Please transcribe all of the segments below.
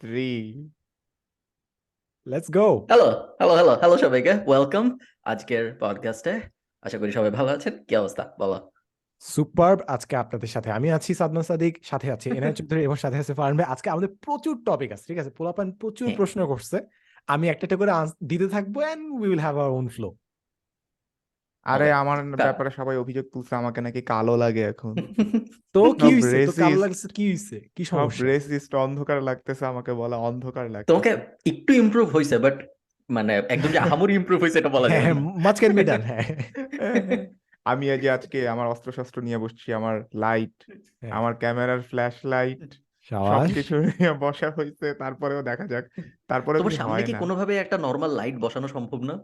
Three let's go hello hello hello hello সবাইকে। Welcome আজকের পডকাস্টে আশা করি সবাই ভালো আছেন। কি অবস্থা? বলো। সুপার আজকে আপনাদের সাথে আমি আছি সাদমান সাদিক সাথে আছে এনআই চৌধুরী এবং সাথে আছে ফার্মে আজকে আমাদের প্রচুর টপিক আছে ঠিক আছে? পোলাপান প্রচুর হ্যাঁ। প্রশ্ন করছে। আমি একটা একটা করে দিতে থাকব and we will have our own flow আরে আমার ব্যাপারে সবাই অভিযোগ তুলছে আমাকে নাকি কালো লাগে এখন। তো কি হইছে? তো কালো লাগছে কি হইছে? কি সমস্যা? রেসিস্ট অন্ধকার লাগতেছে আমাকে বলা অন্ধকার তোমাকে লাগতেছে একটু ইমপ্রুভ হয়েছে বাট মানে একদম যে আহামরি ইমপ্রুভ হয়েছে এটা বলা যায় হ্যাঁ না। মাছ ক্যান হ্যাঁ। আমি আজ আজকে আমার অস্ত্র শস্ত্র নিয়ে বসছি আমার লাইট হ্যাঁ। আমার ক্যামেরার ফ্ল্যাশ লাইট সবকিছু নিয়ে বসা হয়েছে তারপরেও দেখা যাক তারপরে তোমার সামনে হয় কি কোনোভাবে একটা নর্মাল লাইট বসানো সম্ভব না?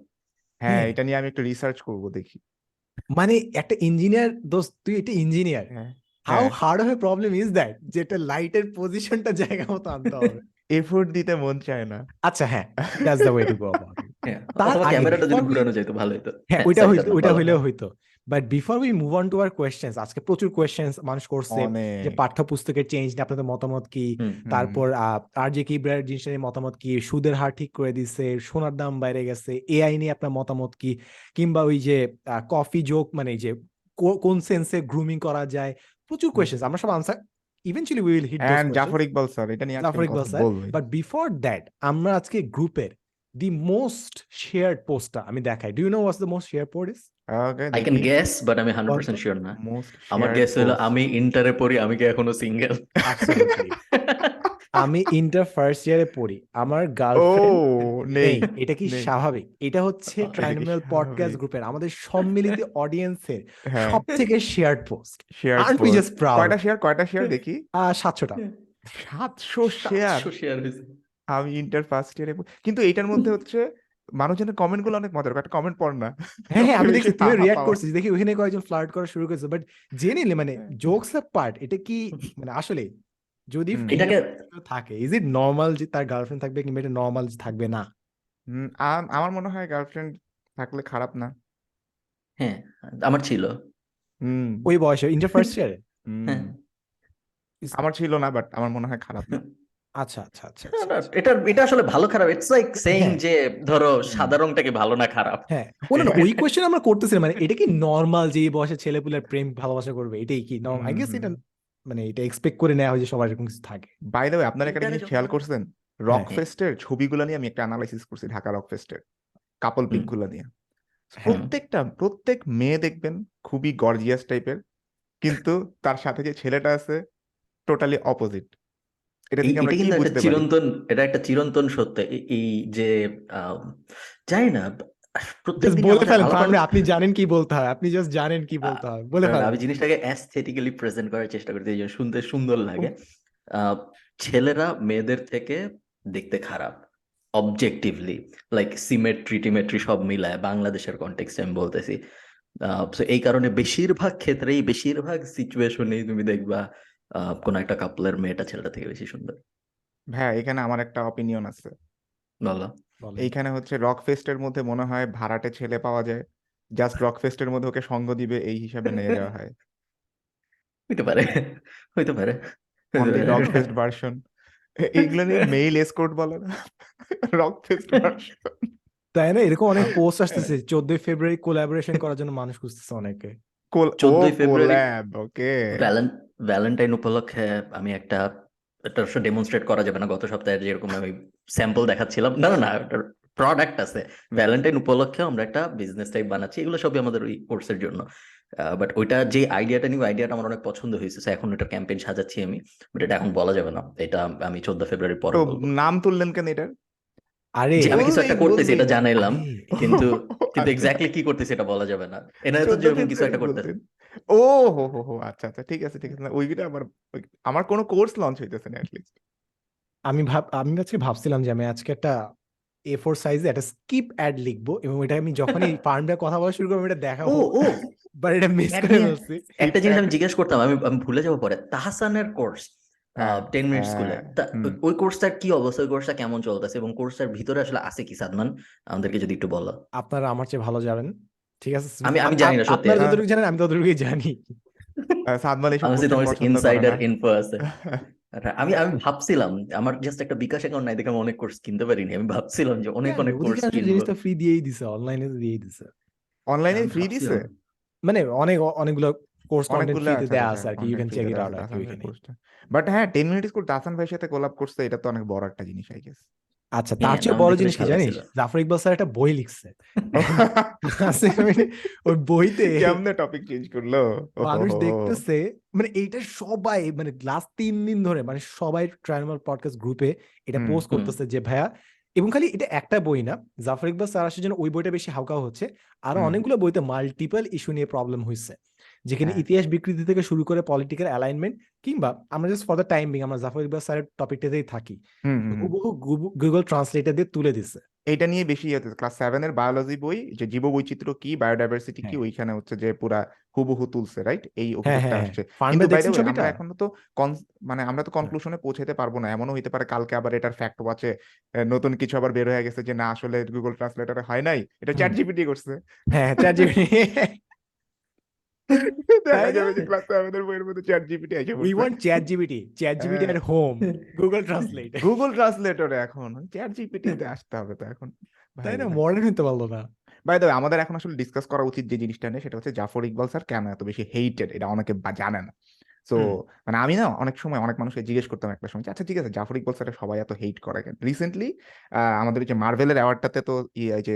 হ্যাঁ হ্যাঁ। এটা নিয়ে আমি একটু রিসার্চ করব দেখি। মানে একটা ইঞ্জিনিয়ার দোস্ত তুই এটা ইঞ্জিনিয়ার হ্যাঁ হাউ হ্যাঁ। Heard of a problem is that যেটা লাইটের পজিশনটা জায়গা মতো আনতে হবে। এফোর্ট দিতে মন চায় না। আচ্ছা হ্যাঁ that's the way to go about হ্যাঁ তার ক্যামেরাটা যদি ঘোরানো যেত ভালো হতো হ্যাঁ হ্যাঁ, ওইটা হইতো ওইটা হইলেও হইতো। But before we move on to our questions আজকে প্রচুর কোয়েশ্চেন্স মানুষ করছে যে পাঠ্যপুস্তকের চেঞ্জ নিয়ে আপনাদের মতামত কি। তারপর আর যে কি জিনিসটা নিয়ে মতামত কি? সুদের হার ঠিক করে দিছে সোনার দাম বাইরে গেছে এআই নিয়ে আপনার মতামত কি? কিংবা ওই যে কফি জোক মানে যে কোন সেন্সে গ্রুমিং করা যায়? প্রচুর কোয়েশ্চেন্স আমরা সব answer eventually we will hit and Zafar Iqbal sir এটা নিয়ে Zafar Iqbal sir but before that আমরা আজকে গ্রুপের দি মোস্ট শেয়ার্ড পোস্টটা আমি দেখাই। Do you know what's the most share post okay I can দেখি গেস বাট আমি হান্ড্রেড পার্সেন্ট শিওর না মোস্ট আমার গেস হলো আমি ইন্টারে পড়ি আমি কি এখনও সিঙ্গেল Absolutely. আমি ইন্টার ফার্স্ট ইয়ারে পড়ি আমার ও গার্লফ্রেন্ড নেই নেই এটা কি নেই। স্বাভাবিক এটা হচ্ছে এটা কি ট্রাইনোমিয়াল পডকাস্ট স্বাভাবিক? গ্রুপের আমাদের সম্মিলিত অডিয়েন্সের হ্যাঁ। সব থেকে shared post share art we just proud কয়টা শেয়ার কয়টা শেয়ার দেখি? সাতশোটা। সাতশো শেয়ার শেয়ার হয়েছে। আমি ইন্টার ফার্স্ট ইয়ারে কিন্তু এইটার মধ্যে হচ্ছে মানুষজনের কমেন্টগুলো অনেক মজার একটা কমেন্ট পড় না। হ্যাঁ হ্যাঁ আমি বেশি তুমি রিয়াক্ট করছিস দেখি ওখানে কয়েকজন ফ্লার্ট করা শুরু করেছে বাট জেনে মানে জোকস এর পার্ট এটা কি মানে আসলে যদি এটাকে থাকে ইজ ইট নর্মাল যে তার গার্লফ্রেন্ড থাকবে কিংবা এটা নর্মাল থাকবে না? হুম, আমার মনে হয় গার্লফ্রেন্ড থাকলে খারাপ না। হ্যাঁ আমার ছিল। হুম। ওই বয়সে ইন্টার ফার্স্ট ইয়ারে হুম। হ্যাঁ। আমার ছিল না বাট আমার মনে হয় খারাপ না। আচ্ছা আচ্ছা আচ্ছা না, আচ্ছা, আচ্ছা। এটা এটা আসলে ভালো খারাপ। ইটস লাইক সেইং হ্যাঁ। যে ধরো সাদা রংটা কি ভালো না খারাপ। হ্যাঁ। না, ওই কোশ্চেন আমরা করতেছি না, মানে এটা কি নর্মাল যে এই বয়সে ছেলেপুলের প্রেম ভালোবাসা করবে? এটাই কি আই গেস এটা মানে এটা এক্সপেক্ট করে নেওয়া হয় যে সবার এরকম কিছু থাকে। বাই দ্য ওয়ে আপনারা একটা জিনিস খেয়াল করছেন? রক হ্যাঁ। ফেস্টের ছবিগুলো নিয়ে আমি একটা অ্যানালাইসিস করছি ঢাকা রক ফেস্টের কাপল পিক হুম। নিয়ে। হ্যাঁ। প্রত্যেকটা প্রত্যেক মেয়ে দেখবেন খুবই গর্জিয়াস টাইপের কিন্তু তার সাথে যে ছেলেটা আছে টোটালি অপোজিট এটা কিন্তু একটা চিরন্তন এটা একটা চিরন্তন সত্য। এই- যে জানি না বলে ফেলেন আলাদা আপনি জানেন কি বলতে হয়। আপনি জাস্ট জানেন কি বলতে হয়। বলে ফেলেন। আমি জিনিসটাকে অ্যাস্থেটিক্যালি প্রেজেন্ট করার চেষ্টা করতে এই শুনতে সুন্দর লাগে। আহ, ছেলেরা মেয়েদের থেকে দেখতে খারাপ অবজেক্টিভলি লাইক সিমেট্রি টিমেট্রি সব মিলায় বাংলাদেশের কন্টেক্সটে আমি বলতেছি। সো এই কারণে বেশিরভাগ ক্ষেত্রেই বেশিরভাগ সিচুয়েশনেই তুমি দেখবা কোনো একটা কাপলের মেয়েটা ছেলেটা থেকে বেশি সুন্দর। হ্যাঁ এখানে আমার একটা অপিনিয়ন আছে। বলো। এইখানে হচ্ছে রক ফেস্টের মধ্যে মনে হয় ভাড়াটে ছেলে পাওয়া যায়। জাস্ট রক ফেস্টের মধ্যে ওকে সঙ্গ দিবে এই হিসাবে নিয়ে যাওয়া হয়। হইতে পারে হইতে পারে। অনলি রক ফেস্ট ভার্সন এইগুলো নিয়ে মেইল এসকোর্ট বলে না। রক ফেস্ট ভার্সন তাই না? এরকম অনেক পোস্ট আসতেছে। চোদ্দই ফেব্রুয়ারি কোলাবোরেশন করার জন্য মানুষ খুঁজতেছে অনেকে। কোল 14ই ও ফেব্রুয়ারি কোল্যাব ওকে ভ্যালেন্টাইন উপলক্ষে আমি একটা এটা ডেমনস্ট্রেট করা যাবে না গত সপ্তাহে যেরকম আমি স্যাম্পল দেখাচ্ছিলাম। না না না প্রোডাক্ট আছে। ভ্যালেন্টাইন উপলক্ষে আমরা একটা বিজনেস টাইপ বানাচ্ছি এগুলো সবই আমাদের ওই কোর্সের জন্য। বাট ওইটা যে আইডিয়াটা নিব আইডিয়াটা আমার অনেক পছন্দ হয়েছে এখন এটা ক্যাম্পেইন সাজাচ্ছি আমি বাট এটা এখন বলা যাবে না। এটা আমি চোদ্দ ফেব্রুয়ারি পরে নাম তুললেন কেন এটার? আরে আমি কিছু একটা করতেছি এটা। জানাইলাম কিন্তু কিন্তু আচ্ছা। এক্স্যাক্টলি কি করতেছি এটা বলা যাবে না। এনারা তো যেরকম কিছু একটা করতেছে। ও হো হো হো আচ্ছা আচ্ছা ঠিক আছে ঠিক আছে। না, ওইটা আমার আমার কোনো কোর্স লঞ্চ হইতেছে না অ্যাটলিস্ট আমি ভাব আমি আজকে ভাবছিলাম যে আমি আজকে একটা এ ফোর সাইজে একটা স্কিপ অ্যাড লিখব এবং এটা আমি যখনই ফার্মটা কথা বলা শুরু করব এটা দেখাবো। ও বাট এটা মিস করে একটা জিনিস আমি জিজ্ঞেস করতাম আমি আমি ভুলে যাব পরে। তাহসানের কোর্স টেন মিনিট স্কুলে ওই কোর্সটার কি অবস্থা ওই কোর্সটা কেমন চলতেছে? এবং কোর্সটার ভিতরে আসলে আছে কি সাদমান? আমাদেরকে যদি একটু বলো। আপনারা আমার চেয়ে ভালো জানেন ঠিক আছে আমি- আমি জানি না, সত্যি। আপনারা যতটুকু জানেন আমি ততটুকুই জানি। আহ, সাদমান এইসব আমার তোমার ইনসাইডার ইনফো আছে। আমি আমি ভাবছিলাম আমার জাস্ট একটা বিকাশ অ্যাকাউন্ট নাই দেখে আমি অনেক কোর্স কিনতে পারিনি। আমি ভাবছিলাম যে অনেক অনেক কোর্স কিনবো। জিনিস তো ফ্রি দিয়েই দিছে অনলাইনে তো দিয়েই দিছে। অনলাইনে ফ্রি দিছে? মানে অনেক অনেকগুলো কোর্স কন্টেন্ট ফ্রিতে আচ্ছা দেয়া আচ্ছা আছে আর কি you can check it out but হ্যাঁ টেন মিনিট স্কুল তাহসান ভাইয়ের সাথে কোলাব করছে এটা তো অনেক বড় একটা জিনিস আই গেস আচ্ছা তার হ্যাঁ, চেয়ে বড় জিনিস কি জানিস? জাফর ইকবাল স্যার একটা বই লিখছে। মানে ওই বইতে কেমনে টপিক চেঞ্জ করল? মানুষ দেখতেছে মানে এইটা সবাই মানে লাস্ট তিন দিন ধরে মানে সবাই ট্রাইনাল পডকাস্ট গ্রুপে এটা পোস্ট করতেছে যে ভাইয়া এবং খালি এটা একটা বই না জাফর ইকবাল স্যার আসার জন্য ওই বইটা বেশি হাউকাও হচ্ছে। আরও অনেকগুলো বইতে মাল্টিপল ইস্যু নিয়ে প্রবলেম হয়েছে যেখানে হ্যাঁ। ইতিহাস বিকৃতি থেকে শুরু করে পলিটিক্যাল অ্যালাইনমেন্ট কিংবা আমরা just for the time being আমরা জাফর ইকবাল স্যারের টপিকটাতেই থাকি। হুম, হুম, হুম। হুবহু গুগল ট্রান্সলেটার দিয়ে তুলে দিছে। এইটা নিয়ে বেশি ইয়ে ক্লাস সেভেনের বায়োলজি বই যে জীববৈচিত্র্য কি বায়োডাইভার্সিটি কি হ্যাঁ। ওইখানে হচ্ছে যে পুরা হুবহু তুলছে রাইট এই হ্যাঁ অভিযোগটা হ্যাঁ। আসছে। ফার্মে কিন্তু বাইরে দেখছেন ছবিটা? আমরা এখনও তো মানে আমরা তো কনক্লুশনে পৌঁছাতে পারব না। এমনও হইতে পারে কালকে আবার এটার ফ্যাক্ট ওয়াচে নতুন কিছু আবার বের হয়ে গেছে যে না আসলে গুগল ট্রান্সলেটরে হয় নাই। এটা হুম। চ্যাট জিপিটি করছে। হ্যাঁ চ্যাট জিপিটি ট্রান্সলেটরে এখন। আসতে হবে তো এখন। তাই না। মডার্ন হইতে পারল না। বাই দ্য আমাদের এখন আসলে ডিসকাস করা উচিত যে জিনিসটা নিয়ে সেটা হচ্ছে জাফর ইকবাল স্যার কেন এত বেশি হেইটেড এটা অনেকে জানে না। সো মানে আমি না অনেক সময় অনেক মানুষকে জিজ্ঞেস করতাম একটা সময় আচ্ছা ঠিক আছে জাফর ইকবাল স্যারের সবাই এত হেইট করে কেন? রিসেন্টলি আমাদের যে মার্ভেলের অ্যাওয়ার্ডটাতে তো ইয়ে যে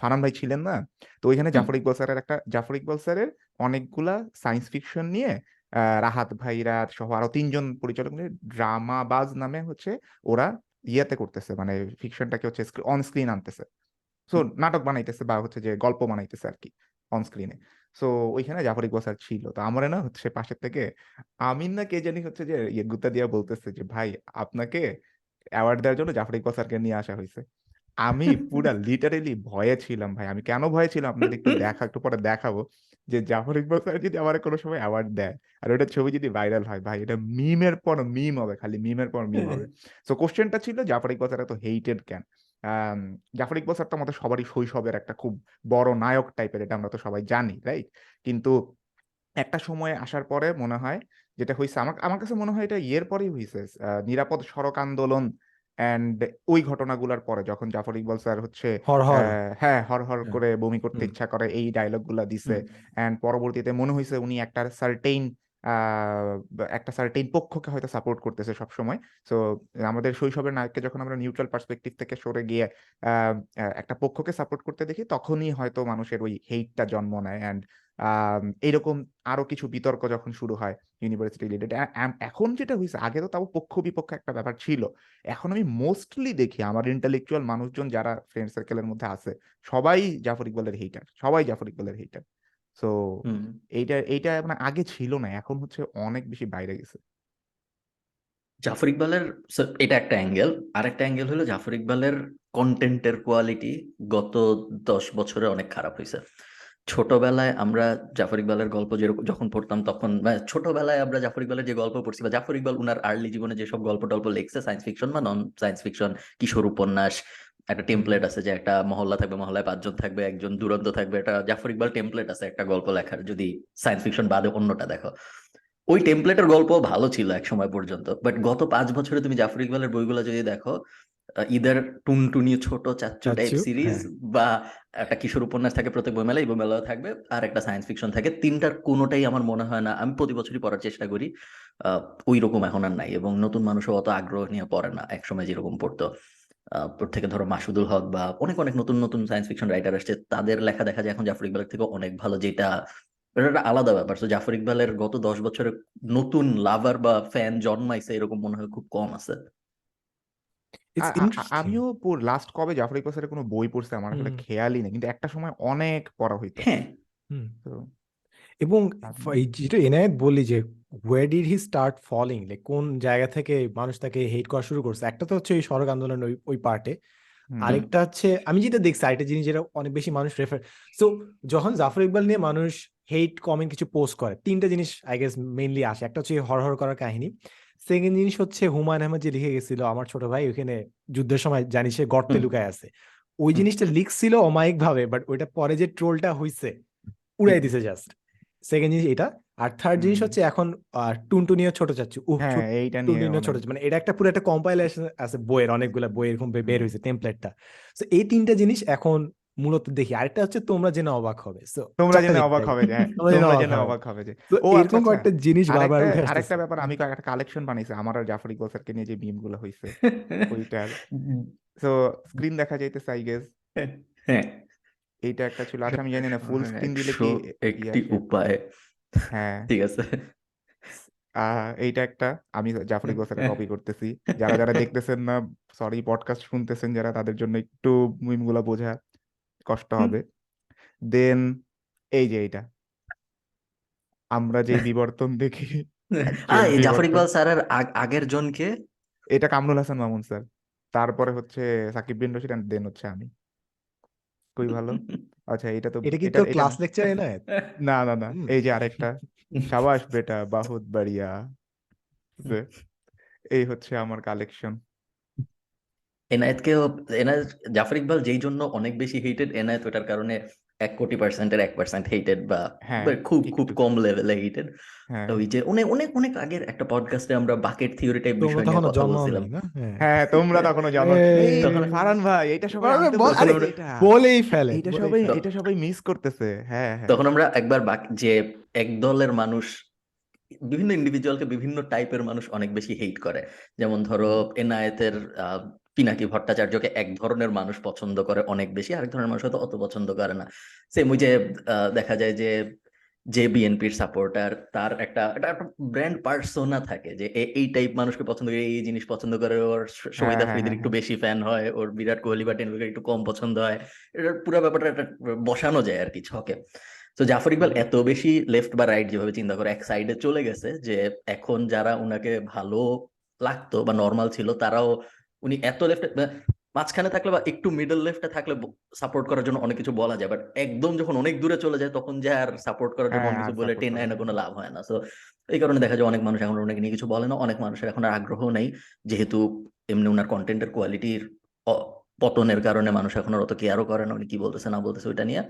ফারহান ভাই ছিলেন না? তো ওইখানে জাফর ইকবাল স্যারের একটা জাফর ইকবাল স্যারের অনেকগুলা সায়েন্স ফিকশন নিয়ে রাহাত ভাইরা সহ আরও তিনজন পরিচালক নিয়ে ড্রামাবাজ নামে হচ্ছে ওরা ইয়েতে করতেছে মানে ফিকশনটাকে হচ্ছে অন স্ক্রিন আনতেছে। সো নাটক বানাইতেছে বা হচ্ছে যে গল্প বানাইতেছে আর কি অন স্ক্রিনে সো ওইখানে জাফর ইকবাল স্যার ছিল। তো আমার না হচ্ছে পাশের থেকে আমিন না কে জানি হচ্ছে যে ইয়ে গুত্তা দিয়া বলতেছে যে ভাই আপনাকে অ্যাওয়ার্ড দেওয়ার জন্য জাফর ইকবাল স্যারকে নিয়ে আসা হয়েছে। আমি পুরা লিটারেলি ভয়ে ছিলাম ভাই। আমি কেন ভয়ে ছিলাম? আপনাদের একটু দেখা একটু পরে দেখাবো যে জাফর ইকবাল স্যার যদি আমার কোনো সময় অ্যাওয়ার্ড দেয় আর ওটা ছবি যদি ভাইরাল হয় ভাই এটা মিমের পর মিম হবে খালি মিমের পর মিম হবে। সো কোশ্চেনটা ছিল জাফর ইকবাল স্যার এত হেইটেড কেন? জাফর ইকবাল স্যার তো আমাদের সবারই শৈশবের একটা খুব বড় নায়ক টাইপের এটা আমরা তো সবাই জানি রাইট কিন্তু একটা সময় আসার পরে মনে হয় যেটা হয়েছে আমার আমার কাছে মনে হয় এটা ইয়ের পরেই হয়েছে নিরাপদ সড়ক আন্দোলন অ্যান্ড ওই ঘটনাগুলোর পরে যখন জাফর ইকবাল স্যার হচ্ছে হ্যাঁ হর হর করে বমি করতে ইচ্ছা করে এই ডায়লগগুলা দিছে। অ্যান্ড পরবর্তীতে মনে হয়েছে উনি একটা সার্টেইন একটা সার্টেইন পক্ষকে হয়তো সাপোর্ট করতেছে সব সময় সো আমাদের শৈশবের নায়ককে যখন আমরা নিউট্রাল পার্সপেক্টিভ থেকে সরে গিয়ে একটা পক্ষকে সাপোর্ট করতে দেখি, তখনই হয়তো মানুষের ওই হেইটটা জন্ম নেয়। অ্যান্ড এইরকম আরও কিছু বিতর্ক যখন শুরু হয় ইউনিভার্সিটি রিলেটেড এখন যেটা হয়েছে আগে তো তাও পক্ষ বিপক্ষ একটা ব্যাপার ছিল। এখন আমি মোস্টলি দেখি আমার ইন্টেলেকচুয়াল মানুষজন যারা ফ্রেন্ড সার্কেলের মধ্যে আছে, সবাই জাফর ইকবালের হেইটার সবাই জাফর ইকবালের হেইটার সো। এইটা এইটা মানে আগে ছিল না এখন হচ্ছে অনেক বেশি বাইরে গেছে। জাফর ইকবালের এটা একটা অ্যাঙ্গেল। আর একটা অ্যাঙ্গেল হলো জাফর ইকবালের কন্টেন্টের কোয়ালিটি গত দশ বছরে অনেক খারাপ হয়েছে ছোটবেলায় আমরা জাফর ইকবালের গল্প যেরকম যখন পড়তাম তখন ছোটবেলায় আমরা জাফর ইকবালের যে গল্প পড়ছি বা জাফর ইকবাল উনার আর্লি জীবনে যেসব গল্প টল্প লিখছে সায়েন্স ফিকশন বা নন সায়েন্স ফিকশন কিশোর উপন্যাস একটা টেমপ্লেট আছে যে একটা মহল্লা থাকবে মহল্লায় পাঁচজন থাকবে একজন দুরন্ত থাকবে একটা জাফর ইকবাল টেমপ্লেট আছে একটা গল্প লেখার যদি সায়েন্স ফিকশন বাদে অন্যটা দেখো ওই টেমপ্লেটের গল্প ভালো ছিল এক সময় পর্যন্ত বাট গত পাঁচ বছরে তুমি জাফর ইকবালের বইগুলো যদি দেখো ইদার টুনটুনি ছোট চাচ্চু টাইপ সিরিজ। বা একটা কিশোর উপন্যাস থাকে প্রত্যেক বইমেলায় এই বইমেলাও থাকবে আর একটা সায়েন্স ফিকশন থাকে তিনটার কোনোটাই আমার মনে হয় না আমি প্রতি বছরই পড়ার চেষ্টা করি আহ, ওই রকম এখন আর নাই এবং নতুন মানুষও অত আগ্রহ নিয়ে পড়ে না এক সময় যেরকম পড়তো থেকে ধরো মাসুদুল হক বা অনেক অনেক নতুন নতুন সায়েন্স ফিকশন রাইটার আসছে তাদের লেখা দেখা যায় এখন জাফর ইকবালের থেকে অনেক ভালো যেটা এটা একটা আলাদা ব্যাপার। তো জাফর ইকবালের গত দশ বছরে নতুন লাভার বা ফ্যান জন্মাইছে এরকম মনে হয় খুব কম আছে। আমিও লাস্ট কবে জাফর ইকবাল স্যারের কোনো বই পড়ছে আমার আসলে খেয়ালই নেই কিন্তু একটা সময় অনেক পড়া হইতো। হ্যাঁ। হুম। তো এবং যেটা এনায়েত বলি যে way did he start falling like কোন জায়গা থেকে মানুষ তাকে হেট করা শুরু করছে? একটা তো হচ্ছে ওই সড়ক আন্দোলন ওই ওই পার্টে আরেকটা হচ্ছে আমি যেটা দেখছি আরেকটা জিনিস যেটা অনেক বেশি মানুষ রেফার সো যখন জাফর ইকবাল নিয়ে মানুষ হেট কমেন্ট কিছু পোস্ট করে তিনটা জিনিস আই গেস মেইনলি আসে। একটা হচ্ছে হর হর করার কাহিনী। সেকেন্ড জিনিস হচ্ছে হুমায়ুন আহমেদ যে লিখে গেছিল আমার ছোট ভাই ওখানে যুদ্ধের সময় জানি সে গর্তে লুকায় আছে। ওই জিনিসটা লিখছিল অমায়িক ভাবে বাট ওইটা পরে যে ট্রোলটা হইছে উড়াই দিছে জাস্ট সেকেন্ড জিনিস এটা। আর থার্ড জিনিস হচ্ছে এখন টুনটুনিও ছোট চাচ্ছু। হ্যাঁ এইটা নিয়ে টুনটুনিও ছোট অনেক মানে এটা একটা পুরো একটা কম্পাইলেশন আছে বইয়ের অনেকগুলা বই এরকম বের হয়েছে টেমপ্লেটটা তো এই তিনটা জিনিস এখন মূলত দেখি। আরেকটা হচ্ছে তোমরা জেনে অবাক হবে। তোমরা চারটা জেনে অবাক হবে। হ্যাঁ তোমরা জেনে অবাক হবে। যে ও আচ্ছা এরকম আচ্ছা। কয়েকটা জিনিস বারবার আরেকটা ব্যাপার আমি একটা কালেকশন বানাইছি আমার আর জাফর ইকবাল স্যারকে নিয়ে যে মিমগুলো ওইটার। তো স্ক্রিন দেখা যাইতেছে আই গেস হ্যাঁ। এইটা একটা ছিল। আচ্ছা আমি জানি না ফুল স্ক্রিন দিলে কি একটি উপায়। হ্যাঁ। ঠিক আছে। এইটা একটা। আমি জাফর ইকবাল কপি করতেছি। যারা যারা দেখতেছেন না সরি পডকাস্ট শুনতেছেন যারা তাদের জন্য একটু মিমগুলা বোঝা কষ্ট হবে। দেন এই যে এইটা। আমরা যে বিবর্তন দেখি জাফর ইকবাল স্যারের আগ- আগের জনকে? এটা কামরুল হাসান মামুন স্যার। তারপরে হচ্ছে সাকিব বিন রশিদ দেন হচ্ছে আমি। খুবই ভালো। আচ্ছা এটা তো এটা কি তো তোর এটা ক্লাস লেকচার এ না না না। না এই যে আরেকটা। সাবাস বেটা বাহুত বাড়িয়া। এই হচ্ছে আমার কালেকশন এনায়েতকেও এনায়েত জাফর ইকবাল যেই জন্য অনেক বেশি হেটেড এনায়েত ওটার কারণে এক কোটি পার্সেন্টের এক পার্সেন্ট হেটেড বা হ্যাঁ খুব খুব কম লেভেলে হেটেড হ্যাঁ। ওই যে অনেক অনেক অনেক আগের একটা পডকাস্টে আমরা বাকেট থিওরি টাইপ বিষয় নিয়ে কথা জন্ম বলছিলাম। হ্যাঁ। হ্যাঁ তোমরা তখনও জানো তখন- ফারহান ভাই এটা সবাই বলেই ফেলে এটা সবাই এটা সবাই মিস করতেছে। হ্যাঁ হ্যাঁ। তখন আমরা একবার বাক- যে এক দলের মানুষ বিভিন্ন ইন্ডিভিজুয়ালকে বিভিন্ন টাইপের মানুষ অনেক বেশি হেট করে। যেমন ধরো এনায়েতের আহ, পিনাকি ভট্টাচার্যকে এক ধরনের মানুষ পছন্দ করে অনেক বেশি আরেক ধরনের মানুষ হয়তো অত পছন্দ করে না। সেম ওই যে দেখা যায় যে যে বিএনপির সাপোর্টার তার একটা একটা ব্র্যান্ড পার্সোনা থাকে যে এই টাইপ মানুষকে পছন্দ করে এই জিনিস পছন্দ করে ওর শহীদ হ্যাঁ, আফ্রিদির হ্যাঁ, একটু বেশি ফ্যান হয় ওর বিরাট কোহলি বা টেন্ডুলকার একটু কম পছন্দ হয় এটার পুরো ব্যাপারটা একটা বসানো যায় আর কি ছকে। তো জাফর ইকবাল এত বেশি লেফট বা রাইট যেভাবে চিন্তা করে এক সাইডে চলে গেছে যে এখন যারা উনাকে ভালো লাগতো বা নর্মাল ছিল তারাও উনি এত লেফট মাঝখানে থাকলে বা একটু মিডল লেফটে থাকলে সাপোর্ট করার জন্য অনেক কিছু বলা যায় বাট একদম যখন অনেক দূরে চলে যায় তখন যে আর সাপোর্ট করার জন্য হ্যাঁ, কিছু বলে support টেনে এনে কোনো লাভ হয় না। তো এই কারণে দেখা যায় অনেক মানুষ এখন ওনাকে নিয়ে কিছু বলে না অনেক মানুষের এখন আর আগ্রহ নেই যেহেতু এমনি ওনার কন্টেন্টের কোয়ালিটির পতনের কারণে মানুষ এখন অত কেয়ারও করে না উনি কি বলতেছে না বলতেছে ওইটা নিয়ে।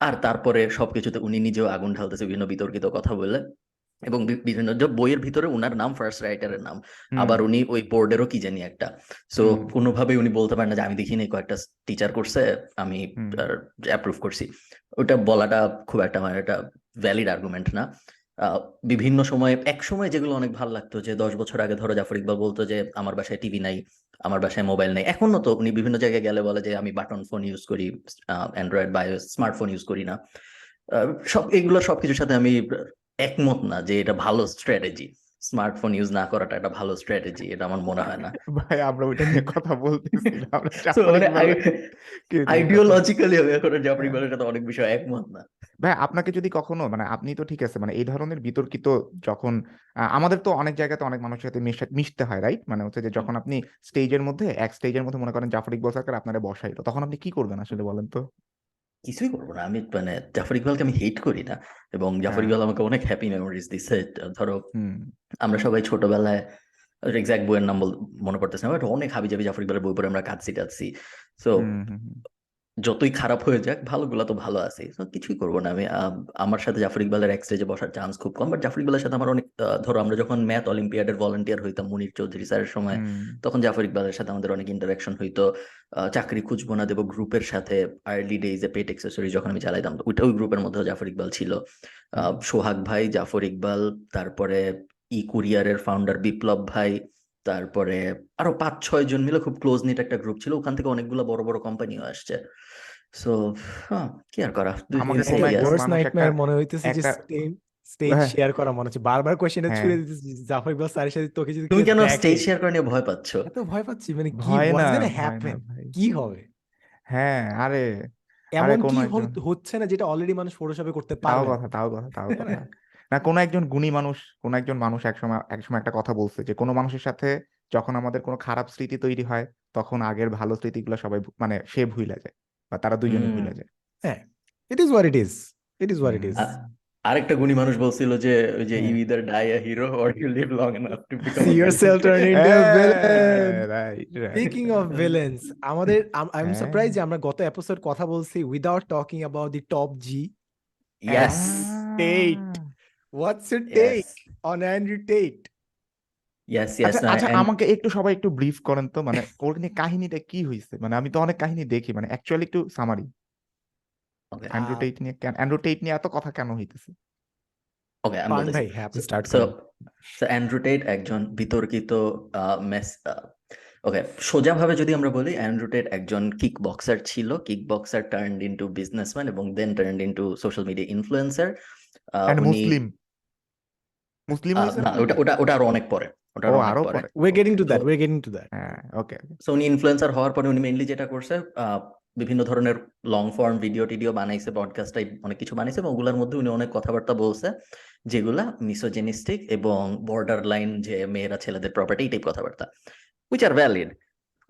আর তারপরে সবকিছুতে উনি নিজেও আগুন ঢালতেছে বিভিন্ন বিতর্কিত কথা বলে। এবং বিভিন্ন বইয়ের ভিতরে উনার নাম ফার্স্ট রাইটারের নাম। আবার উনি ওই বোর্ডেরও কি জানি একটা। So hmm. কোনোভাবেই উনি বলতে পারেন না যে আমি দেখিনি কয়েকটা টিচার করছে আমি অ্যাপ্রুভ করছি। ওটা বলাটা খুব একটা আমার একটা ভ্যালিড আর্গুমেন্ট না। বিভিন্ন সময়ে এক সময় যেগুলো অনেক ভালো লাগতো যে দশ বছর আগে ধরো জাফর ইকবাল বলতো যে আমার বাসায় টিভি নাই আমার বাসায় মোবাইল নেই। এখনও তো উনি বিভিন্ন জায়গায় গেলে বলে যে আমি বাটন ফোন ইউজ করি অ্যান্ড্রয়েড বা স্মার্টফোন ইউজ করি না। সব এগুলো সবকিছুর সাথে আমি একমত না যে এটা ভালো স্ট্র্যাটেজি স্মার্টফোন ইউজ না করাটা একটা ভালো স্ট্র্যাটেজি এটা আমার মনে হয় না। ভাই আমরা ওইটা নিয়ে কথা কথা- আইডিওলজিক্যালি এখন জাফর। ইকবালের সাথে অনেক বিষয় একমত না। ভাই আপনাকে যদি কখনো মানে আপনি তো ঠিক আছে মানে এই ধরনের বিতর্কিত যখন আমাদের তো অনেক জায়গাতে অনেক মানুষের সাথে মিশতে হয় রাইট মানে হচ্ছে যে যখন আপনি স্টেজের মধ্যে এক স্টেজের মধ্যে মনে করেন জাফর ইকবাল সরকার আপনারা বসাইলো তখন আপনি কি করবেন আসলে বলেন তো? কিছুই করব না আমি মানে জাফর ইকবালকে আমি হেট করি না এবং জাফর হ্যাঁ। ইকবাল আমাকে অনেক হ্যাপি মেমোরিজ দিছে ধরো আমরা সবাই ছোটবেলায় এক্সাক্ট বইয়ের নাম বল মনে পড়তেছে না বাট অনেক হাবি জাবি জাফর ইকবালের বই পড়ে আমরা কাঁদছি টাদছি সো। যতই খারাপ হয়ে যাক ভালোগুলো তো ভালো আছে তো কিছুই করব না আমি। আমার সাথে জাফর ইকবালের এক স্টেজে বসার চান্স খুব কম বাট জাফর ইকবালের সাথে আমার অনেক ধরো আমরা যখন ম্যাথ অলিম্পিয়াডের ভলেন্টিয়ার হইতাম মুনির চৌধুরী স্যারের সময় তখন জাফর ইকবালের সাথে আমাদের অনেক ইন্টারাকশন হইতো। চাকরি খুঁজবো না দেবো গ্রুপের সাথে আর্লি ডেইজে পেট এক্সেসরি যখন আমি চালাইতাম ওইটা ওই গ্রুপের মধ্যে জাফর ইকবাল ছিল। সোহাগ ভাই জাফর ইকবাল তারপরে ই কুরিয়ারের ফাউন্ডার বিপ্লব ভাই তারপরে আরও পাঁচ ছয় জন মিলে খুব ক্লোজ নিট একটা গ্রুপ ছিল। ওখান থেকে অনেকগুলো বড় বড় কোম্পানিও আসছে। সো কি আর করা? আমাকে কোনো এক আছে। মানুষ ওয়ার্স একটা- নাইটমেয়ার মনে হইতেছে যে একটা- স্টেজ হ্যাঁ। শেয়ার করা মনে হচ্ছে। বারবার কোশ্চেনটা হ্যাঁ। ছুড়ে দিতেছি জাফর ইকবাল স্যারের সাথে তোকে যদি তুমি কেউ কেন দেখে, স্টেজ শেয়ার করে নিয়ে ভয় পাচ্ছ? এত ভয় পাচ্ছি মানে কি ভয় না what's gonna ভয় না happen? ভাই। কি হবে? হ্যাঁ আরে এমন কি কোনো হল- একজন- হচ্ছে না যেটা অলরেডি মানুষ ফটোশপে করতে তাও পারবে? কথা তাও কথা তাও কথা। না কোনো একজন গুণী মানুষ কোনো একজন মানুষ একসময় একসময় একটা কথা বলছে যে কোনো মানুষের সাথে যখন আমাদের কোনো খারাপ স্মৃতি তৈরি হয় তখন আগের ভালো স্মৃতিগুলো সবাই ভু- মানে সে ভুলে যায়। বা তারা দুইজনে। ভুলে যায় it is what it is it is what it is. আ- আরেকটা গুণী মানুষ বলছিল যে ওই যে হ্যাঁ। You either die a hero or you live long enough to become See yourself turn into a villain. Right speaking of villains আমাদের I am হ্যাঁ। সারপ্রাইজ যে আমরা গত এপিসোড কথা বলছি without talking about the top G Yes. Tate. Ah! What's your take Yes. on আচ্ছা, আচ্ছা আমাকে একটু সবাই একটু ব্রিফ করেন তো মানে ওর নিয়ে কাহিনীটা কি হয়েছে মানে আমি তো অনেক কাহিনী দেখি মানে অ্যাকচুয়ালি একটু সামারি। okay. অ্যান্ড্রু আ নিয়ে কেন অ্যান্ড্রু নিয়ে এত কথা কেন হইতেছে? আমি ভাই হ্যাঁ আপনি স্টার্ট। অ্যান্ড্রু একজন বিতর্কিত আহ, মেস ওকে সোজাভাবে যদি আমরা বলি অ্যান্ড্রু টেট একজন কিক বক্সার ছিল kick boxer turned into businessman এবং then turned into social media influencer Muslim. Muslim না ওটা ওটা ওটা আরও অনেক পরে ওটা আরও পরে পরে। We're getting to তো that. We're getting হ্যাঁ, ওকে, ওকে। সো উনি ইনফ্লুয়েন্সার হওয়ার পরে উনি মেইনলি যেটা করছে বিভিন্ন ধরনের লং ফর্ম ভিডিও টিডিও বানাইছে পডকাস্ট টাইপ অনেক কিছু বানাইছে এবং ওগুলোর মধ্যে উনি অনেক কথাবার্তা বলছে যেগুলা মিসোজেনিস্টিক এবং বর্ডার লাইন যে মেয়েরা ছেলেদের প্রপার্টি এই টাইপ কথাবার্তা উইচ আর ভ্যালিড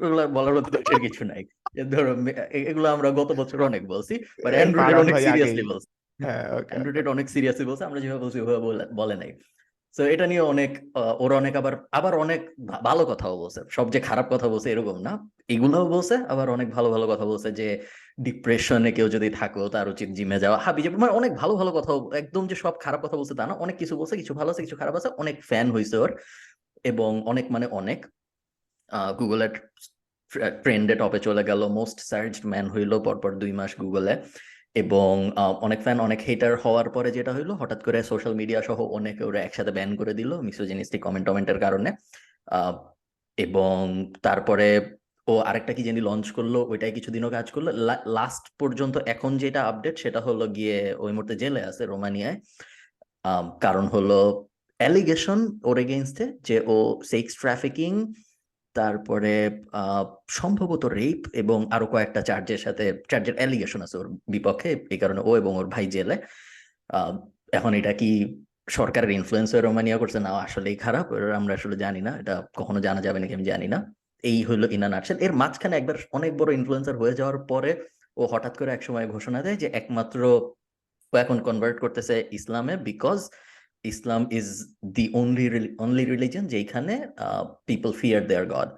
ওগুলো বলার মতো কিছু নাই ধরো এগুলো আমরা গত বছর অনেক বলছি বাট অনেক সিরিয়াসলি। বলছে হ্যাঁ, ওকে, অ্যান্ড্রু ওকে। টেট অনেক সিরিয়াসলি বলছে আমরা যেভাবে বলছি ওভাবে বলে- বলে নাই তো এটা নিয়ে অনেক ওরা অনেক আবার আবার অনেক ভালো কথাও বলছে। সব যে খারাপ কথা বলছে এরকম না। এগুলোও বলছে, আবার অনেক ভালো ভালো কথা বলছে যে ডিপ্রেশনে কেউ যদি থাকো তার উচিত জিমে যাওয়া। হাবি যাবে মানে অনেক ভালো ভালো কথা একদম যে, সব খারাপ কথা বলছে তা না। অনেক কিছু বলছে, কিছু ভালো আছে, কিছু খারাপ আছে। অনেক ফ্যান হয়েছে ওর। এবং অনেক মানে অনেক গুগলের ট্রেন্ডে টপে চলে গেল। মোস্ট সার্চড ম্যান হইল পরপর দুই মাস গুগলে এবং অনেক ফ্যান অনেক হেটার হওয়ার পরে যেটা হইল, হঠাৎ করে সোশ্যাল মিডিয়া সহ অনেকে ওরা একসাথে ব্যান করে দিল মিসোজেনিস্টিক কমেন্ট টমেন্টের কারণে। এবং তারপরে ও আরেকটা কি জানি লঞ্চ করল, ওইটাই কিছুদিনও কাজ করল। লাস্ট পর্যন্ত এখন যেটা আপডেট সেটা হলো গিয়ে ওই মুহূর্তে জেলে আছে রোমানিয়ায়। কারণ হলো অ্যালিগেশন ওর এগেনস্টে যে ও সেক্স ট্রাফিকিং তারপরে সম্ভবত রেপ এবং আরও কয়েকটা চার্জের সাথে চার্জের অ্যালিগেশন আছে ওর বিপক্ষে এই কারণে ও এবং ওর ভাই জেলে। এখন এটা কি সরকারের ইনফ্লুয়েন্স রোমানিয়া করছে? না, আসলেই খারাপ। আমরা আসলে জানি না। এটা কখনো জানা যাবে নাকি আমি জানি না। এই হইল ইনান নাটশেল এর মাঝখানে একবার অনেক বড় ইনফ্লুয়েন্সার হয়ে যাওয়ার পরে ও হঠাৎ করে এক সময় ঘোষণা দেয় যে একমাত্র ও এখন কনভার্ট করতেছে ইসলামে because Islam is the only only religion যেখানে পিপল ফিয়ার দেয়ার গড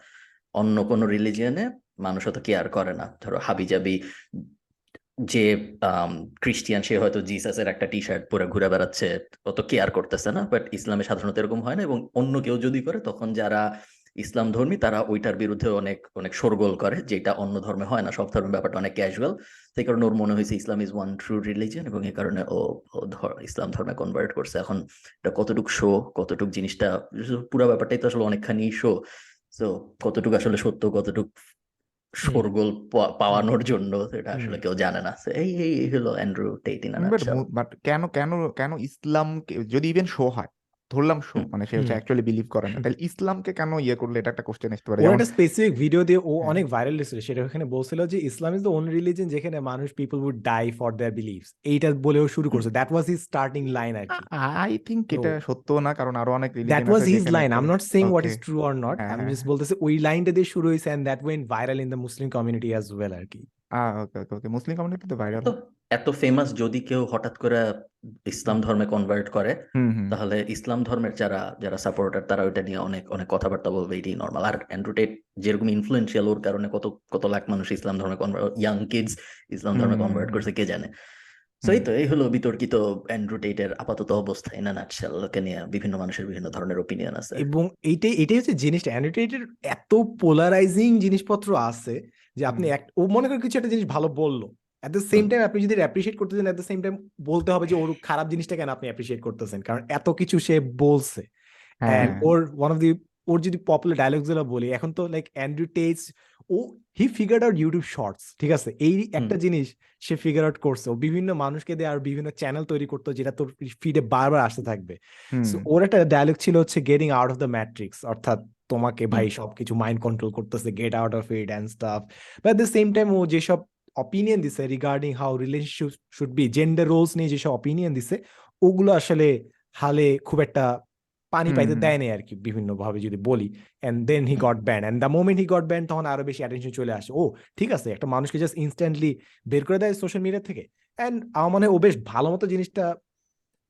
অন্য কোনো রিলিজিয়নে মানুষ অত কেয়ার করে না। ধরো হাবিজাবি যে ক্রিস্টিয়ান সে হয়তো জিসাসের একটা টি শার্ট পরে ঘুরে বেড়াচ্ছে, অত কেয়ার করতেছে না বাট ইসলামে সাধারণত এরকম হয় না এবং অন্য কেউ যদি করে, তখন যারা ইসলাম ধর্মী তারা ওইটার বিরুদ্ধে অনেক অনেক শোরগোল করে যেটা অন্য ধর্মে হয় না সব ধর্মের ব্যাপারটা অনেক ক্যাজুয়াল সেই কারণে ওর মনে হয়েছে Islam is one true religion এবং এই কারণে ও ইসলাম ধর্মে কনভার্ট করছে। এখন এটা কতটুক শো কতটুক জিনিসটা পুরো ব্যাপারটাই তো আসলে অনেকখানি শো তো কতটুকু আসলে সত্য কতটুক শোরগোল পা- পাওয়ানোর জন্য সেটা আসলে কেউ জানে না। এই এই হলো অ্যান্ড্রু টেট ইন বাট কেন কেন কেন ইসলামকে যদি ইভেন শো হয় ধরলাম শো মানে সে হচ্ছে অ্যাকচুয়ালি বিলিভ করে না। তাহলে ইসলামকে কেন ইয়ে করলে এটা একটা কোশ্চেন আসতে পারে? একটা স্পেসিফিক ভিডিও দিয়ে ও হ্যাঁ। অনেক ভাইরাল হয়েছিল সেটা ওখানে বলছিল যে Islam is the only religion যেখানে মানুষ people would die for their beliefs এইটা বলেও শুরু করছে। That was his starting line আর কি। আই থিঙ্ক এটা সত্য না কারণ আরও অনেক that was his line I am not saying what is true or not হ্যাঁ আমি হ্যাঁ জাস্ট বলতেছি ওই লাইনটা দিয়ে শুরু হয়েছে and that went viral in the Muslim community as well আর কি। ওকে ওকে ওকে মুসলিম কমিউনিটিতে ভাইরাল এত ফেমাস যদি কেউ হঠাৎ করে ইসলাম ধর্মে কনভার্ট করে তাহলে ইসলাম ধর্মের যারা যারা সাপোর্টার তারা ওইটা নিয়ে অনেক অনেক কথাবার্তা বলবে এটাই নর্মাল আর অ্যান্ড্রু টেট যেরকম ইনফ্লুয়েন্সিয়াল ওর কারণে কত কত লাখ মানুষ ইসলাম ধর্মে কনভার্ট ইয়াং কিডস ইসলাম ধর্মে কনভার্ট করছে কে জানে? So hmm. এই তো এই হলো বিতর্কিত অ্যান্ড্রু টেটের আপাতত অবস্থা ইন নাটশেলকে নিয়ে বিভিন্ন মানুষের বিভিন্ন ধরনের ওপিনিয়ন আছে। এবং এইটাই এটাই হচ্ছে জিনিসটা অ্যানোটেটেড এত পোলারাইজিং জিনিসপত্র আছে যে আপনি এক ও মনে করে কিছু একটা জিনিস ভালো বলল। অ্যাট দ্য সেম টাইম আপনি যদি অ্যাপ্রিসিয়েট করতেছেন অ্যাট দ্য সেম টাইম বলতে হবে যে ওর খারাপ জিনিসটা কেন আপনি অ্যাপ্রিসিয়েট করতেছেন? কারণ এত কিছু সে বলছে। হ্যাঁ। ওর ওয়ান অফ দি ওর যদি পপুলার ডায়লগসগুলো বলি এখন তো like Andrew Tate's O he figure out YouTube shorts ঠিক আছে? এই একটা জিনিস সে ফিগার আউট করছে। ও বিভিন্ন মানুষকে দিয়ে আর বিভিন্ন চ্যানেল তৈরি করতো যেটা তোর ফিডে বারবার আসতে থাকবে। ওর একটা ডায়লগ ছিল হচ্ছে getting out of the matrix অর্থাৎ তোমাকে ভাই সবকিছু মাইন্ড কন্ট্রোল করতেছে get out of it and stuff but the same time ও যেসব অপিনিয়ন দিছে regarding how relationship should be gender roles নিয়ে যেসব অপিনিয়ন দিছে ওগুলো আসলে হালে খুব একটা পানি পাইতে দেয় নাই আর কি বিভিন্ন ভাবে যদি বলি। And then he got banned and the moment he got banned তখন আরও বেশি অ্যাটেনশন চলে আসে। ও ঠিক আছে একটা মানুষকে জাস্ট ইনস্ট্যান্টলি বের করে দেয় সোশ্যাল মিডিয়া থেকে। এন্ড আমার মনে হয় ও বেশ ভালো মতো জিনিসটা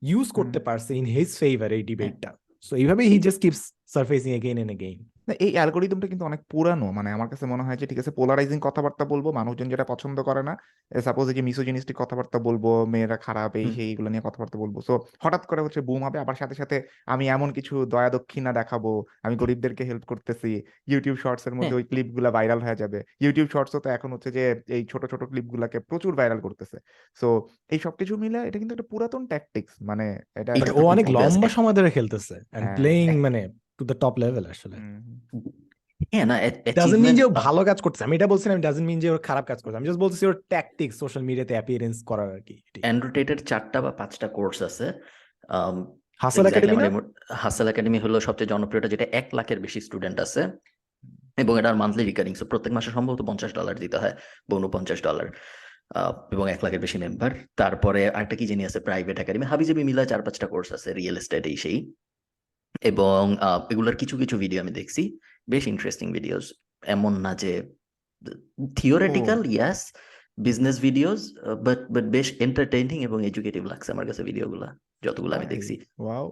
ইউজ করতে পারছে ইন হিজ ফেভার এই ডিবেটটা সো এইভাবেই he just keeps surfacing again and again না, এই অ্যালগোরিদমটা কিন্তু অনেক পুরানো। মানে আমার কাছে মনে হয় যে ঠিক আছে পোলারাইজিং কথাবার্তা বলব মানুষজন যেটা পছন্দ করে না সাপোজ যে মিসোজিনিস্টিক কথাবার্তা বলব মেয়েরা খারাপ এই সেই এগুলো নিয়ে কথাবার্তা বলব। সো হঠাৎ করে হচ্ছে বুম হবে আবার সাথে সাথে আমি এমন কিছু দয়া দক্ষিণা দেখাবো আমি গরিবদেরকে হেল্প করতেছি ইউটিউব শর্টস এর মধ্যে হ্যাঁ। ওই ক্লিপগুলা ভাইরাল হয়ে যাবে। ইউটিউব শর্টসও তো এখন হচ্ছে যে এই ছোট ছোট ক্লিপ গুলাকে প্রচুর ভাইরাল করতেছে। সো এই সবকিছু মিলে এটা কিন্তু একটা পুরাতন ট্যাকটিক্স মানে এটা ও অনেক লম্বা সময় ধরে খেলতেছে। এন্ড হ্যাঁ। প্লেইং মানে টু দ্য টপ লেভেল আসলে। হ্যাঁ না ডাজন্ট মিন যে ভালো কাজ করছে আমি এটা বলছি না আমি ডাজন্ট মিন যে ওর খারাপ কাজ করছে আমি জাস্ট বলছি ওর ট্যাকটিক্স সোশ্যাল মিডিয়াতে অ্যাপিয়ারেন্স করার আর কি অ্যান্ড্রোটেটের চারটা বা পাঁচটা কোর্স আছে। হাসল একাডেমি হাসেল একাডেমি হলো সবচেয়ে জনপ্রিয়টা যেটা এক লাখের বেশি স্টুডেন্ট আছে। এবং এটার মান্থলি রিকারিং সো প্রত্যেক মাসে সম্ভবত পঞ্চাশ ডলার দিতে হয় বা উনপঞ্চাশ ডলার এবং এক লাখের বেশি মেম্বার তারপরে আরেকটা কি জানি আছে প্রাইভেট একাডেমি হাবিজাবি মিলা চার পাঁচটা কোর্স আছে রিয়েল এস্টেট এই সেই। এবং এগুলোর কিছু কিছু ভিডিও আমি দেখছি বেশ ইন্টারেস্টিং ভিডিওস এমন না যে theoretical yes business videos but but বেশ এন্টারটেইনিং এবং এডুকেটিভ লাগছে আমার কাছে ভিডিওগুলো যতগুলো আমি দেখছি। ওয়াও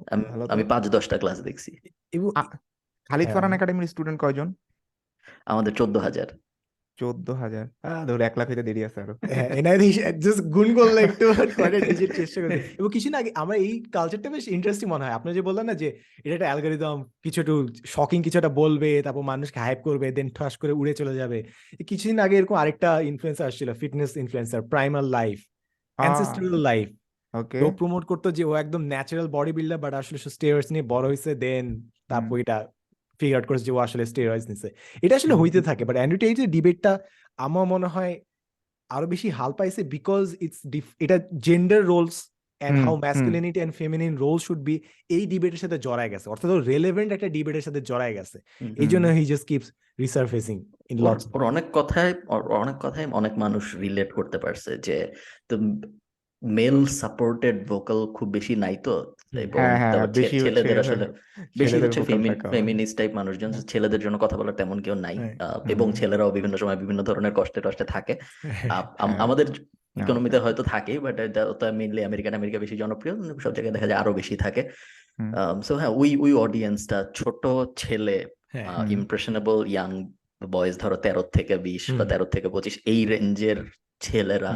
আমি পাঁচ দশটা ক্লাস দেখছি। খালিদ। ফারহান একাডেমির স্টুডেন্ট কয়জন? আমাদের চোদ্দ হাজার। চোদ্দ হাজার। আহ ধর এক লাখ হইতে দেরি আছে আরও। হ্যাঁ জাস্ট গুণ করলে একটু মানে চেষ্টা করতে। এবং কিছু না আগে আমার এই কালচারটা বেশ ইন্টারেস্টিং মনে হয়। আপনি যে বললেন না যে এটা একটা অ্যালগোরিদম কিছু একটু শকিং কিছু একটা বলবে তারপর মানুষকে হাইপ করবে দেন ঠাস করে উড়ে চলে যাবে। কিছুদিন আগে এরকম আরেকটা ইনফ্লুয়েন্সার আসছিল fitness influencer primal life ancestral life okay ও প্রমোট করতো যে ও একদম ন্যাচারাল বডি বিল্ডার বাট আসলে স্টেরয়েডস নিয়ে বড় হয়েছে দেন তারপর এটা ফিগার আউট করেছে যে ও আসলে স্টেরয়েডস নিছে। এটা আসলে হইতে থাকে বাট অ্যান্ড্রু টেটের ডিবেটটা আমার মনে হয় আরও বেশি হাল পাইছে বিকজ ইটস এটা gender roles hmm, how masculinity and feminine role should be এই ডিবেটের সাথে জড়ায় গেছে। অর্থাৎ রেলেভেন্ট একটা ডিবেটের সাথে জড়ায় গেছে। এই জন্য he just keeps resurfacing in lots ওর অনেক কথায় অনেক কথায় অনেক মানুষ রিলেট করতে পারছে যে মেল সাপোর্টেড ভোকাল খুব বেশি নাই তো? হ্যাঁ হ্যাঁ ছেলেদের আসলে বেশি হচ্ছে ফেমিনিস্ট টাইপ মানুষজন। ছেলেদের জন্য কথা বলার তেমন কেউ নাই। হ্যাঁ। এবং ছেলেরাও বিভিন্ন সময় বিভিন্ন ধরনের কষ্টে টষ্টে থাকে। আমাদের ইকোনমিতে হয়তো থাকে বাট এটা মেইনলি আমেরিকান আমেরিকা বেশি জনপ্রিয় সব জায়গায় দেখা যায় আরও বেশি থাকে। সো হ্যাঁ ওই ওই অডিয়েন্সটা ছোট ছেলে ইমপ্রেশনেবল ইয়াং বয়স ধরো তেরো থেকে বিশ বা তেরো থেকে পঁচিশ এই রেঞ্জের ছেলেরা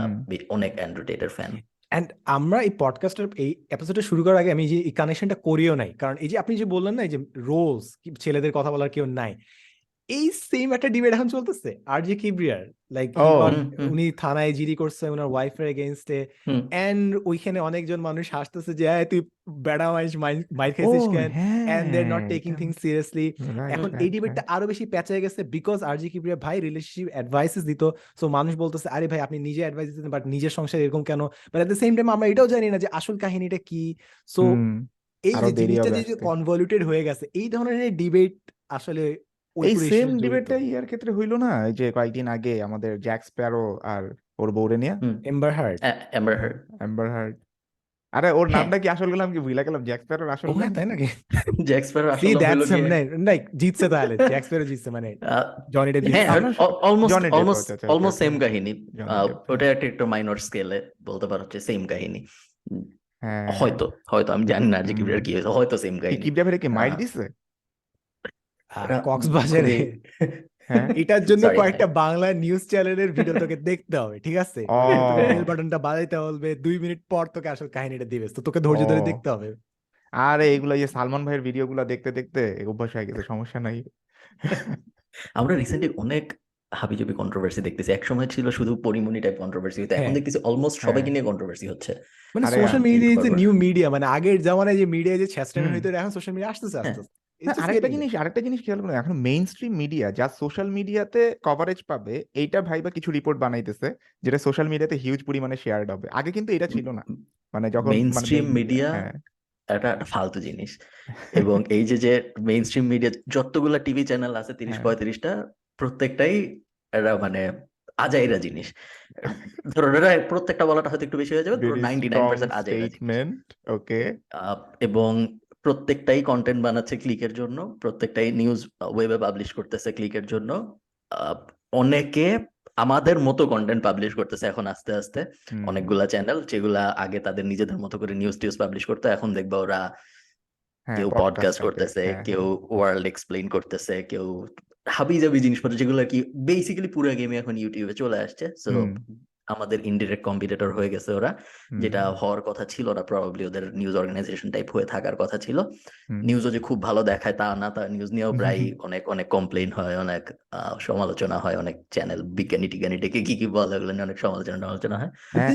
অনেক অ্যান্ড্রয়েডের ফ্যান অ্যান্ড আমরা এই পডকাস্টের এই এপিসোডটা শুরু করার আগে আমি যে এই কানেকশনটা করিও নাই। কারণ এই যে আপনি যে বললেন না, এই যে রোলস ছেলেদের কথা বলার কেউ নাই। এই সেম একটা ডিবেট এখন চলতেছে। আর যে কিবরিয়ার লাইক। উনি থানায় জিডি করছে ওনার ওয়াইফের এগেইনস্টে এন্ড ওইখানে অনেকজন মানুষ হাসতেছে যে "এই তুই বেড়া মাইস মাইর খাইছিস কেন? And they not taking things seriously এখন এই ডিবেটটা আরও বেশি প্যাঁচে গেছে বিকজ আর জি কিবরিয়া ভাই রিলেশনশিপ অ্যাডভাইসেস দিত। সো মানুষ বলতেছে আরে ভাই আপনি নিজে অ্যাডভাইস দিতেন বাট নিজের সংসার এরকম কেন? But at the same time আমরা এটাও জানি না যে আসল কাহিনীটা কি। সো এই যে জিনিসটা যে কনভলিউটেড হয়ে গেছে এই ধরনের ডিবেট আসলে এই সেম ইয়ার ক্ষেত্রে হইল না এই যে কয়েকদিন আগে আমাদের জ্যাক স্প্যারো আর ওর বউরে নিয়ে। Amber Heard Amber Heard Amber Heard আরে ওর হ্যাঁ। নামটা কি আসল গেলাম কি ভুলে গেলাম? জ্যাক স্প্যারোর আসল হ্যাঁ, নাম? তাই নাকি? আসলে হলো দ্যাটস গিয়ে লাইক জিতছে তাহলে। জ্যাক স্প্যারো জিতছে মানে জনি ডেপ হ্যাঁ অলমোস্ট অলমোস্ট অলমোস্ট সেম কাহিনী। ওটা একটা একটু মাইনর স্কেলে বলতে পারো যে সেম কাহিনী। হ্যাঁ। হয়তো হয়তো আমি জানি না যে কি কি হয়েছে হয়তো সেম কাহিনী। ফেরে কি আহ, দিছে? কক্সবাজারে। হ্যাঁ এটার জন্য কয়েকটা বাংলা নিউজ চ্যানেলের ভিডিও তোকে দেখতে হবে ঠিক আছে? বেল বাটনটা বাজাইতে হবে দুই মিনিট পর তোকে আসল কাহিনীটা দিবে তো তোকে ধৈর্য ধরে দেখতে হবে। আরে এগুলো যে সালমান ভাইয়ের ভিডিও গুলো দেখতে দেখতে অভ্যাস হয়ে গেছে সমস্যা নাই। আমরা রিসেন্টলি অনেক হাবিজাবি কন্ট্রোভার্সি দেখতেছি। এক সময় ছিল শুধু পরিমণি টাইপ কন্ট্রোভার্সি হতো এখন হ্যাঁ। দেখতেছি অলমোস্ট হ্যাঁ। সবাইকে নিয়ে কন্ট্রোভার্সি হচ্ছে। মানে social media is new media মানে আগের জামানায় যে মিডিয়া যে ছেঁচড়ামি হইতো এখন সোশ্যাল মিডিয়া আসতেছে হ্যাঁ। আসতেছে। আরেকটা জিনিস আরেকটা জিনিস খেয়াল করুন এখন মেইন স্ট্রিম মিডিয়া যা সোশ্যাল মিডিয়াতে কভারেজ পাবে এইটা ভাইবা কিছু রিপোর্ট বানাইতেছে যেটা সোশ্যাল মিডিয়াতে হিউজ পরিমাণে শেয়ার হবে। আগে কিন্তু এটা ছিল না। মানে যখন মেইন স্ট্রিম মিডিয়া এটা একটা ফালতু জিনিস। এবং এই যে যে মেইন স্ট্রিম মিডিয়া যতগুলা টিভি চ্যানেল আছে তিরিশ হ্যাঁ। পঁয়ত্রিশটা প্রত্যেকটাই এটা মানে আজাইরা জিনিস। ধরো প্রত্যেকটা বলাটা হয়তো একটু বেশি হয়ে যাবে নাইনটি নাইন পার্সেন্ট আজাইরা ওকে আহ, এবং প্রত্যেকটাই কন্টেন্ট বানাচ্ছে ক্লিকের জন্য প্রত্যেকটাই নিউজ ওয়েবে পাবলিশ করতেছে ক্লিকের জন্য অনেকে আমাদের মতো কন্টেন্ট পাবলিশ করতেছে এখন আস্তে আস্তে অনেকগুলা চ্যানেল যেগুলা আগে তাদের নিজেদের মতো করে নিউজ টিউজ পাবলিশ করতো এখন দেখবা ওরা হ্যাঁ, কেউ পডকাস্ট করতেছে হ্যাঁ, কেউ হ্যাঁ। ওয়ার্ল্ড এক্সপ্লেইন করতেছে কেউ হাবিজাবি জিনিসপত্র যেগুলো কি বেসিক্যালি পুরো গেমে এখন ইউটিউবে চলে আসছে সো। আমাদের ইনডিরেক্ট কম্পিটিটর হয়ে গেছে ওরা যেটা হওয়ার কথা ছিল না প্রবাবলি ওদের নিউজ অর্গানাইজেশন টাইপ হয়ে থাকার কথা ছিল। নিউজও যে খুব ভালো দেখায় তা না তা নিউজ নিয়েও প্রায় অনেক অনেক কমপ্লেন হয় অনেক আহ, সমালোচনা হয় অনেক চ্যানেল বিজ্ঞানী টিজ্ঞানী ডেকে কি কি বলে ওগুলো নিয়ে অনেক সমালোচনা টমালোচনা হয়। হ্যাঁ,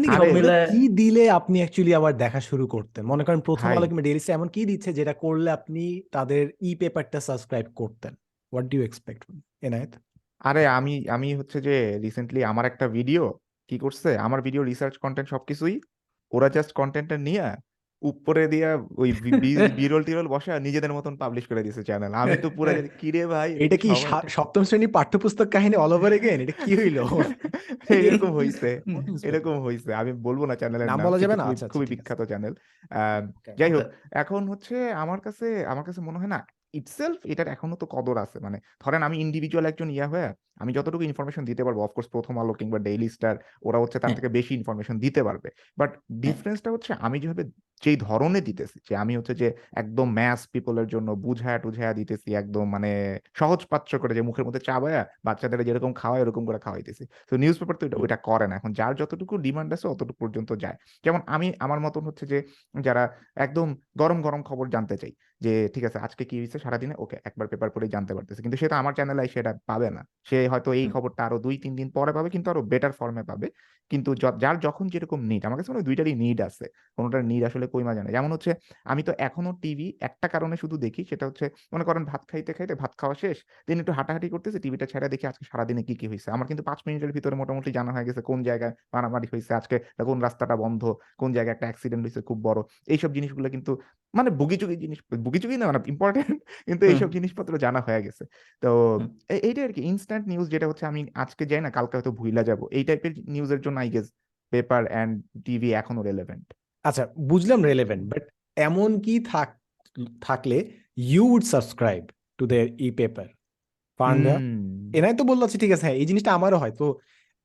কি দিলে আপনি অ্যাকচুয়ালি আবার দেখা শুরু করতেন? মনে করেন প্রথম। আলো কিংবা ডেইলি এমন কি দিচ্ছে যেটা করলে আপনি তাদের ই পেপারটা সাবস্ক্রাইব করতেন what do you expect Enayet? আরে আমি আমি হচ্ছে যে রিসেন্টলি আমার একটা ভিডিও কি করছে? আমার ভিডিও রিসার্চ কন্টেন্ট সবকিছুই ওরা জাস্ট কন্টেন্টটা নিয়ে উপরে দিয়া ওই বিরল টিরল বসা নিজেদের মতন পাবলিশ করে দিয়েছে চ্যানেল আমি তো পুরো যে, কি রে ভাই? এটা কি সপ্তম শ্রেণির পাঠ্যপুস্তক কাহিনী অল ওভার এগেন এটা কি হইল? এরকম হইছে। এরকম হইছে। আমি বলব না চ্যানেলের নাম বলা যাবে না? খুবই- আচ্ছা, আচ্ছা, খুবই বিখ্যাত চ্যানেল যাই হোক এখন হচ্ছে আমার কাছে আমার কাছে মনে হয় না ইটসেলফ এটার এখনও তো কদর আছে। মানে ধরেন আমি ইন্ডিভিজুয়াল একজন ইয়া হয়ে আমি যতটুকু ইনফরমেশন দিতে পারব অফকোর্স প্রথম আলো কিংবা ডেইলি স্টার ওরা হচ্ছে তার হ্যাঁ। থেকে বেশি ইনফরমেশন দিতে পারবে। বাট ডিফারেন্সটা হচ্ছে আমি যেভাবে যেই ধরনের দিতেছি যে আমি হচ্ছে যে একদম ম্যাস পিপলের জন্য বুঝায়া টুঝায়া দিতেছি একদম মানে সহজ পাচ্য করে যে মুখের মধ্যে চাবায়া বাচ্চাদের যেরকম খাওয়ায় এরকম করে খাওয়াইতেছি। তো নিউজ পেপার তো ওইটা করে না। এখন যার যতটুকু ডিমান্ড আছে অতটুকু পর্যন্ত যায়। যেমন আমি আমার মতন হচ্ছে যে যারা একদম গরম গরম খবর জানতে চাই যে ঠিক আছে আজকে কি হয়েছে সারাদিনে? ওকে একবার পেপার পড়েই জানতে পারতেছে। কিন্তু সে তো আমার চ্যানেলে সেটা পাবে না। সে হয়তো এই খবরটা আরও দুই তিন দিন পরে পাবে কিন্তু আরও বেটার ফর্মে পাবে। কিন্তু যার যখন যেরকম নিড আমার কাছে মনে হয় দুইটারই নিড আছে। কোনোটার নিড আসলে কইমা জানে। যেমন হচ্ছে আমি তো এখনও টিভি একটা কারণে শুধু দেখি সেটা হচ্ছে মনে করেন ভাত খাইতে খাইতে ভাত খাওয়া শেষ দিন একটু হাঁটাহাঁটি করতেছে টিভিটা ছেড়ে দেখি আজকে সারাদিনে কি কি হয়েছে আমার কিন্তু পাঁচ মিনিটের ভিতরে মোটামুটি জানা হয়ে গেছে কোন জায়গায় মারামারি হয়েছে আজকে কোন রাস্তাটা বন্ধ কোন জায়গায় একটা অ্যাক্সিডেন্ট হয়েছে খুব বড়। এইসব জিনিসগুলো কিন্তু মানে বুগিচুগি জিনিস বুগিচুগি না মানে ইম্পর্টেন্ট কিন্তু। এইসব জিনিসপত্র জানা হয়ে গেছে। তো হুম। এ- এইটাই আর কি ইনস্ট্যান্ট নিউজ যেটা হচ্ছে আমি আজকে যাই না কালকে হয়তো ভুইলা যাব। এই টাইপের নিউজের জন্য I guess paper and TV এখনও রেলেভেন্ট আচ্ছা বুঝলাম রেলেভেন্ট বাট এমন কি থাক থাকলে you would subscribe to their e-paper পান্ডা এনাই তো বলল আচ্ছা ঠিক আছে হ্যাঁ এই জিনিসটা আমারও হয়। তো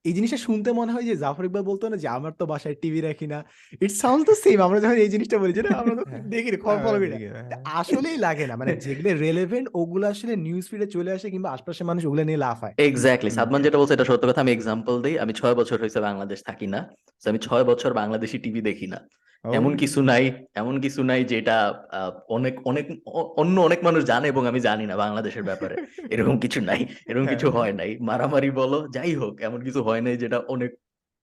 এই জিনিসটা শুনতে মনে হয় যে জাফর ইকবাল বলতো না যে আমার তো বাসায় টিভি রাখি না। ইট সাউন্ড তো সেম আমরা যখন এই জিনিসটা বলি যে না আমরা তো হ্যাঁ। দেখি খবর ফলো করি হ্যাঁ। আসলেই লাগে না। মানে যেগুলো রেলেভেন্ট ওগুলো আসলে নিউজ ফিডে চলে আসে কিংবা আশপাশের মানুষ ওগুলো নিয়ে লাফ হয়। এক্স্যাক্টলি সাদমান যেটা বলছে এটা সত্য কথা। আমি এক্সাম্পল দিই। আমি ছয় বছর হয়েছে বাংলাদেশ থাকি না। আমি ছয় বছর বাংলাদেশি টিভি দেখি না। এমন কিছু নাই এমন কিছু নাই যেটা অনেক অনেক অন্য অনেক মানুষ জানে এবং আমি জানি না বাংলাদেশের ব্যাপারে। এরকম কিছু নাই এরকম কিছু হ্যাঁ। হয় নাই। মারামারি বলো যাই হোক এমন কিছু হয় নাই যেটা অনেক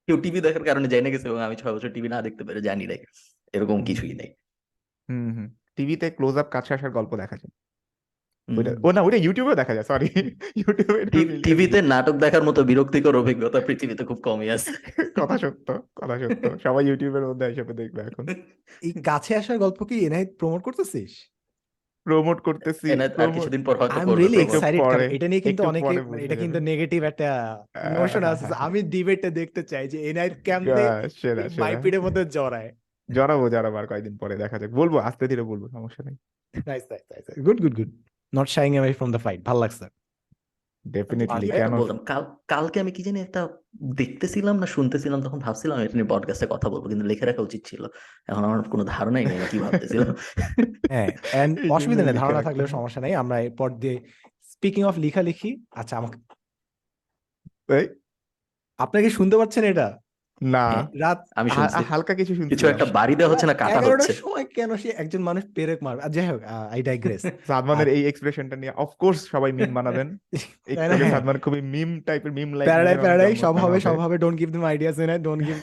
কেউ টিভি দেখার কারণে জানে গেছে এবং আমি ছয় বছর টিভি না দেখতে পেরে জানি নাই। এরকম কিছুই নেই। হুম হুম। টিভিতে ক্লোজ আপ কাছে আসার গল্প দেখা যায়। ও না ওইটা ইউটিউবেও দেখা যায় সরি ইউটিউবে টিভিতে নাটক দেখার মতো বিরক্তিকর অভিজ্ঞতা পৃথিবীতে খুব কমই আছে। কথা সত্য কথা সত্য সবাই ইউটিউবের মধ্যে হিসেবে দেখবে এখন। এই কাছে আসার গল্প কি এনাই প্রমোট করতেছিস? প্রমোট করতেছি এনা কিছুদিন পর হয়তো করবে রিয়েলি এক্সাইটেড এটা নিয়ে কিন্তু অনেকে মানে এটা কিন্তু নেগেটিভ একটা হ্যাঁ, আছে। আমি ডিবেটটা দেখতে চাই যে এনআই কেমনে আহ, সেরা সেরা মাইপিডের মধ্যে জড়ায়। জড়াবো জড়াবো আর কয়েকদিন পরে দেখা যাক। বলব আস্তে ধীরে বলব সমস্যা নেই। Nice nice nice good good good not shying away from the fight ভালো লাগছে। ডেফিনেটলি আমি কেন? বলতাম কাল কালকে আমি কি জানি একটা দেখতেছিলাম না শুনতেছিলাম তখন ভাবছিলাম এটা নিয়ে পডকাস্টে কথা বলব কিন্তু লিখে রাখা উচিত ছিল। এখন আমার কোনো ধারণাই নেই কি ভাবতেছিলাম। হ্যাঁ এন্ড অসুবিধা নেই ধারণা থাকলেও সমস্যা নেই আমরা এরপর দিয়ে স্পিকিং অফ লেখালেখি আচ্ছা আমাকে এই, আপনাকে শুনতে পাচ্ছেন এটা? না। হ্যাঁ, রাত আমি হালকা কিছু শুনছি। কিছু একটা বাড়ি দেওয়া হচ্ছে না কাটা হচ্ছে। সময় কেন সে একজন মানুষ পেরেক মারবে? আর যাই হোক আই ডাইগ্রেস সাদমানের এই এক্সপ্রেশনটা নিয়ে অফকোর্স সবাই মিম বানাবেন। সাদমান খুবই মিম টাইপের মিম লাইক প্যারাডাই প্যারাডাই সব হবে সব হবে ডোন্ট গিভ দেম আইডিয়াস এনে ডোন্ট গিভ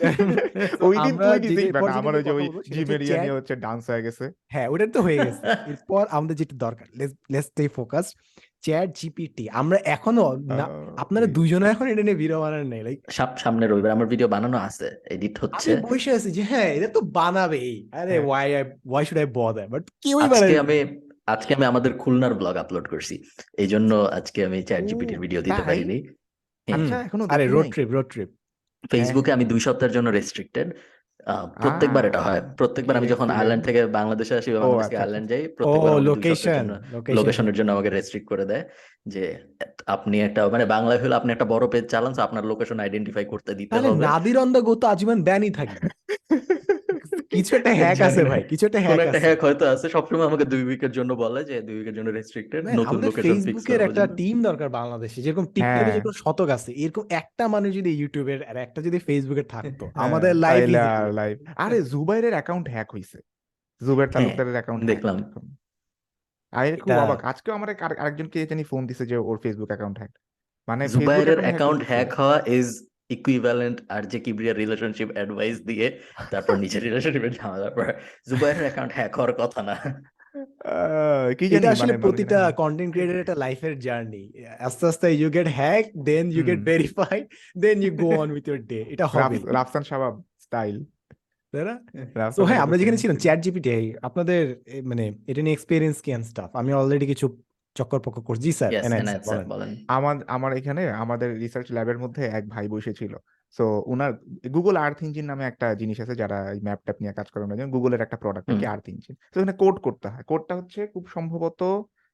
ওই দিন তুই দিছিস বাট আমার ওই যে ওই জিমের ইয়া নিয়ে হচ্ছে ডান্স হয়ে গেছে। হ্যাঁ ওটা তো হয়ে গেছে। এরপর আমাদের যেটা দরকার let's stay focus chat GPT আমরা এখনও আপনারা এই- দুইজনে এখন এটা নিয়ে ভিডিও বানান নেই লাইক সাম- সামনে রবিবার আমার ভিডিও বানানো আছে এডিট হচ্ছে। আমি বসে আছি যে হ্যাঁ এটা তো বানাবেই। আরে। Why why should I bother but কেউই আজকে আমি আজকে আমি আমাদের খুলনার ব্লগ আপলোড করছি। এই জন্য আজকে আমি চ্যাট জিপিটির ভিডিও দিতে পারিনি। হ্যাঁ, আচ্ছা এখনও আরে রোড ট্রিপ রোড ট্রিপ ফেসবুকে আমি দুই সপ্তাহের জন্য রেস্ট্রিক্টেড প্রত্যেকবার এটা হয় প্রত্যেকবার আমি যখন. আয়ারল্যান্ড থেকে বাংলাদেশে আসি বা বাংলাদেশ থেকে। আয়ারল্যান্ড যাই প্রত্যেকবার লোকেশন লোকেশনের জন্য আমাকে রেস্ট্রিক্ট করে দেয় যে আপনি একটা মানে বাংলায় হলে আপনি একটা বড় পেজ চালান আপনার লোকেশন আইডেন্টিফাই করতে দিতে হবে নাদির অন দ্য গো তো আজীবন ব্যানই থাকবে কিছু একটা হ্যাক আছে ভাই কিছু একটা হ্যাক আছে। হ্যাক হয়তো আছে সবসময় আমাকে দুই উইকের জন্য বলে যে দুই উইকের জন্য রেস্ট্রিক্টেড নতুন আমাদের লোকেশন ফিক্স ফেসবুকের করার একটা টিম দরকার বাংলাদেশে যেরকম টিকটকে হ্যাঁ। যেরকম শতক আছে এরকম একটা মানুষ যদি ইউটিউবের আর একটা যদি ফেসবুকে থাকতো হ্যাঁ আমাদের আর লাইভ আরে জুবাইরের অ্যাকাউন্ট হ্যাক হইছে। জুবাইর তালুকদারের অ্যাকাউন্ট দেখলাম। আমি খুব অবাক আজকেও আমার আরেকজনকে জানি ফোন দিছে যে ওর ফেসবুক অ্যাকাউন্ট হ্যাক মানে জুবাইরের অ্যাকাউন্ট হ্যাক হওয়া ইজ ইকুইভ্যালেন্ট আর যে কিবরিয়া রিলেশনশিপ অ্যাডভাইস দিয়ে তারপর নিজের রিলেশনশিপের ঝামেলার পর জুবাইরের অ্যাকাউন্ট হ্যাক হওয়ার কথা না। কি জানি আসলে মানে মানুষের প্রতিটা কন্টেন্ট ক্রিয়েটার একটা লাইফের জার্নি আস্তে আস্তে you get hack then you get hmm. Verified then you go on with your day এটা হবে। রাফসান শাবাব স্টাইল তাই না? তো হ্যাঁ আমরা যেখানে ছিলাম ছিল চ্যাট জিপিটি আপনাদের মানে এটা নিয়ে এক্সপিরিয়েন্স কি অ্যান্ড স্টাফ আমি অলরেডি কিছু চক্কর পক্কর করছি জি স্যার বলেন। আমার আমার এখানে আমাদের রিসার্চ ল্যাবের মধ্যে এক ভাই বসেছিল। সো উনার গুগল আর্থ ইঞ্জিন নামে একটা জিনিস আছে যারা এই ম্যাপ ট্যাপ নিয়ে কাজ করে ওনার গুগলের একটা প্রোডাক্ট কি আর্থ ইঞ্জিন তো এখানে কোড করতে হয়। কোডটা হচ্ছে খুব সম্ভবত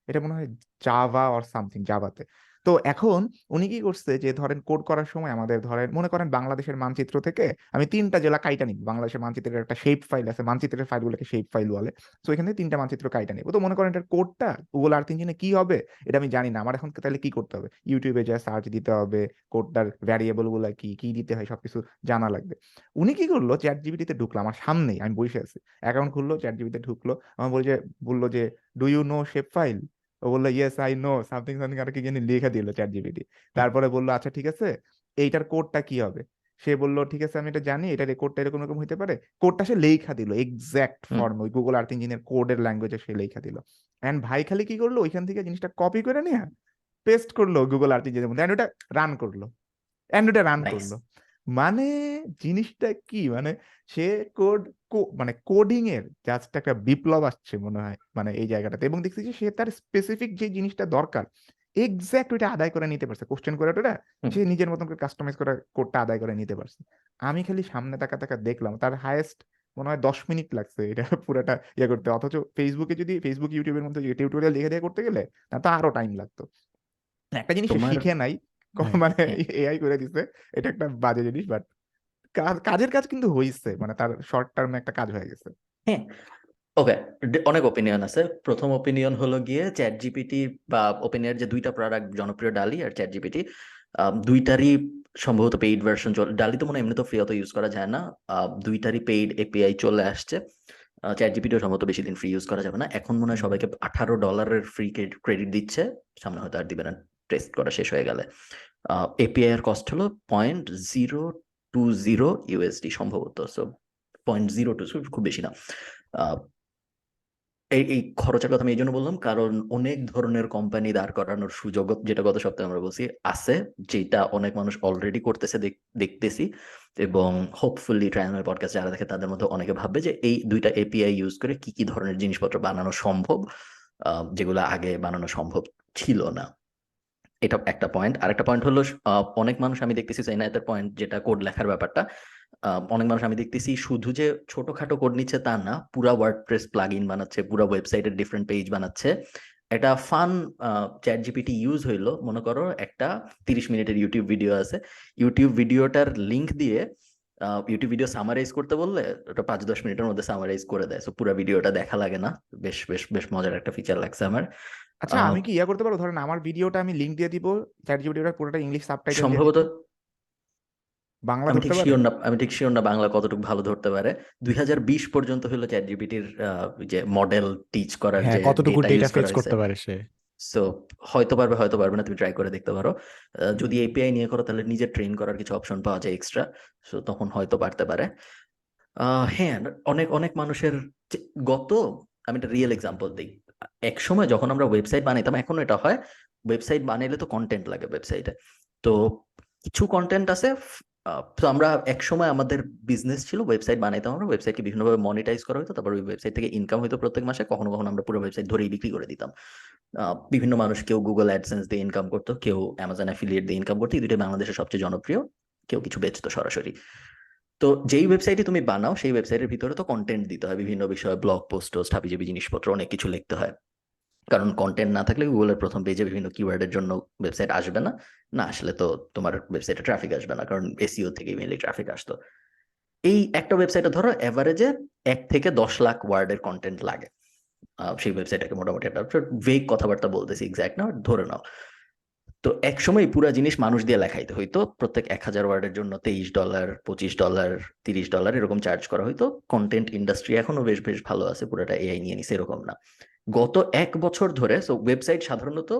এটা মনে হয় জাভা অর সামথিং জাভাতে তো এখন উনি কি করছে যে, ধরেন কোড করার সময় আমাদের ধরেন, মনে করেন বাংলাদেশের মানচিত্র থেকে আমি তিনটা জেলা কাইটা নিব। বাংলাদেশের মানচিত্রের একটা শেপ ফাইল আছে, মানচিত্রের ফাইলগুলোকে শেপ ফাইল বলে। তো এখানে তিনটা মানচিত্র কাইটা নিব। তো মনে করেন এটার কোডটা গুগল আর্থ ইঞ্জিনে কি হবে? এটা আমি জানি না। আমার এখন তাহলে কি করতে হবে? ইউটিউবে যা সার্চ দিতে হবে, কোডটার ভ্যারিয়েবলগুলা কি কি দিতে হয়, সবকিছু জানা লাগবে। উনি কি করল? চ্যাট জিবিটিতে ঢুকলো আমার সামনেই, আমি বসে আছি। অ্যাকাউন্ট খুললো চ্যাট জিবিতে ঢুকলো। আমার বলছে, বলল যে do you know shape file ও বলল yes I know something something আর কি জানি লিখে দিল চ্যাট জিবিটি তারপরে বলল আচ্ছা ঠিক আছে এইটার কোডটা কি হবে? সে বলল ঠিক আছে আমি এটা জানি এটার কোডটা এরকম এরকম হতে পারে। কোডটা সে লেখা দিল এক্সাক্ট হুম। ফর্মে ওই গুগল আর্থ ইঞ্জিনের কোডের ল্যাঙ্গুয়েজে সে লেখা দিল। এন্ড ভাই খালি কি করল ওইখান থেকে জিনিসটা কপি করে নিয়ে পেস্ট করল গুগল আর্থ ইঞ্জিনের মধ্যে এন্ড ওটা রান করল। এন্ড ওটা রান করল। মানে জিনিসটা কি? মানে সে কোড মানে কোডিং এর জাস্ট একটা বিপ্লব আসছে মনে হয় মানে এই জায়গাটাতে। এবং দেখছি যে সে তার স্পেসিফিক যে জিনিসটা দরকার এক্সাক্ট ওইটা আদায় করে নিতে পারছে। কোশ্চেন করে ওটা সে নিজের মতন করে কাস্টমাইজ করে কোডটা আদায় করে নিতে পারছে। আমি খালি সামনে তাকা তাকা দেখলাম তার হায়েস্ট মনে হয় দশ মিনিট লাগছে এটা পুরোটা ইয়ে করতে। অথচ ফেসবুকে যদি ফেসবুক ইউটিউবের মধ্যে টিউটোরিয়াল লিখে দিয়ে করতে গেলে না তো আরও টাইম লাগতো। একটা জিনিস শিখে নাই মানে হ্যাঁ। এআই করে দিছে। এটা একটা বাজে জিনিস বাট কাজের কাজ কিন্তু হইছে মানে তার শর্ট টার্মে একটা কাজ হয়ে গেছে। হ্যাঁ। ওকে অনেক ওপিনিয়ন আছে। প্রথম ওপিনিয়ন হলো গিয়ে চ্যাট জিপিটি বা ওপেনের যে দুইটা প্রোডাক্ট জনপ্রিয় ডালি আর চ্যাট জিপিটি দুইটারই সম্ভবত পেইড ভার্সন চলে ডালি তো মনে হয় এমনি তো ফ্রি অত ইউজ করা যায় না। আহ, দুইটারই পেইড এপিআই চলে আসছে। চ্যাট জিপিটিও সম্ভবত বেশি দিন ফ্রি ইউজ করা যাবে না। এখন মনে হয় সবাইকে আঠারো ডলারের ফ্রি ক্রেডিট দিচ্ছে। সামনে হয়তো আর দিবে না। টেস্ট করা শেষ হয়ে গেলে। এপিআই এর কস্ট হলো point zero two zero USD সম্ভবত। সো পয়েন্ট জিরো টু খুব বেশি না। এই এই খরচের কথা আমি এই জন্য বললাম কারণ অনেক ধরনের কোম্পানি দাঁড় করানোর সুযোগ যেটা গত সপ্তাহে আমরা বলছি আছে যেটা অনেক মানুষ অলরেডি করতেছে দেখ- দেখতেছি। এবং হোপফুলি ট্রায়াল পডকাস্ট যারা দেখে তাদের মধ্যে অনেকে ভাববে যে এই দুইটা এপিআই ইউজ করে কি কি ধরনের জিনিসপত্র বানানো সম্ভব? যেগুলো আগে বানানো সম্ভব ছিল না। এটা একটা পয়েন্ট আর একটা পয়েন্ট হলো অনেক মানুষ আমি দেখতেছি চাইনাতের পয়েন্ট যেটা কোড লেখার ব্যাপারটা অনেক মানুষ আমি দেখতেছি শুধু যে ছোটখাটো কোড নিচ্ছে তা না, পুরা ওয়ার্ডপ্রেস প্লাগ ইন বানাচ্ছে, পুরা ওয়েবসাইটের ডিফারেন্ট পেজ বানাচ্ছে। এটা ফান চ্যাট জিপিটি ইউজ হইল, মনে করো একটা তিরিশ মিনিটের ইউটিউব ভিডিও আছে। ইউটিউব ভিডিওটার লিংক দিয়ে ইউটিউব ভিডিও সামারাইজ করতে বললে, ওটা পাঁচ দশ মিনিটের মধ্যে সামারাইজ করে দেয়। সো পুরো ভিডিওটা দেখা লাগে না। বেশ বেশ বেশ মজার একটা ফিচার লাগছে আমার। আচ্ছা আমি কি ইয়া করতে পারব? ধরেন আমার ভিডিওটা আমি লিংক দিয়ে দিব চ্যাট জিপিটিটা পুরোটা ইংলিশ সাবটাইটেল সম্ভবত বাংলা আমি ঠিক শিওর না আমি ঠিক শিওর না বাংলা কতটুকু ভালো ধরতে পারে। দুই হাজার বিশ পর্যন্ত হলো চ্যাট জিপিটির যে মডেল টিচ করার হ্যাঁ যে কতটুকু ডেটা ফেচ করতে পারে সে? সো হয়তো পারবে হয়তো পারবে না তুমি ট্রাই করে দেখতে পারো। যদি এপিআই নিয়ে করো তাহলে নিজে ট্রেন করার কিছু অপশন পাওয়া যায় এক্সট্রা সো তখন হয়তো পারতে পারে। হ্যাঁ অনেক অনেক মানুষের গত আমি একটা রিয়েল এক্সাম্পল দিই। এক সময় যখন আমরা ওয়েবসাইট বানাইতাম, এখন এটা হয় ওয়েবসাইট বানাইলে তো কন্টেন্ট লাগে ওয়েবসাইটে তো কিছু কন্টেন্ট আছে তো আমরা এক সময় আমাদের বিজনেস ছিল ওয়েবসাইট বানাইতাম আমরা ওয়েবসাইটকে বিভিন্নভাবে মনিটাইজ করা হতো তারপর ওয়েবসাইট থেকে ইনকাম হতো প্রত্যেক মাসে, কখনো কখনো আমরা পুরো ওয়েবসাইট ধরেই বিক্রি করে দিতাম। বিভিন্ন মানুষ কেউ গুগল অ্যাডসেন্স দিয়ে ইনকাম করতো, কেউ অ্যামাজন অ্যাফিলিয়েট দিয়ে ইনকাম করতো, এই দুটোই বাংলাদেশের সবচেয়ে জনপ্রিয়, কেউ কিছু বেচতো সরাসরি। তো যেই ওয়েবসাইটে তুমি বানাও, সেই ওয়েবসাইটের ভিতরে তো কন্টেন্ট দিতে হয়, বিভিন্ন বিষয়ে ব্লগ পোস্ট টোস্ট হাবিজাবি জিনিসপত্র, অনেক কিছু লিখতে হয়। কারণ কন্টেন্ট না থাকলে গুগলের প্রথম পেজে বিভিন্ন কিওয়ার্ডের জন্য ওয়েবসাইট আসবে না। না, আসলে তো তোমার ওয়েবসাইটে ট্রাফিক আসবে না, কারণ এসিও থেকে মেনলি ট্রাফিক আসতো। এই একটা ওয়েবসাইটে ধরো এভারেজে এক থেকে দশ লাখ ওয়ার্ডের কন্টেন্ট লাগে। সেই ওয়েবসাইটটাকে মোটামুটি একটা ভেগ কথাবার্তা বলতেছি এক্স্যাক্ট না ধরে নাও। তো একসময় পুরো জিনিস মানুষ দিয়ে লেখাইতে হইতো, প্রত্যেক এক হাজার ওয়ার্ডের জন্য তেইশ ডলার পঁচিশ ডলার তিরিশ ডলার এরকম চার্জ করা হইতো। কন্টেন্ট ইন্ডাস্ট্রি এখনও বেশ বেশ ভালো আছে, পুরোটা এআই নিয়ে নিছে, এরকম না। গত এক বছর ধরে সো ওয়েবসাইট সাধারণত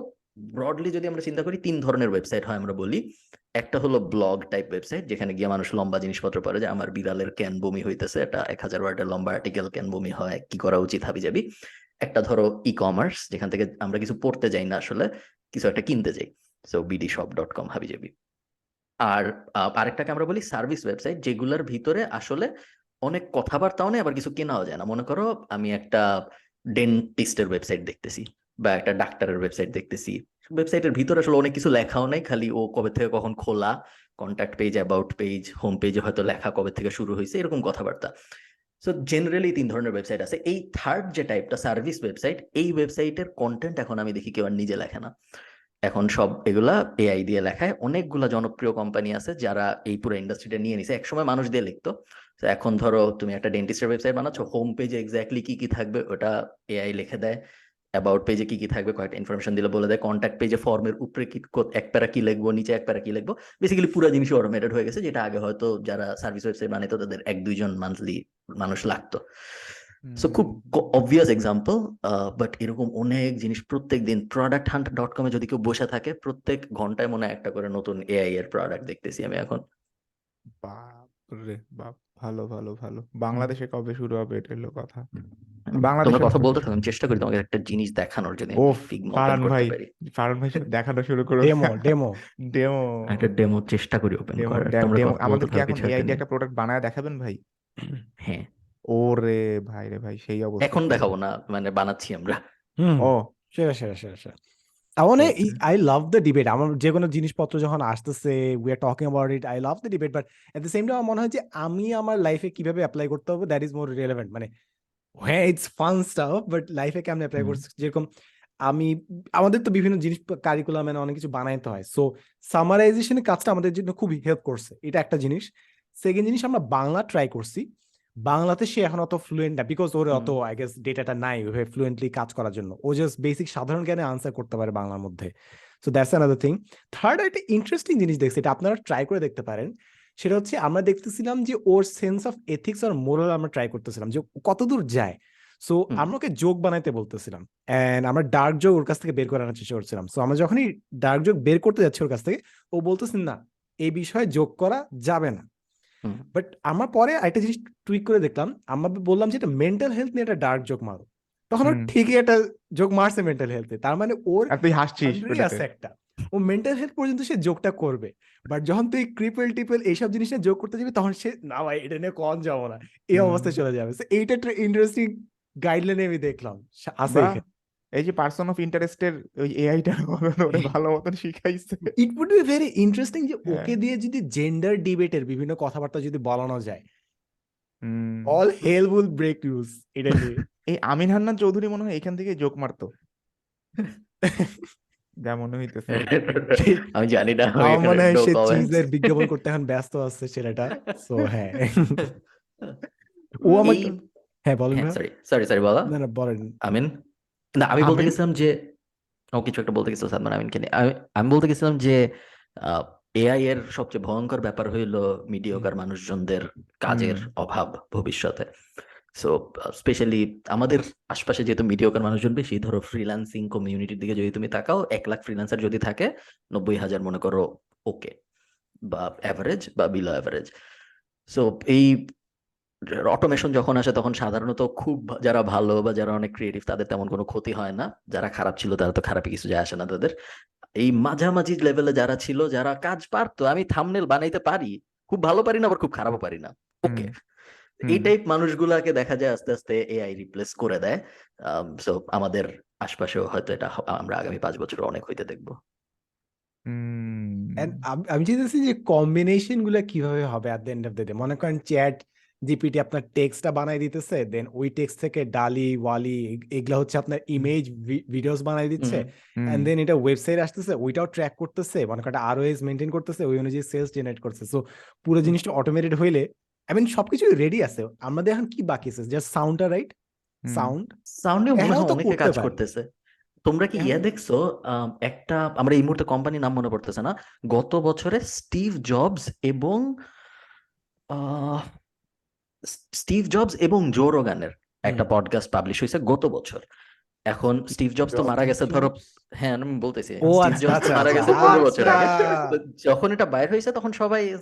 ব্রডলি যদি আমরা চিন্তা করি, তিন ধরনের ওয়েবসাইট হয় আমরা বলি। একটা হলো ব্লগ টাইপ ওয়েবসাইট যেখানে গিয়ে মানুষ লম্বা জিনিসপত্র পড়ে, যে আমার বিড়ালের ক্যান বমি হইতেছে এটা এক হাজার ওয়ার্ডের লম্বা আর্টিকেল ক্যান বমি হয়, কি করা উচিত হাবি যাবি একটা ধরো ই কমার্স যেখান থেকে আমরা কিছু পড়তে যাই না আসলে, কিছু একটা কিনতে যাই so BD shop dot com হাবি যাবি আর আরেকটাকে আমরা বলি সার্ভিস ওয়েবসাইট যেগুলোর ভিতরে আসলে অনেক কথাবার্তাও নেই, আবার কিছু কেনাও যায় না। মনে করো আমি একটা ডেন্টিস্টের ওয়েবসাইট দেখতেছি বা একটা ডাক্তারের ওয়েবসাইট দেখতেছি। ওয়েবসাইটের ভিতরে আসলে অনেক কিছু লেখাও নাই, খালি ও কবে থেকে কখন খোলা contact page about page home পেজে হয়তো লেখা কবে থেকে শুরু হয়েছে, এরকম কথাবার্তা। সো জেনারেলি তিন ধরনের ওয়েবসাইট আছে। এই থার্ড যে টাইপটা সার্ভিস ওয়েবসাইট এই ওয়েবসাইটের কন্টেন্ট এখন আমি দেখি কেউ আর নিজে লেখে না। এখন সব এগুলা এআই দিয়ে লেখায়। অনেকগুলা জনপ্রিয় কোম্পানি আছে যারা এই পুরো ইন্ডাস্ট্রিটা নিয়ে নিছে। একসময় মানুষ দিয়ে লিখতো। তো এখন ধরো তুমি একটা ডেন্টিস্টের ওয়েবসাইট বানাচ্ছ হোম পেজে এক্স্যাক্টলি কি কি থাকবে ওটা এআই লিখে দেয়। অ্যাবাউট পেজে কি কি থাকবে কয়েকটা ইনফরমেশন দিলে বলে দেয়। কন্ট্যাক্ট পেজে ফর্মের উপরে কি এক প্যারা কি লিখব নিচে এক প্যারা কি লিখব। বেসিক্যালি পুরো জিনিস অটোমেটেড হয়ে গেছে যেটা আগে হয়তো যারা সার্ভিস ওয়েবসাইট বানাইতো তাদের এক দুইজন মান্থলি মানুষ লাগতো। সো খুব অবভিয়াস এক্সাম্পল বাট এরকম অনেক জিনিস প্রত্যেক দিন প্রোডাক্ট হান্ট ডট কমে যদি কেউ বসে থাকে প্রত্যেক ঘন্টায় মনে হয় একটা করে নতুন এআই এর প্রোডাক্ট দেখতেছি আমি এখন। বাপ রে বাপ। ভালো ভালো ভালো। বাংলাদেশে কবে শুরু হবে এটা হলো কথা। তোমরা বাংলাদেশে কথা বলতে থাকো আমি চেষ্টা করি তোমাকে একটা জিনিস দেখানোর জন্য ফারহান ওপেন ভাই, করতে পারি। ফারুন ভাই দেখানো শুরু করো ডেমো ডেমো ডেমো একটা ডেমো চেষ্টা করি ওপেন ডেমো করার। ডেমো তোমরা ডেমো কথা আমাদের বলতে কি থাকো এখন কিছু এআই একটা দিয়ে একটা প্রোডাক্ট বানায় দেখাবেন ভাই? হ্যাঁ। ওরে ভাই রে ভাই সেই অবস্থা। এখন দেখাবো না মানে বানাচ্ছি আমরা। হুম। ও। সেরা সেরা সেরা সেরা। তার মানে Okay. I love the debate আমার যে কোনো জিনিসপত্র যখন আসতেছে we are talking about it I love the debate but at the same time আমার মনে হয় যে আমি আমার লাইফে কীভাবে অ্যাপ্লাই করতে হবে দ্যাট ইজ মোর রিলেভেন্ট মানে হ্যাঁ ইটস ফান স্টাফ বাট লাইফে কেমন অ্যাপ্লাই করছি? যেরকম আমি আমাদের তো বিভিন্ন জিনিস কারিকুলাম মানে অনেক কিছু বানাইতে হয়। সো সামারাইজেশনের কাজটা আমাদের জন্য খুবই হেল্প করছে। এটা একটা জিনিস। সেকেন্ড জিনিস আমরা বাংলা ট্রাই করছি। বাংলাতে সে এখন অত ফ্লুয়েন্ট না বিকজ ওর অত আই গেস ডেটাটা নাই ওইভাবে ফ্লুয়েন্টলি কাজ করার জন্য। ও জাস্ট বেসিক সাধারণ জ্ঞানে আনসার করতে পারে বাংলার মধ্যে। So that's another thing third একটা ইন্টারেস্টিং জিনিস দেখছি এটা আপনারা ট্রাই করে দেখতে পারেন। সেটা হচ্ছে আমরা দেখতেছিলাম যে ওর সেন্স অফ এথিক্স আর মোরাল আমরা ট্রাই করতেছিলাম যে কতদূর যায়। সো আমরা ওকে যোগ বানাইতে বলতেছিলাম এন্ড আমরা ডার্ক যোগ ওর কাছ থেকে বের করার চেষ্টা করছিলাম। সো আমরা যখনই ডার্ক যোগ বের করতে যাচ্ছি ওর কাছ থেকে ও বলতেছেন না এই বিষয়ে যোগ করা যাবে না। বাট আমার পরে একটা জিনিস টুইক করে দেখলাম আমরা বললাম যে এটা মেন্টাল হেলথ নিয়ে একটা ডার্ক যোগ মারো। তখন ও হুম। ঠিকই একটা যোগ মারছে মেন্টাল হেলথে তার মানে ওর তুই হাসছিস আছে একটা। ও মেন্টাল হেলথ পর্যন্ত সে যোগটা করবে। বাট যখন তুই ক্রিপেল টিপেল এইসব জিনিস নিয়ে যোগ করতে যাবি তখন সে না ভাই এটা নিয়ে কন যাব না এই অবস্থায় চলে যাবে। এইটা একটা ইন্টারেস্টিং গাইডলাইনে আমি দেখলাম। আছে এই যে পার্সন অফ ইন্টারেস্টের ওই এআইটা ওরে ভালো মতন শিখাইছে। It would be very interesting যে হ্যাঁ। ওকে দিয়ে যদি জেন্ডার ডিবেটের বিভিন্ন কথাবার্তা যদি বলানো যায়। হুম। All hell will break loose এটা এই আমিন হান্নান চৌধুরী মনে হয় এখান থেকে যোগ মারতো। যা মনে হইতেছে। আমি জানি না আমার মনে হয় সে চিজের বিজ্ঞাপন করতে এখন ব্যস্ত আছে ছেলেটা সো হ্যাঁ। ও আমাকে হ্যাঁ বলেন। সরি সরি সরি বলা। না না বলেন। আমিন? না আমি বলতে গেছিলাম যে ও কিছু একটা বলতে গেছিল সাদমান আমিনকে নিয়ে। আমি আমি বলতে গেছিলাম যে এআই এর সবচেয়ে ভয়ঙ্কর ব্যাপার হইল মিডিওকার মানুষজনদের কাজের অভাব ভবিষ্যতে। সো স্পেশালি আমাদের আশপাশে যেহেতু মিডিওকার মানুষজন বেশি ধরো ফ্রিল্যান্সিং কমিউনিটির দিকে যদি তুমি তাকাও এক লাখ ফ্রিল্যান্সার যদি থাকে নব্বই হাজার মনে করো ওকে বা অ্যাভারেজ বা বিলো অ্যাভারেজ সো এই অটোমেশন যখন আসে তখন সাধারণত খুব যারা ভালো বা যারা অনেক ক্রিয়েটিভ তাদের তেমন কোনো ক্ষতি হয় না। যারা খারাপ ছিল তারা তো খারাপই কিছু যায় আসে না তাদের। এই মাঝামাঝি লেভেলে যারা ছিল যারা কাজ পারতো আমি থাম্বনেল বানাইতে পারি খুব ভালো পারি না আবার খুব খারাপও পারি না। ওকে এই টাইপ মানুষগুলাকে দেখা যায় আস্তে আস্তে এআই রিপ্লেস করে দেয়। সো আমাদের আশপাশেও হয়তো এটা আমরা আগামী পাঁচ বছর অনেক হইতে দেখব। আমি চাইতেছি যে কম্বিনেশনগুলা কীভাবে হবে at the end of the day মনে করেন চ্যাট জিপিটি আপনার টেক্সটটা বানাই দিতেছে দেন ওই টেক্সট থেকে ডালি ওয়ালি এগ- এগুলা হচ্ছে আপনার ইমেজ ভিডিওস বানাই দিচ্ছে এন্ড দেন এটা ওয়েবসাইট আসতেছে ওইটাও ট্র্যাক করতেছে মানে মনে করেন আরওএস মেনটেন করতেছে ওই অনুযায়ী সেলস জেনারেট করতেছে সো পুরো জিনিসটা অটোমেটেড হইলে আই মিন সবকিছু রেডি আছে আমাদের এখন কি বাকি আছে? জাস্ট সাউন্ডটা রাইট। সাউন্ড সাউন্ডে মনে হয় অনেকে কাজ করতেছে। তোমরা কি ইয়া। দেখছ একটা আমরা এই মুহূর্তে কোম্পানির নাম মনে পড়তেছে না গত বছরে স্টিভ জবস এবং আহ, স্টিভ জবস এবং জো রোগানের একটা। পডকাস্ট পাবলিশ হয়েছে গত বছর। এখন স্টিভ জবস তো মারা গেছে ধরো হ্যাঁ আমি বলতেছি। স্টিভ আচ্ছা জবস আচ্ছা মারা আচ্ছা, গেছে পনেরো বছর। আগে। যখন এটা বাইর হয়েছে তখন সবাই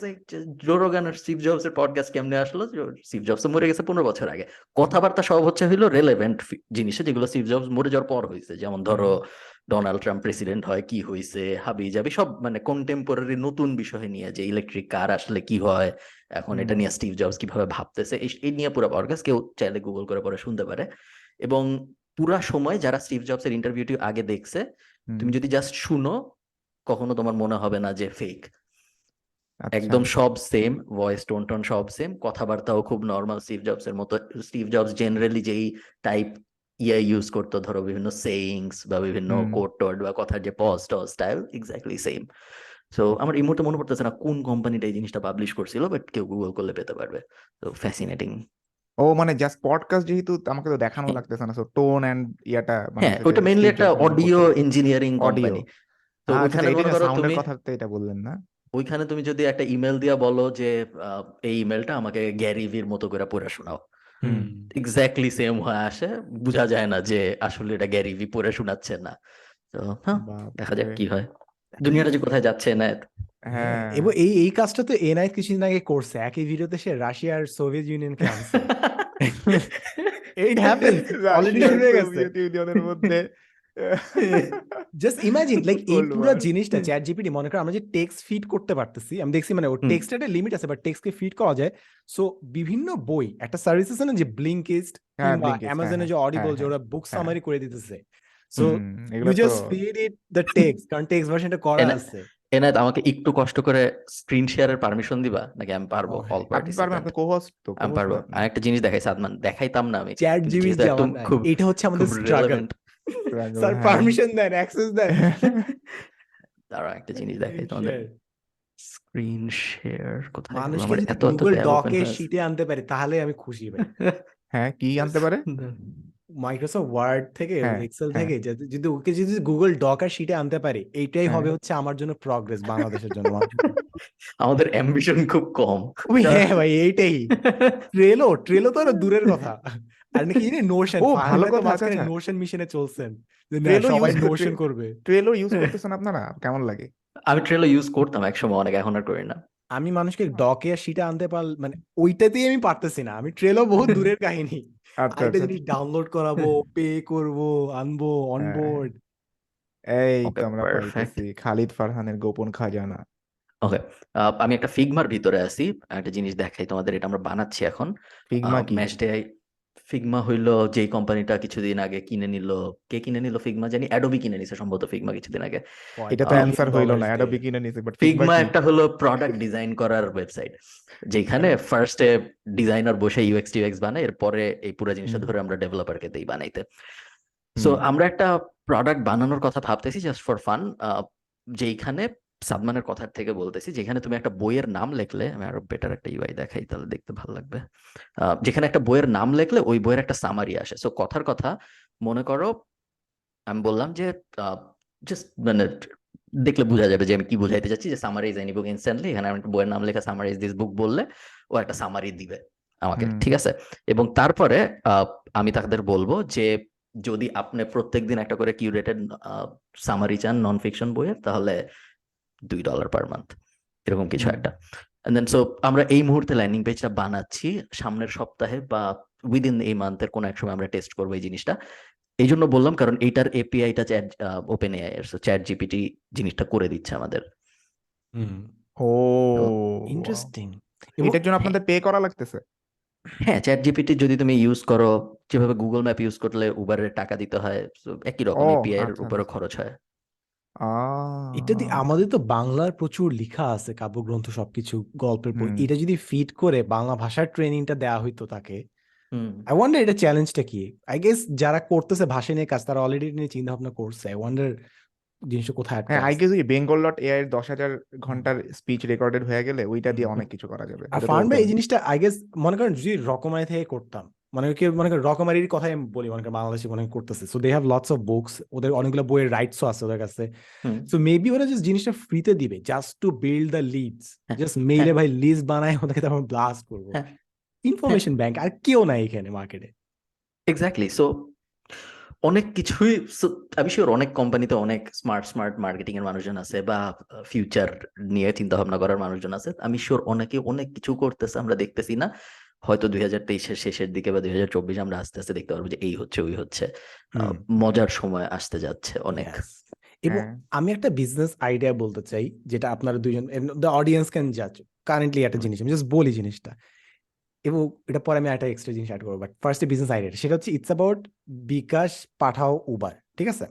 জো রোগান আর স্টিভ জবস এর পডকাস্ট কেমনে আসলো? স্টিভ জবস মরে গেছে পনেরো বছর আগে। কথাবার্তা সব হচ্ছে হইল রেলেভেন্ট জিনিসে যেগুলো স্টিভ জবস মরে যাওয়ার পর হয়েছে। যেমন ধরো ডোনাল্ড ট্রাম্প প্রেসিডেন্ট হয় কি হয়েছে হাবি যাবি সব মানে কন্টেম্পোরারি নতুন বিষয় নিয়ে যে ইলেকট্রিক কার আসলে কি হয় এখন এটা নিয়ে স্টিভ জবস কীভাবে ভাবতেছে এই নিয়ে পুরো পডকাস্ট কেউ চাইলে গুগল করে পরে শুনতে পারে। এবং পুরা সময় যারা স্টিভ জবস এর ইন্টারভিউটি আগে দেখছে তুমি যদি জাস্ট শুনো কখনো তোমার মনে হবে না যে ফেক আচ্ছা। একদম সব সেম ভয়েস টোন টোন সব সেম কথাবার্তাও খুব নর্মাল স্টিভ জবস এর মতো স্টিভ জবস জেনারেলি যেই টাইপ ইয়া ইউজ করতো ধরো বিভিন্ন সেইংস বা বিভিন্ন। কোড টোড বা কথার যে পজ টজ স্টাইল এক্স্যাক্টলি সেম সো আমার এই মুহূর্তে মনে পড়তেছে না কোন কোম্পানিটা এই জিনিসটা পাবলিশ করছিল বাট কেউ গুগল করলে পেতে পারবে। তো ফ্যাসিনেটিং ও মানে জাস্ট পডকাস্ট যেহেতু আমাকে তো দেখানো হ্যাঁ। লাগতেছে না। সো টোন এন্ড ইয়াটা মানে হ্যাঁ যে মেইনলি একটা অডিও ইঞ্জিনিয়ারিং কোম্পানি তো মনে সাউন্ডের তুমি কথা এটা বললেন না? ওইখানে তুমি যদি একটা ইমেল দিয়া বলো যে এই ইমেলটা আমাকে গ্যারিভির মতো করে পড়ে শোনাও। এক্স্যাক্টলি সেম হয়ে আসে। বোঝা যায় না যে আসলে এটা গ্যারিভি পড়ে শোনাচ্ছে না। তো হ্যাঁ দেখা যাক কি হয়। দুনিয়াটা যে কোথায় যাচ্ছে না হ্যাঁ। এবং এই এই কাজটা তো এনআই কিছুদিন আগে করছে। একই ভিডিওতে সে রাশিয়ার সোভিয়েত ইউনিয়ন আনছে। Happen happens. Already রাশিয়া আর শুরু হয়ে গেছে। ইউনিয়নের মধ্যে। জাস্ট ইমাজিন লাইক এই পুরো জিনিসটা চ্যাট জিপিটি মনে করো আমরা যে টেক্সট ফিড করতে পারতেছি আমি দেখছি মানে। টেক্সটের একটা লিমিট আছে বাট টেক্সটকে ফিড করা যায়। সো বিভিন্ন বই একটা সার্ভিস আছে না যে ব্লিঙ্কিস্ট হ্যাঁ, কিংবা হ্যাঁ, অ্যামাজনে যে হ্যাঁ, অডিবল হ্যাঁ, যে ওরা বুক হ্যাঁ। সামারি করে দিতেছে। So you just feed it the text কারণ টেক্সট ভার্সনটা করা আছে। এনায়ত আমাকে একটু কষ্ট করে স্ক্রিন শেয়ারের পারমিশন দিবা? নাকি আমি পারব হ্যাঁ, অল আপনি পারবেন আপনি কোহোস্ট তো আমি পারব। আর একটা জিনিস দেখাই সাদমান দেখাইতাম না আমি। চ্যাট খুব এটা হচ্ছে আমাদের স্ট্রাগল। স্যার হ্যাঁ। পারমিশন দেন অ্যাক্সেস দেন দাঁড়াও একটা জিনিস দেখাই তোমাদের স্ক্রিন শেয়ার কোথায় যদি এত এত গুগল ডকে শিটে আনতে পারি তাহলে আমি খুশি ভাই। হ্যাঁ কি আনতে পারে? মাইক্রোসফট ওয়ার্ড থেকে হ্যাঁ, এক্সেল হ্যাঁ। থেকে যদি- ওকে যদি গুগল ডক আর শিটে আনতে পারি এইটাই হবে হ্যাঁ। হচ্ছে আমার জন্য প্রগ্রেস বাংলাদেশের জন্য আমাদের অ্যাম্বিশন খুব কম। ওই হ্যাঁ ভাই এইটাই। ট্রেলো ট্রেলো তো আরও দূরের কথা। আর নাকি জানি নোশন ও, ভালো কথা, আচ্ছা, আচ্ছা। নোশন মিশনে চলছেন। যে সবাই নোশন করবে। ট্রেলো ইউজ করতেছেন আপনারা? কেমন লাগে? আমি ট্রেলো ইউজ করতাম একসময় অনেক এখন আর করি না। আমি মানুষকে ডকে আর শিটে আনতে পার মানে ওইটাতেই আমি পারতেছি না। আমি ট্রেলো বহুত দূরের কাহিনী। আচ্ছা আরেকটা আচ্ছা জিনিস ডাউনলোড করাবো পে করব আনব অনবোর্ড এই তো আমরা. পাইতেছি। খালিদ ফারহানের গোপন খাজানা। ওকে আমি একটা ফিগমার ভিতরে আছি। একটা জিনিস দেখাই তোমাদের এটা আমরা বানাচ্ছি এখন। ফিগমা কি? ম্যাচ ডে ফিগমা হইল যেই কোম্পানিটা কিছুদিন আগে কিনে নিল। কে কিনে নিল ফিগমা? জানি অ্যাডোবি কিনে নিছে সম্ভবত ফিগমা কিছুদিন আগে। এটা তো অ্যান্সার হইল না অ্যাডোবি কিনে নিছে বাট ফিগমা একটা হলো প্রোডাক্ট ডিজাইন করার ওয়েবসাইট যেখানে ফার্স্টে ডিজাইনার বসে ইউএক্স টিউএক্স বানায় এরপরে এই পুরো জিনিসটা ধরে আমরা ডেভেলপারকে দেই বানাইতে। সো আমরা একটা প্রোডাক্ট বানানোর কথা ভাবতেছি জাস্ট ফর ফান যেইখানে সাদমানের কথার থেকে বলতেছি যেখানে তুমি একটা বইয়ের নাম লিখলে আমি আরও বেটার একটা ইউআই দেখাই তাহলে দেখতে ভালো লাগবে। যেখানে একটা বইয়ের নাম লিখলে ওই বইয়ের একটা সামারি আসে। সো কথার কথা মনে করো আমি বললাম যে জাস্ট মানে দেখলে বোঝা যাবে যে আমি কি বোঝাইতে চাচ্ছি যে সামারাইজ এনি বুক ইনস্ট্যান্টলি এখানে আমি একটা বইয়ের নাম লেখা সামারাইজ দিস বুক বললে ও একটা সামারি দিবে আমাকে ঠিক আছে? এবং তারপরে আহ, আমি তাদের বলব যে যদি আপনি প্রত্যেকদিন একটা করে কিউরেটেড সামারি চান নন ফিকশন বইয়ের তাহলে দুই ডলার পার মান্থ এরকম কিছু একটা। দেন সো আমরা এই মুহূর্তে ল্যান্ডিং পেজটা বানাচ্ছি সামনের সপ্তাহে বা উইদিন এই মান্থের কোনো এক সময় আমরা টেস্ট করব এই জিনিসটা। এই জন্য বললাম কারণ এইটার এপিআইটা চ্যাট ওপেন এআই এর চ্যাট জিপিটি জিনিসটা করে দিচ্ছে আমাদের। ও। ইন্টারেস্টিং এটার জন্য আপনাদের পে করা লাগতেছে? হ্যাঁ চ্যাট জিপিটি যদি তুমি ইউজ করো যেভাবে গুগল ম্যাপ ইউজ করলে উবারের টাকা দিতে হয় একই রকম এপিআই এর উপরে। খরচ হয়। এটা দিয়ে আমাদের তো বাংলার প্রচুর লেখা আছে কাব্যগ্রন্থ সবকিছু গল্পের বই। হুম। এটা যদি ফিড করে বাংলা ভাষার ট্রেনিংটা দেওয়া হইতো তাকে হুম। আই ওয়ান্ডার এটা চ্যালেঞ্জটা কি? আই গেস যারা করতেছে ভাষা নিয়ে কাজ তারা অলরেডি নিয়ে চিন্তা ভাবনা করছে। আই ওয়ান্ডার জিনিসটা কোথায় আটকে হ্যাঁ আই আছে। গেস ওই বেঙ্গল ডট এআই এর দশ হাজার ঘণ্টার স্পিচ রেকর্ডেড হয়ে গেলে ওইটা দিয়ে অনেক কিছু করা যাবে। আর তো ফার্ম ভাই এই জিনিসটা আই গেস মনে করেন যদি রকমারি থেকে করতাম মানে কি মনে করেন রকমারির কথাই আমি বলি মনে করেন বাংলাদেশে মনে করতেছে। So they have lots of books ওদের অনেকগুলো বইয়ের রাইটসও আছে ওদের কাছে। সো মেবি ওরা জাস্ট জিনিসটা ফ্রিতে দিবে just to build the leads just মেইলে। ভাই লিস্ট বানায় ওদেরকে তারপর ব্লাস্ট করব। ইনফরমেশন ব্যাংক আর কেউ নাই এখানে মার্কেটে এক্স্যাক্টলি সো অনেক কিছুই আমি শিওর অনেক কোম্পানিতে অনেক স্মার্ট স্মার্ট মার্কেটিং এর মানুষজন আছে বা ফিউচার নিয়ে চিন্তা ভাবনা করার মানুষজন আছে। আমি শিওর অনেকে অনেক কিছু করতেছে আমরা দেখতেছি না। হয়তো দুই হাজার তেইশের শেষের দিকে বা দুই হাজার চব্বিশে আমরা আস্তে আস্তে দেখতে পারব যে এই হচ্ছে ওই হচ্ছে। মজার সময় আসতে যাচ্ছে অনেক। এবং হ্যাঁ। আমি একটা বিজনেস আইডিয়া বলতে চাই যেটা আপনারা দুজন দ্য অডিয়েন্স ক্যান জাজ কারেন্টলি একটা জিনিস আমি জাস্ট বলি জিনিসটা। এবং এটা পরে আমি একটা এক্সট্রা জিনিস অ্যাড করব বাট ফার্স্ট বিজনেস আইডিয়া সেটা হচ্ছে it's about bKash Pathao Uber ঠিক আছে?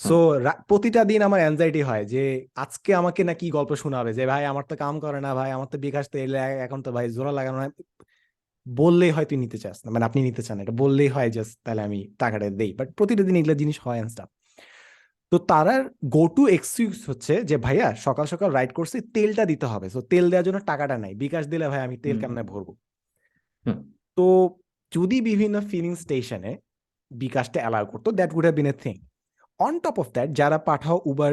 সো প্রতিটা দিন আমার অ্যাংজাইটি হয় যে আজকে আমাকে না কি গল্প শোনাবে? যে ভাই আমার তো কাম করে না ভাই আমার তো বিকাশ তো এলে এখন তো ভাই জোড়া লাগানো না বললেই হয় তুই নিতে চাস না। মানে আপনি নিতে চান এটা বললেই হয় জাস্ট তাহলে আমি টাকাটা দেই। বাট প্রতিটা দিন এগুলো জিনিস হয় অ্যান্ড স্টাফ তো তারার গো টু এক্সকিউজ হচ্ছে যে ভাইয়া সকাল সকাল রাইড করছি তেলটা দিতে হবে। তো তেল দেওয়ার জন্য টাকাটা নাই। বিকাশ দিলে ভাই আমি তেল। কেমনে ভরবো? তো যদি বিভিন্ন ফিলিং স্টেশনে বিকাশটা অ্যালাউ করতো that would have been a thing on top of that যারা পাঠাও উবার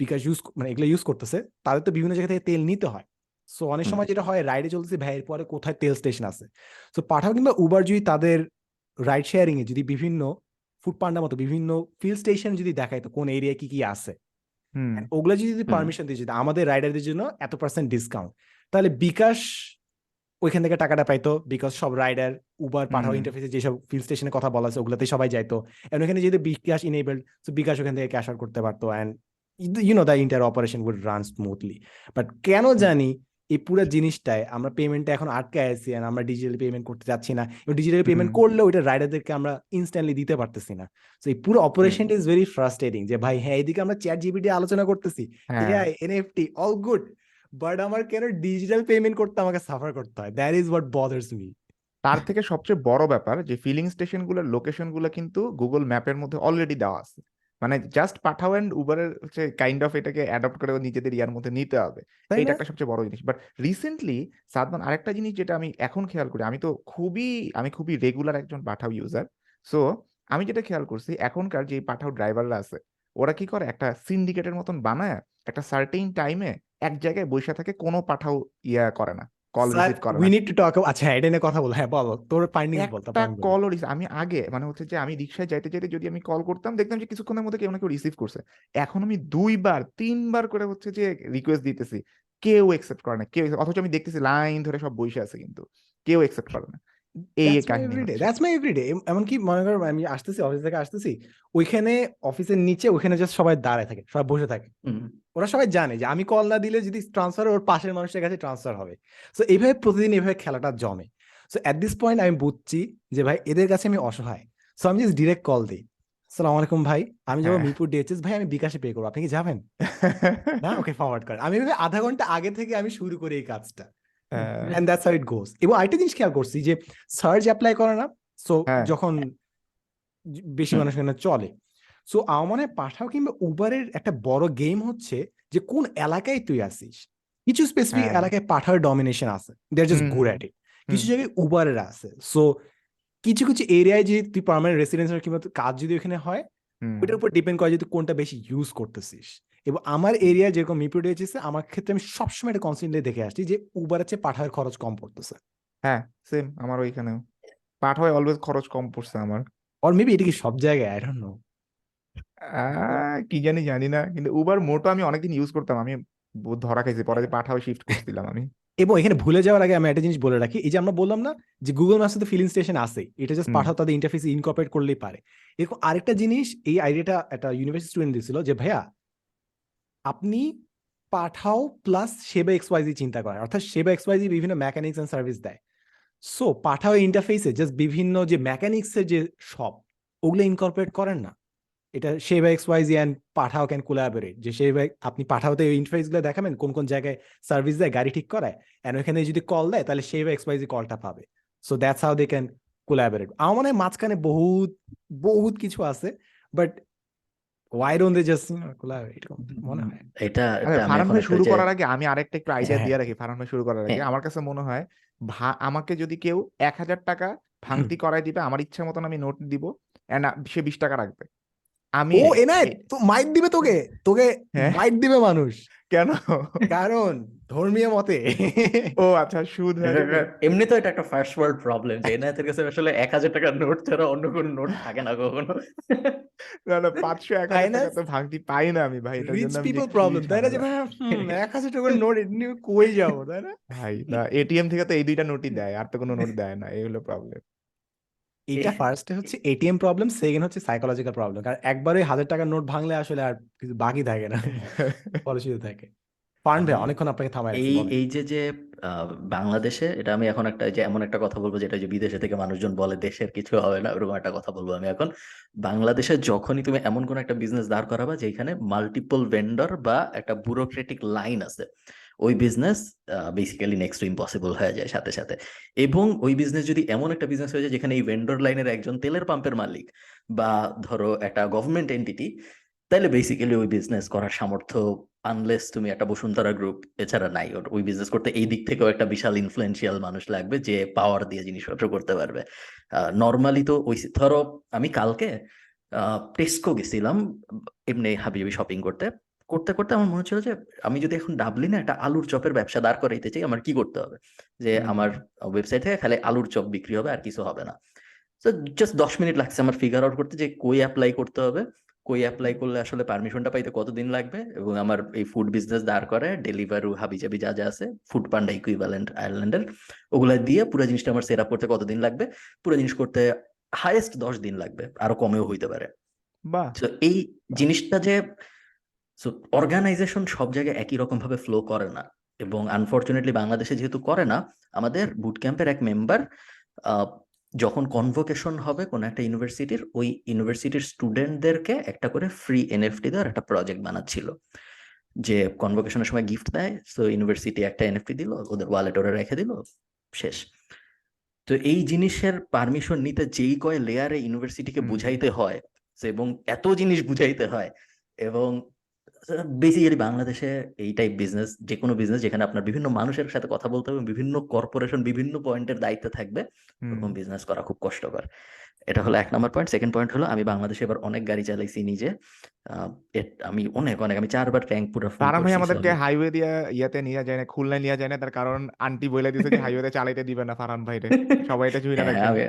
বিকাশ ইউজ মানে এগুলো ইউজ করতেছে তাদের তো বিভিন্ন জায়গা থেকে তেল নিতে হয়। সো অনেক সময় যেটা হয় রাইডে চলতেছে ভাইয়ের পরে কোথায় তেল স্টেশন আছে? সো পাঠাও কিংবা উবার যদি তাদের রাইড শেয়ারিং এ যদি বিভিন্ন ফুড পান্ডার মতো বিভিন্ন ফিল স্টেশন যদি দেখায় তো কোন এরিয়ায় কি কি আছে? ওগুলা যদি। পারমিশন দিয়ে যেত আমাদের রাইডারদের জন্য এত পার্সেন্ট ডিসকাউন্ট তাহলে বিকাশ ওইখান থেকে টাকাটা পাইতো বিকজ সব রাইডার উবার পাঠাও। ইন্টারফেসে যেসব ফিল স্টেশনের কথা বলা আছে ওগুলাতে সবাই যাইতো। এন্ড ওখানে যেহেতু বিকাশ ইনেবল তো বিকাশ ওখান থেকে ক্যাশ আউট করতে পারতো। And you know the interoperation would run smoothly but কেন জানি এই পুরো জিনিসটায় আমরা পেমেন্টটা এখন আটকে আছি আমরা ডিজিটাল পেমেন্ট করতে যাচ্ছি না। এবং ডিজিটাল পেমেন্ট হুম। করলেও ওইটা রাইডারদেরকে আমরা ইনস্ট্যান্টলি দিতে পারতেছি না। তো এই পুরো অপারেশনটা ইজ ভেরি ফ্রাস্ট্রেটিং যে ভাই হ্যাঁ এদিকে আমরা চ্যাট জিপিটি আলোচনা করতেছি। AI NFT all good but আমার কেন ডিজিটাল পেমেন্ট করতে আমাকে সাফার করতে হয়? That is what bothers me তার থেকে সবচেয়ে বড় ব্যাপার যে ফিলিং স্টেশনগুলোর লোকেশনগুলো কিন্তু গুগল ম্যাপের মধ্যে অলরেডি দেওয়া আছে। মানে জাস্ট পাঠাও অ্যান্ড উবারের হচ্ছে কাইন্ড অফ এটাকে অ্যাডপ্ট করে নিজেদের ইয়ার মধ্যে নিতে হবে। এটা একটা সবচেয়ে বড় জিনিস। বাট রিসেন্টলি সাদমান আরেকটা জিনিস যেটা আমি এখন খেয়াল করি আমি তো খুবই আমি খুবই রেগুলার একজন পাঠাও ইউজার সো আমি যেটা খেয়াল করছি এখনকার যে পাঠাও ড্রাইভাররা আছে ওরা কি করে? একটা সিন্ডিকেটের মতন বানায় একটা সার্টেইন টাইমে এক জায়গায় বসে থাকে কোনো পাঠাও ইয়া করে না। কল রিসিভ করে উই নিড টু টক আচ্ছা এটা নিয়ে কথা বল। হ্যাঁ বলো। তোর ফাইন্ডিং বল একটা কল আমি আমি আগে মানে হচ্ছে যে আমি রিক্সায় যাইতে যাইতে যদি আমি কল করতাম দেখতাম যে কিছুক্ষণের মধ্যে কেউ না কেউ রিসিভ করছে। এখন আমি দুইবার তিনবার করে হচ্ছে যে রিকোয়েস্ট দিতেছি। কেউ একসেপ্ট করে না। কেউ অথচ আমি দেখতেছি লাইন ধরে সব বসে আছে কিন্তু। কেউ একসেপ্ট করে না। এই। That's my everyday. এম- এমনকি মনে করো আমি আসতেছি অফিস থেকে আসতেছি ওইখানে অফিসের নিচে ওইখানে জাস্ট সবাই দাঁড়ায় থাকে সবাই বসে থাকে। ওরা সবাই জানে যে আমি কল না দিলে যদি ট্রান্সফার ওর পাশের মানুষের কাছে ট্রান্সফার হবে। সো এইভাবে প্রতিদিন এইভাবে খেলাটা জমে। সো অ্যাট দিস পয়েন্ট আমি বুঝছি যে ভাই এদের কাছে আমি অসহায়। সো আমি জাস্ট ডিরেক্ট কল দিই। সালাম আলাইকুম ভাই আমি যাব হ্যাঁ। মিরপুর ডিএচএস ভাই আমি বিকাশে পে করব। আপনি কি যাবেন? না ওকে ফরওয়ার্ড করেন আমি আধা ঘণ্টা আগে থেকে আমি শুরু করি এই কাজটা। And that's how it goes এবং আরেকটা জিনিস খেয়াল করছি যে সার্চ অ্যাপ্লাই করে না সো হ্যাঁ। যখন বেশি মানুষ এখানে চলে। সো আমার মনে হয় পাঠাও কিংবা উবারের একটা বড় গেম হচ্ছে যে কোন এলাকায় তুই আসিস। কিছু স্পেসিফিক হ্যাঁ। এলাকায় পাঠার ডমিনেশন আছে। They are just good at it কিছু জায়গায় উবারের আছে। সো কিছু কিছু এরিয়ায় যদি তুই পার্মানেন্ট রেসিডেন্সিয়াল কিংবা কাজ যদি ওখানে হয় ওইটার উপর ডিপেন্ড করে যে তুই কোনটা বেশি ইউজ করতেছিস। এবং আমার এরিয়া যেরকম মিরপুর ডিএচএস আমার ক্ষেত্রে আমি সবসময় এটা কনস্ট্যান্টলি দেখে আসছি যে উবারের চেয়ে পাঠার খরচ কম পড়তেছে। হ্যাঁ সেম আমার ওইখানেও। পাঠায় অলওয়েজ খরচ কম পড়ছে আমার। অর মেবি এটা কি সব জায়গায়? আই ডোন্ট নো কি জানি জানি না। কিন্তু উবার মোটো আমি অনেকদিন ইউজ করতাম। আমি ধরা খাইছি পরে যে পাঠাও শিফট করছিলাম আমি। এবং এখানে ভুলে যাওয়ার আগে আমি একটা জিনিস বলে রাখি। এই যে আমরা বললাম না যে গুগল ম্যাপসে তো ফিলিং স্টেশন আছে এটা জাস্ট। পাঠাও তাদের ইন্টারফেস ইনকর্পোরেট করলেই পারে। এরকম আরেকটা জিনিস এই আইডিয়াটা একটা ইউনিভার্সিটি স্টুডেন্ট দিছিল যে ভাইয়া আপনি পাঠাও প্লাস সেবা এক্সওয়াইজি চিন্তা করেন। অর্থাৎ সেবা এক্সওয়াইজি বিভিন্ন মেকানিক্স এন্ড সার্ভিস দেয়। সো পাঠাও ইন্টারফেসে জাস্ট বিভিন্ন যে মেকানিক্সের যে সব, ওগুলো ইনকর্পোরেট করেন না। এটা Sheba XYZ and Pathao can collaborate যে সেবা, আপনি পাঠাওতে ওই ইন্টারফেসগুলো দেখাবেন, কোন কোন জায়গায় সার্ভিস দেয়, গাড়ি ঠিক করায় অ্যান্ড ওখানে যদি কল দেয়, তাহলে সেবা এক্সওয়াইজি কলটা পাবে। So that's how they can collaborate আমার মনে হয় মাঝখানে বহুত বহুত কিছু আছে but why don't they just এরকম মনে হয় এটা ফারহান ভাই শুরু করার আগে আমি আরেকটা একটু আইডিয়া হ্যাঁ। দিয়ে রাখি ফারহান ভাই শুরু করার আগে হ্যাঁ। আমার কাছে মনে হয় ভা আমাকে যদি কেউ এক হাজার টাকা ভাঙতি করাই দিবে আমার ইচ্ছা মতন আমি নোট দিব এন্ড সে বিশ টাকা রাখবে আমি ও তো মাইট দিবে তোকে তোকে হ্যাঁ। মাইট দিবে মানুষ কেন? কারণ ধর্মীয় মতে। ও আচ্ছা সুদ এমনি তো এটা একটা ফার্স্ট ওয়ার্ল্ড প্রবলেম যে এনায়েতের কাছে আসলে এক হাজার টাকার নোট ছাড়া অন্য কোনো নোট থাকে না কখনো। না না পাঁচশো এক হাজার না? টাকা তো ভাঙতি পাই না আমি ভাই এটার জন্য পিপল প্রবলেম তাই না যে ভাই এক হাজার টাকার নোট নিয়ে কই যাব তাই না? ভাই না এটিএম থেকে তো এই দুইটা নোটই দেয় আর তো কোনো নোট দেয় না এই হলো প্রবলেম এইটা ফার্স্টে হচ্ছে এটিএম প্রবলেম সেকেন্ড হচ্ছে সাইকোলজিক্যাল প্রবলেম কারণ একবার হাজার টাকার নোট ভাঙলে আসলে আর কিছু বাকি থাকে না ফলশ্রুতি থাকে। ভাই অনেকক্ষণ আপনাকে থামাই এই এই যে যে বাংলাদেশে এটা আমি এখন একটা যে এমন একটা কথা বলব যেটা যে বিদেশে থেকে মানুষজন বলে দেশের কিছু হবে না ওরকম একটা কথা বলব আমি এখন। বাংলাদেশে যখনই তুমি এমন কোন একটা বিজনেস দাঁড় করাবা যেখানে মাল্টিপল ভেন্ডর বা একটা ব্যুরোক্রেটিক লাইন আছে ওই বিজনেস বেসিক্যালি নেক্সট ইম্পসিবল হয়ে যায় সাথে সাথে। এবং ওই বিজনেস যদি এমন একটা বিজনেস হয়ে যায় যেখানে এই ভেন্ডর লাইনের একজন তেলের পাম্পের মালিক বা ধরো একটা গভর্নমেন্ট এন্টিটি তাহলে বেসিক্যালি ওই বিজনেস করার সামর্থ্য আনলেস তুমি একটা বসুন্ধরা গ্রুপ এছাড়া নাই। ওর, ওই বিজনেস করতে এই দিক থেকেও একটা বিশাল ইনফ্লুয়েন্সিয়াল মানুষ লাগবে যে পাওয়ার দিয়ে জিনিসপত্র করতে পারবে। নর্মালি তো ওই ধরো আমি কালকে টেস্কো গেছিলাম, এমনি হাবিবি শপিং করতে। করতে করতে আমার মনে হচ্ছিল যে আমি যদি এখন ডাবলিনে একটা আলুর চপের ব্যবসা দাঁড় করাইতে চাই আমার কি করতে হবে? যে আমার ওয়েবসাইট থেকে খালি আলুর চপ বিক্রি হবে আর কিছু হবে না। তো জাস্ট দশ মিনিট লাগছে আমার ফিগার আউট করতে যে কই অ্যাপ্লাই করতে হবে। কই অ্যাপ্লাই করলে আসলে পারমিশনটা পাইতে কতদিন লাগবে? এবং আমার এই ফুড বিজনেস দাঁড় করে ডেলিভারু হাবিজাবি যা যা আছে ফুড পান্ডা ইকুইভ্যালেন্ট আয়ারল্যান্ডের ওগুলো দিয়ে পুরো জিনিসটা আমার সেট আপ করতে কতদিন লাগবে? পুরো জিনিস করতে হাইয়েস্ট দশ দিন লাগবে আরও কমেও হইতে পারে। এই জিনিসটা যে অর্গানাইজেশন সব জায়গায় একই রকম ভাবে ফ্লো করে না। এবং আনফরচুনেটলি বাংলাদেশে যেহেতু করে না আমাদের বুট ক্যাম্পের এক মেম্বার যখন কনভোকেশন হবে কোন একটা ইউনিভার্সিটির ওই ইউনিভার্সিটির স্টুডেন্টদেরকে একটা করে ফ্রি এনএফটি দেওয়ার একটা প্রজেক্ট বানাচ্ছিল। যে কনভোকেশনের সময় গিফট দেয় তো ইউনিভার্সিটি একটা এনএফটি দিল ওদের ওয়ালেট ওরা রেখে দিল শেষ। তো এই জিনিসের পারমিশন নিতে যেই কয় লেয়ারে ইউনিভার্সিটিকে বুঝাইতে হয় এবং এত জিনিস বুঝাইতে হয় এবং বেসিক্যালি বাংলাদেশে এই টাইপ বিজনেস যে কোনো বিজনেস যেখানে আপনার বিভিন্ন মানুষের সাথে কথা বলতে হবে বিভিন্ন কর্পোরেশন বিভিন্ন পয়েন্টের দায়িত্বে থাকবে এরকম ওরকম বিজনেস করা খুব কষ্টকর। এটা হলো এক নম্বর পয়েন্ট সেকেন্ড পয়েন্ট হলো আমি বাংলাদেশে এবার অনেক গাড়ি চালাইছি নিজে। আমি অনেক অনেক আমি চারবার ট্যাঙ্ক পুরো ফারহান ভাই আমাদেরকে হাইওয়ে দিয়ে ইয়াতে নিয়ে যায় না খুলনায় নিয়ে যায় না তার কারণ আন্টি বলে দিছে যে হাইওয়েতে চালাইতে দিবে না ফারান ভাইরে। সবাই এটা চুইনা হ্যাঁ, রাখে আমি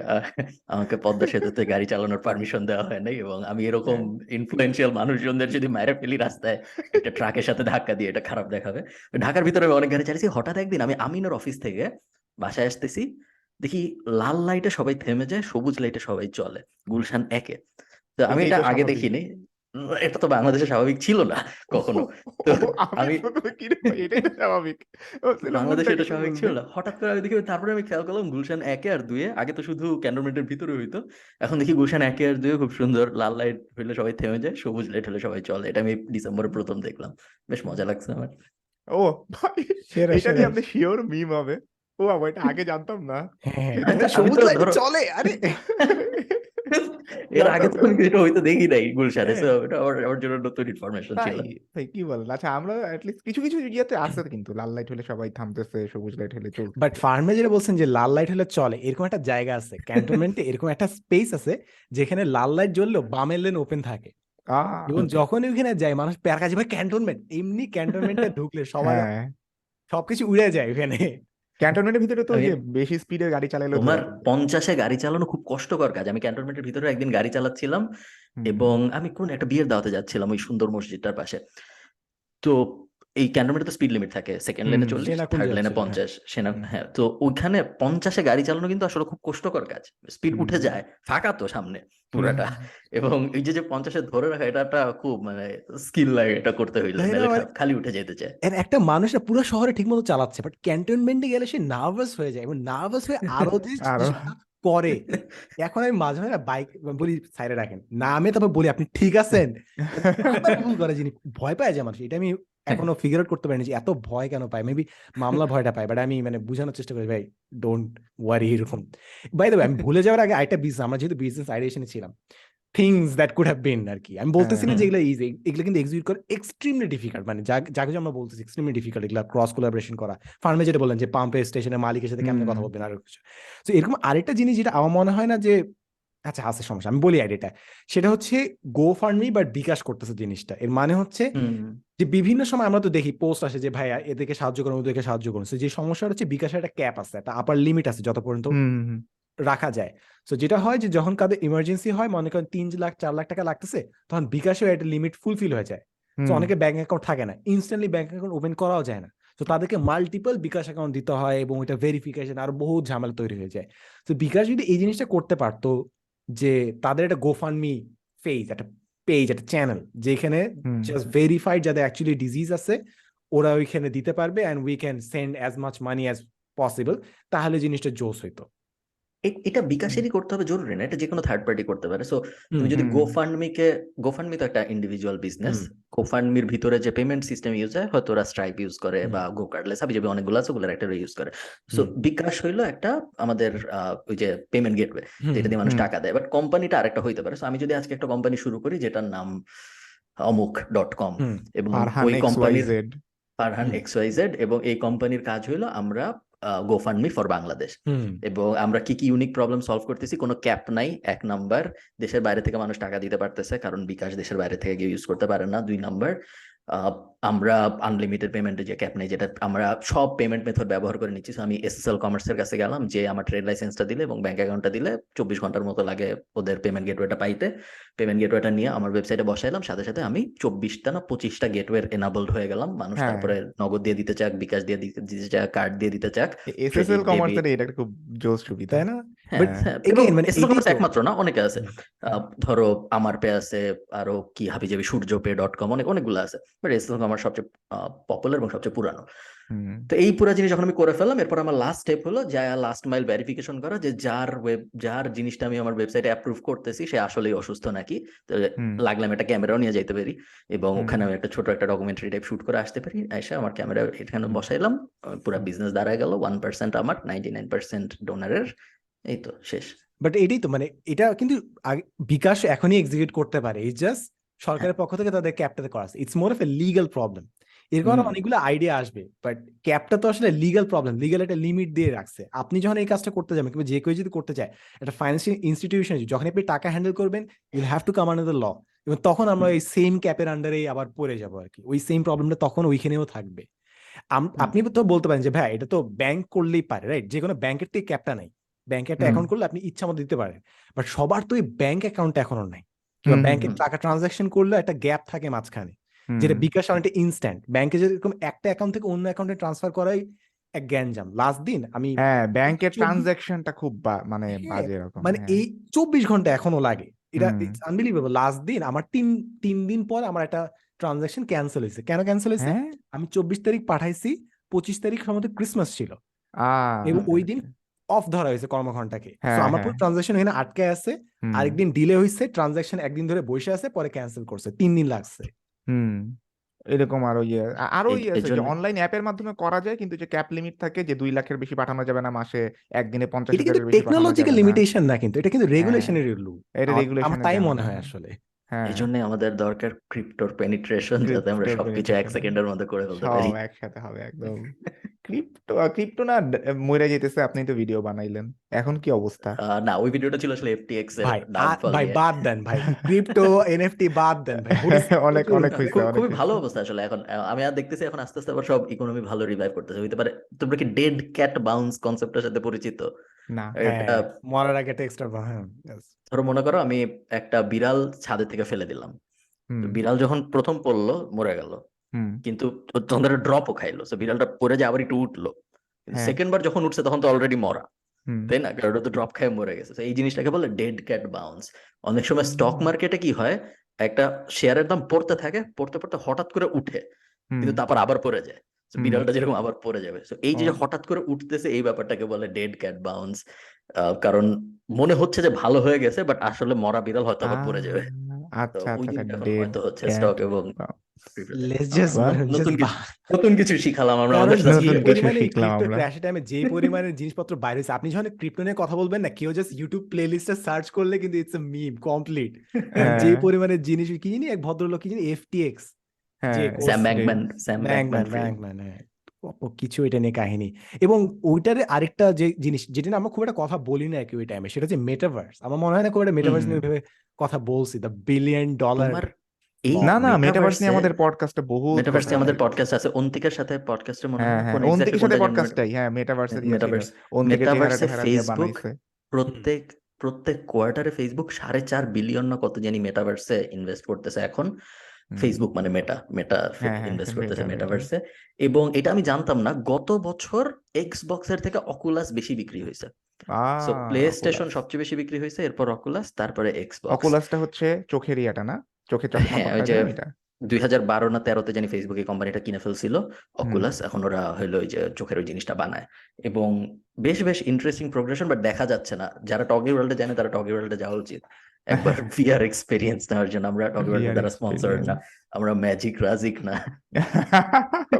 আমাকে পদ্মা সেতুতে গাড়ি চালানোর পারমিশন দেওয়া হয় নাই এবং আমি এরকম ইনফ্লুয়েন্সিয়াল মানুষজনদের যদি মায়েরা ফেলি রাস্তায় একটা ট্রাকের সাথে ধাক্কা দিয়ে এটা খারাপ দেখাবে। ঢাকার ভিতরে অনেক গাড়ি চালিয়েছি হঠাৎ একদিন আমি আমিনের অফিস থেকে বাসায় আসতেছি দেখি লাল লাইটে সবাই থেমে যায় সবুজ লাইটে সবাই চলে গুলশান একে। তো আমি এটা আগে দেখিনি। এটা তো বাংলাদেশে স্বাভাবিক ছিল না কখনো। তো আমি স্বাভাবিক। বাংলাদেশে এটা স্বাভাবিক ছিল না। হঠাৎ করে আমি দেখি তারপরে আমি খেয়াল করলাম গুলশান একে আর দুয়ে। আগে তো শুধু ক্যান্টনমেন্টের ভিতরে হইতো। এখন দেখি গুলশান একে আর দুয়ে খুব সুন্দর। লাল লাইট হইলে সবাই থেমে যায় সবুজ লাইট হলে সবাই চলে। এটা আমি ডিসেম্বরে প্রথম দেখলাম। বেশ মজা লাগছে আমার। ও ভাই সেরা এটা নিয়ে আপনি শিওর মিম হবে। ও বাবা এটা আগে জানতাম না। হ্যাঁ আমি এটা তো সবুজ লাইট চলে আরে। এর আগে তো এটা হয়তো দেখি নাই গুলশানে হ্যাঁ। so এটা আমার জন্য নতুন ইনফরমেশন ছিল। ভাই কি বলেন? আচ্ছা আমরা অ্যাটলিস্ট কিছু কিছু ইয়েতে আছে কিন্তু লাল লাইট হলে সবাই থামতেছে সবুজ লাইট হলে চলছে। বাট ফার্মে যেটা বলছেন যে লাল লাইট হলে চলে এরকম একটা জায়গা আছে ক্যান্টনমেন্টে এরকম একটা স্পেস আছে যেখানে লাল লাইট জ্বললেও বামের লেন ওপেন থাকে। আহ, এবং যখন ওইখানে যায় মানুষ প্যার কাছে ভাই ক্যান্টনমেন্ট এমনি ক্যান্টনমেন্টে ঢুকলে সবাই হ্যাঁ। সবকিছু উড়ে যায় ওখানে। ক্যান্টনমেন্টের ভিতরে তো যে বেশি স্পিডে গাড়ি চালালে তোমার পঞ্চাশে গাড়ি চালানো খুব কষ্টকর কাজ। আমি ক্যান্টনমেন্টের ভিতরে একদিন গাড়ি চালাচ্ছিলাম এবং আমি কোন একটা বিয়ের দাওয়াতে যাচ্ছিলাম ওই সুন্দর মসজিদটার পাশে। তো এই ক্যান্টনমেন্টে তো স্পিড লিমিট থাকে সেকেন্ড লেনে চল্লিশ থার্ড লেনে হ্যাঁ। পঞ্চাশ সেনা হ্যাঁ তো ওইখানে পঞ্চাশে গাড়ি চালানো কিন্তু আসলে খুব কষ্টকর কাজ। স্পিড উঠে যায় ফাঁকা তো সামনে পুরাটা। এবং এই যে যে পঞ্চাশে ধরে রাখা এটা একটা খুব মানে স্কিল লাগে এটা করতে হইলে। মানে- খালি উঠে যেতে চায়। একটা মানুষ না পুরো শহরে ঠিকমতো চালাচ্ছে বাট ক্যান্টনমেন্টে গেলে সে নার্ভাস হয়ে যায় এবং নার্ভাস হয়ে আরও যে করে। এখন আমি মাঝে মাঝে বাইক বলি সাইডে রাখেন নামে তারপর বলি আপনি ঠিক আছেন? ভুল করে যিনি ভয় পায় যে মানুষ এটা আমি এখনও ফিগার আউট করতে পারিনি যে এত ভয় কেন পায়? মেবি মামলা ভয়টা পায় বাট আমি মানে বোঝানোর চেষ্টা করি ভাই ডোন্ট ওয়ারি এরকম। বাই দ্য আমি ভুলে যাওয়ার আগে আরেকটা বিজনেস আমরা যেহেতু বিজনেস আইডিয়েশনে ছিলাম things that could have been আর কি। আমি বলতেছি না হ্যাঁ। যে এগুলো ইজি এগুলো কিন্তু এক্সিকিউট করা এক্সট্রিমলি ডিফিকাল্ট মানে যা যাকে আমরা বলতেছি এক্সট্রিমলি ডিফিকাল্ট এগুলো ক্রস কোলাবোরেশন করা। ফার্মে যেটা বললেন যে পাম্পে স্টেশনের মালিকের সাথে কেমন কথা। বলবেন? আর কিছু। তো এরকম আরেকটা জিনিস যেটা আমার মনে হয় না যে আচ্ছা আছে সমস্যা। আমি বলি আইডিয়াটা সেটা হচ্ছে গো ফার্মি বাট বিকাশ করতেছে জিনিসটা। এর মানে হচ্ছে যে বিভিন্ন সময় আমরা তো দেখি পোস্ট আসে যে ভাই এদেরকে সাহায্য করুন ওদেরকে সাহায্য করুন যে সমস্যা হচ্ছে বিকাশের একটা ক্যাপ আছে একটা আপার লিমিট আছে যত পর্যন্ত। রাখা যায়। তো যেটা হয় যে যখন কাদের ইমার্জেন্সি হয় মনে করেন তিন লাখ চার লাখ টাকা লাগতেছে তখন বিকাশেও একটা লিমিট ফুলফিল হয়ে যায়। তো অনেকে ব্যাংক অ্যাকাউন্ট থাকে না। ইনস্ট্যান্টলি ব্যাংক অ্যাকাউন্ট ওপেন করাও যায় না। তো তাদেরকে মাল্টিপল বিকাশ অ্যাকাউন্ট দিতে হয় এবং ওইটা ভেরিফিকেশন আর বহু ঝামেলা তৈরি হয়ে যায়। তো বিকাশ যদি এই জিনিসটা করতে পারতো যে তাদের একটা গোফান্ডমি ফেজ একটা পেজ একটা চ্যানেল যেখানে জাস্ট ভেরিফাইড যাদের অ্যাকচুয়ালি ডিজিজ আছে ওরা ওইখানে দিতে পারবে and we can send as much money as possible তাহলে জিনিসটা জোস হইতো। এটা বিকাশেরই করতে হবে জরুরি না এটা যে কোনো থার্ড পার্টি করতে পারে। সো তুমি যদি। গোফান্ডমিকে গোফান্ডমি তো একটা ইন্ডিভিজুয়াল বিজনেস গোফান্ডমির ভিতরে যে পেমেন্ট সিস্টেম ইউজ হয় হয়তো ওরা স্ট্রাইপ ইউজ করে বা গো কার্ডলেস হাবি যাবে অনেকগুলো আছে ওগুলোর একটা ইউজ করে। সো বিকাশ হইল একটা আমাদের ওই যে পেমেন্ট গেটওয়ে যেটা দিয়ে মানুষ টাকা দেয়। বাট কোম্পানিটা আরেকটা হইতে পারে। সো আমি যদি আজকে একটা কোম্পানি শুরু করি যেটার নাম অমুক ডট কম এবং ওই কোম্পানির Z Farhan X Y Z এবং এই কোম্পানির কাজ হইল আমরা গোফান্ডমি ফর বাংলাদেশ এবং আমরা কি কি ইউনিক প্রবলেম সলভ করতেছি? কোনো ক্যাপ নাই এক নাম্বার দেশের বাইরে থেকে মানুষ টাকা দিতে পারতেছে কারণ বিকাশ দেশের বাইরে থেকে কেউ ইউজ করতে পারে না দুই নাম্বার আমরা আনলিমিটেড পেমেন্টের যে ক্যাপ নেই যেটা আমরা সব পেমেন্ট মেথড ব্যবহার করে নিচ্ছি। আমি এসএসএল কমার্সের কাছে গেলাম যে আমার ট্রেড লাইসেন্সটা দিলে এবং ব্যাংক অ্যাকাউন্টটা দিলে চব্বিশ ঘণ্টার মতো লাগে ওদের পেমেন্ট গেটওয়েটা পাইতে। পেমেন্ট গেটওয়েটা নিয়ে আমার ওয়েবসাইটে বসাইলাম সাথে সাথে আমি চব্বিশটা না পঁচিশটা গেটওয়ে এনাবলড হয়ে গেলাম। মানুষ হ্যাঁ। তারপরে নগদ দিয়ে দিতে চাক বিকাশ দিয়ে দিতে চাক কার্ড দিয়ে দিতে চাক এসএসএল কমার্সের এটা খুব জোস সুবিধা তাই না? হ্যাঁ, হ্যাঁ, মানে একমাত্র না অনেকে আছে। ধরো আমার পে আছে আরও কি হাবি যাবি সূর্য পে ডট কম অনেক অনেকগুলো আছে। বাট কমার্স সবচেয়ে পপুলার এবং সবচেয়ে পুরানো। তো এই পুরো জিনিস যখন আমি করে ফেললাম এরপর আমার লাস্ট স্টেপ হলো যা লাস্ট মাইল ভেরিফিকেশন করা যে যার ওয়েব যার জিনিসটা আমি আমার ওয়েবসাইটে অ্যাপ্রুভ করতেছি সে আসলেই অসুস্থ নাকি? তো হুম। লাগলে আমি একটা ক্যামেরাও নিয়ে যাইতে পারি। এবং ওখানে আমি একটা ছোট একটা ডকুমেন্টারি টাইপ শুট করে আসতে পারি। এসে আমার ক্যামেরা এখানে। বসাইলাম। পুরো বিজনেস দাঁড়ায় গেল। ওয়ান পার্সেন্ট আমার নাইনটি নাইন পার্সেন্ট ডোনারের এই তো শেষ। বাট এটাই তো মানে এটা কিন্তু বিকাশ এখনই এক্সিকিউট করতে পারে। ইটস জাস্ট সরকারের পক্ষ থেকে তাদের ক্যাপটাতে করা it's more of a legal problem এর কারণে অনেকগুলো আইডিয়া আসবে। বাট ক্যাপটা তো আসলে লিগাল প্রবলেম লিগাল একটা লিমিট দিয়ে রাখছে। আপনি যখন এই কাজটা করতে যাবেন কিংবা যে কেউ যদি করতে চায় একটা ফাইন্যান্সিয়াল ইনস্টিটিউশন যখন আপনি টাকা হ্যান্ডেল করবেন you'll have to come under the law এবং তখন আমরা ওই সেম ক্যাপের আন্ডারেই আবার পড়ে যাব আর কি। ওই সেম প্রবলেমটা তখন ওইখানেও থাকবে। আপনি তো বলতে পারেন যে ভাই এটা তো ব্যাংক করলেই পারে রাইট যে কোনো ব্যাংকের তো ক্যাপটা নাই। ব্যাংকে একটা অ্যাকাউন্ট করলে আপনি ইচ্ছা মতো দিতে পারেন। বাট সবার তো ওই ব্যাংক অ্যাকাউন্ট এখনও নাই। কিংবা ব্যাংকে টাকা ট্রানজাকশন করলে একটা গ্যাপ থাকে মাঝখানে। যেটা। বিকাশ অনেকটা ইনস্ট্যান্ট ব্যাংকে যেরকম একটা অ্যাকাউন্ট থেকে অন্য অ্যাকাউন্টে ট্রান্সফার করাই এক গ্যাঞ্জাম। লাস্ট দিন আমি হ্যাঁ ব্যাংকের ট্রানজাকশনটা খুব মানে হ্যাঁ, বাজে রকম মানে হ্যাঁ। এই চব্বিশ ঘণ্টা এখনও লাগে। এটা ইটস আনবিলিভেবল লাস্ট দিন আমার তিন তিন দিন পর আমার একটা ট্রানজাকশন ক্যান্সেল হয়েছে। কেন ক্যান্সেল হয়েছে? হ্যাঁ? আমি চব্বিশ তারিখ পাঠাইছি পঁচিশ তারিখ সম্ভবত ক্রিসমাস ছিল। এবং ওই দিন. অফ ধরা হয়েছে কর্মঘন্টাকে হ্যাঁ, আমার পুরো হ্যাঁ। ট্রানজাকশন এখানে আটকে আছে আরেকদিন ডিলে হয়েছে ট্রানজাকশন একদিন ধরে বসে আছে পরে ক্যান্সেল করছে তিন দিন লাগছে। হুম এরকম আরও ইয়ে আরও ইয়ে আছে যে অনলাইন অ্যাপের মাধ্যমে করা যায় কিন্তু যে ক্যাপ লিমিট থাকে যে দুই লাখের বেশি পাঠানো যাবে না মাসে একদিনে পঞ্চাশ এটা টেকনোলজিক্যাল লিমিটেশন না। কিন্তু এটা কিন্তু রেগুলেশনের রুল এটা আমার রেগুলেশন তাই মনে হয়? আসলে। হ্যাঁ এই জন্য আমাদের দরকার ক্রিপ্টোর পেনিট্রেশন যাতে আমরা সবকিছু এক সেকেন্ডের মধ্যে করে ফেলতে পারি। সব একসাথে হবে একদম। ক্রিপ্টো ক্রিপ্টো না মরে যেতেছে আপনি তো ভিডিও বানাইলেন। এখন কি অবস্থা? আহ, না ওই ভিডিওটা ছিল আসলে এফটিএক্স এর ভাই ভাই বাদ দেন ভাই। ক্রিপ্টো এনএফটি বাদ দেন ভাই। অনেক অনেক অনেক খুবই ভালো অবস্থা আসলে এখন। আমি আর দেখতেছি এখন আস্তে আস্তে আবার সব ইকোনমি ভালো রিভাইভ করতেছে। হইতে পারে তোমরা কি ডেড ক্যাট বাউন্স কনসেপ্টের সাথে পরিচিত? না এটা মরার আগে একটা এক্সট্রা হ্যাঁ. ধরো মনে করো আমি একটা বিড়াল ছাদে থেকে ফেলে দিলাম। তো বিড়াল যখন প্রথম পড়ল মরে গেল। কিন্তু ধরো ড্রপও খাইলো। তো বিড়ালটা পড়ে যে আবার একটু উঠল। হ্যাঁ। সেকেন্ড বার যখন উঠছে তখন তো অলরেডি মরা। তাই না? কারণ তো ড্রপ খেয়ে মরে গেছে। এই জিনিসটাকে বলে ডেড ক্যাট বাউন্স অনেক সময় স্টক মার্কেটে কি হয় একটা শেয়ারের দাম পড়তে থাকে পড়তে পড়তে হঠাৎ করে উঠে। কিন্তু তারপর আবার পড়ে যায়। বিড়ালটা যেরকম আবার পড়ে যাবে। তো এই যে হঠাৎ করে উঠতেছে এই ব্যাপারটাকে বলে ডেড ক্যাট বাউন্স কারণ মনে হচ্ছে যে ভালো হয়ে গেছে বাট আসলে মরা বিড়াল হয়তো আবার পড়ে যাবে। আচ্ছা আচ্ছা আচ্ছা মানে নতুন কিছু শিখালাম আমরা কারণ যে পরিমাণে শিখলাম ক্রিপ্টো আমরা। ক্র্যাশের টাইমে যে পরিমাণে জিনিসপত্র বাইরে আপনি যখন ক্রিপ্টো নিয়ে কথা বলবেন না কেউ জাস্ট ইউটিউব প্লে লিস্টে সার্চ করলে কিন্তু ইটস এ মিম কমপ্লিট যে পরিমাণে জিনিস কি জানি এক ভদ্রলোক কি জানি এফটিএক্স হ্যাঁ Sam Bankman Sam Bankman Bankman হ্যাঁ। কিছু এটা নিয়ে কাহিনী। এবং ওইটারে আরেকটা যে জিনিস যেটা আমরা খুব একটা কথা বলি না কি ওই টাইমে সেটা হচ্ছে মেটাভার্স আমার মনে হয় না খুব একটা মেটাভার্স নিয়ে ভেবে কথা বলছি। দ্য বিলিয়ন ডলার না না মেটাভার্স নিয়ে আমাদের পডকাস্টে বহুত মেটাভার্স নিয়ে আমাদের পডকাস্ট আছে। অন্তিকের সাথে পডকাস্টে মনে হয় হ্যাঁ অন্তিকের সাথে পডকাস্টটাই হ্যাঁ মেটাভার্সের ইয়ে মেটাভার্স মেটাভার্সে ফেসবুক প্রত্যেক প্রত্যেক কোয়ার্টারে ফেসবুক সাড়ে চার বিলিয়ন না কত জানি মেটাভার্সে ইনভেস্ট করতেছে এখন। ফেসবুক মানে মেটা মেটা ইনভেস্ট করতেছে মেটা মেটা মেটাভার্সে এবং এটা আমি জানতাম না গত বছর এক্সবক্সের থেকে অকুলাস বেশি বিক্রি হয়েছে। সো প্লে স্টেশন সবচেয়ে বেশি বিক্রি হয়েছে এরপর অকুলাস তারপরে এক্সবক্স অকুলাসটা হচ্ছে চোখের ইয়াটা না? চোখে চশমা হ্যাঁ ওইটা দুই হাজার বারো না তেরোতে জানি ফেসবুক কোম্পানিটা কিনে ফেলছিল অকুলাস এখন ওরা হইল ওই যে চোখের ওই জিনিসটা বানায়। এবং বেশ বেশ ইন্টারেস্টিং প্রোগ্রেশন বাট দেখা যাচ্ছে না। যারা টগি ওয়ার্ল্ডে জানে তারা টগি ওয়ার্ল্ডে যাওয়া উচিত। একবার ভিআর এক্সপিরিয়েন্স নেওয়ার জন্য আমরা টক দ্বারা স্পন্সর্ড না আমরা ম্যাজিক রাজিক না।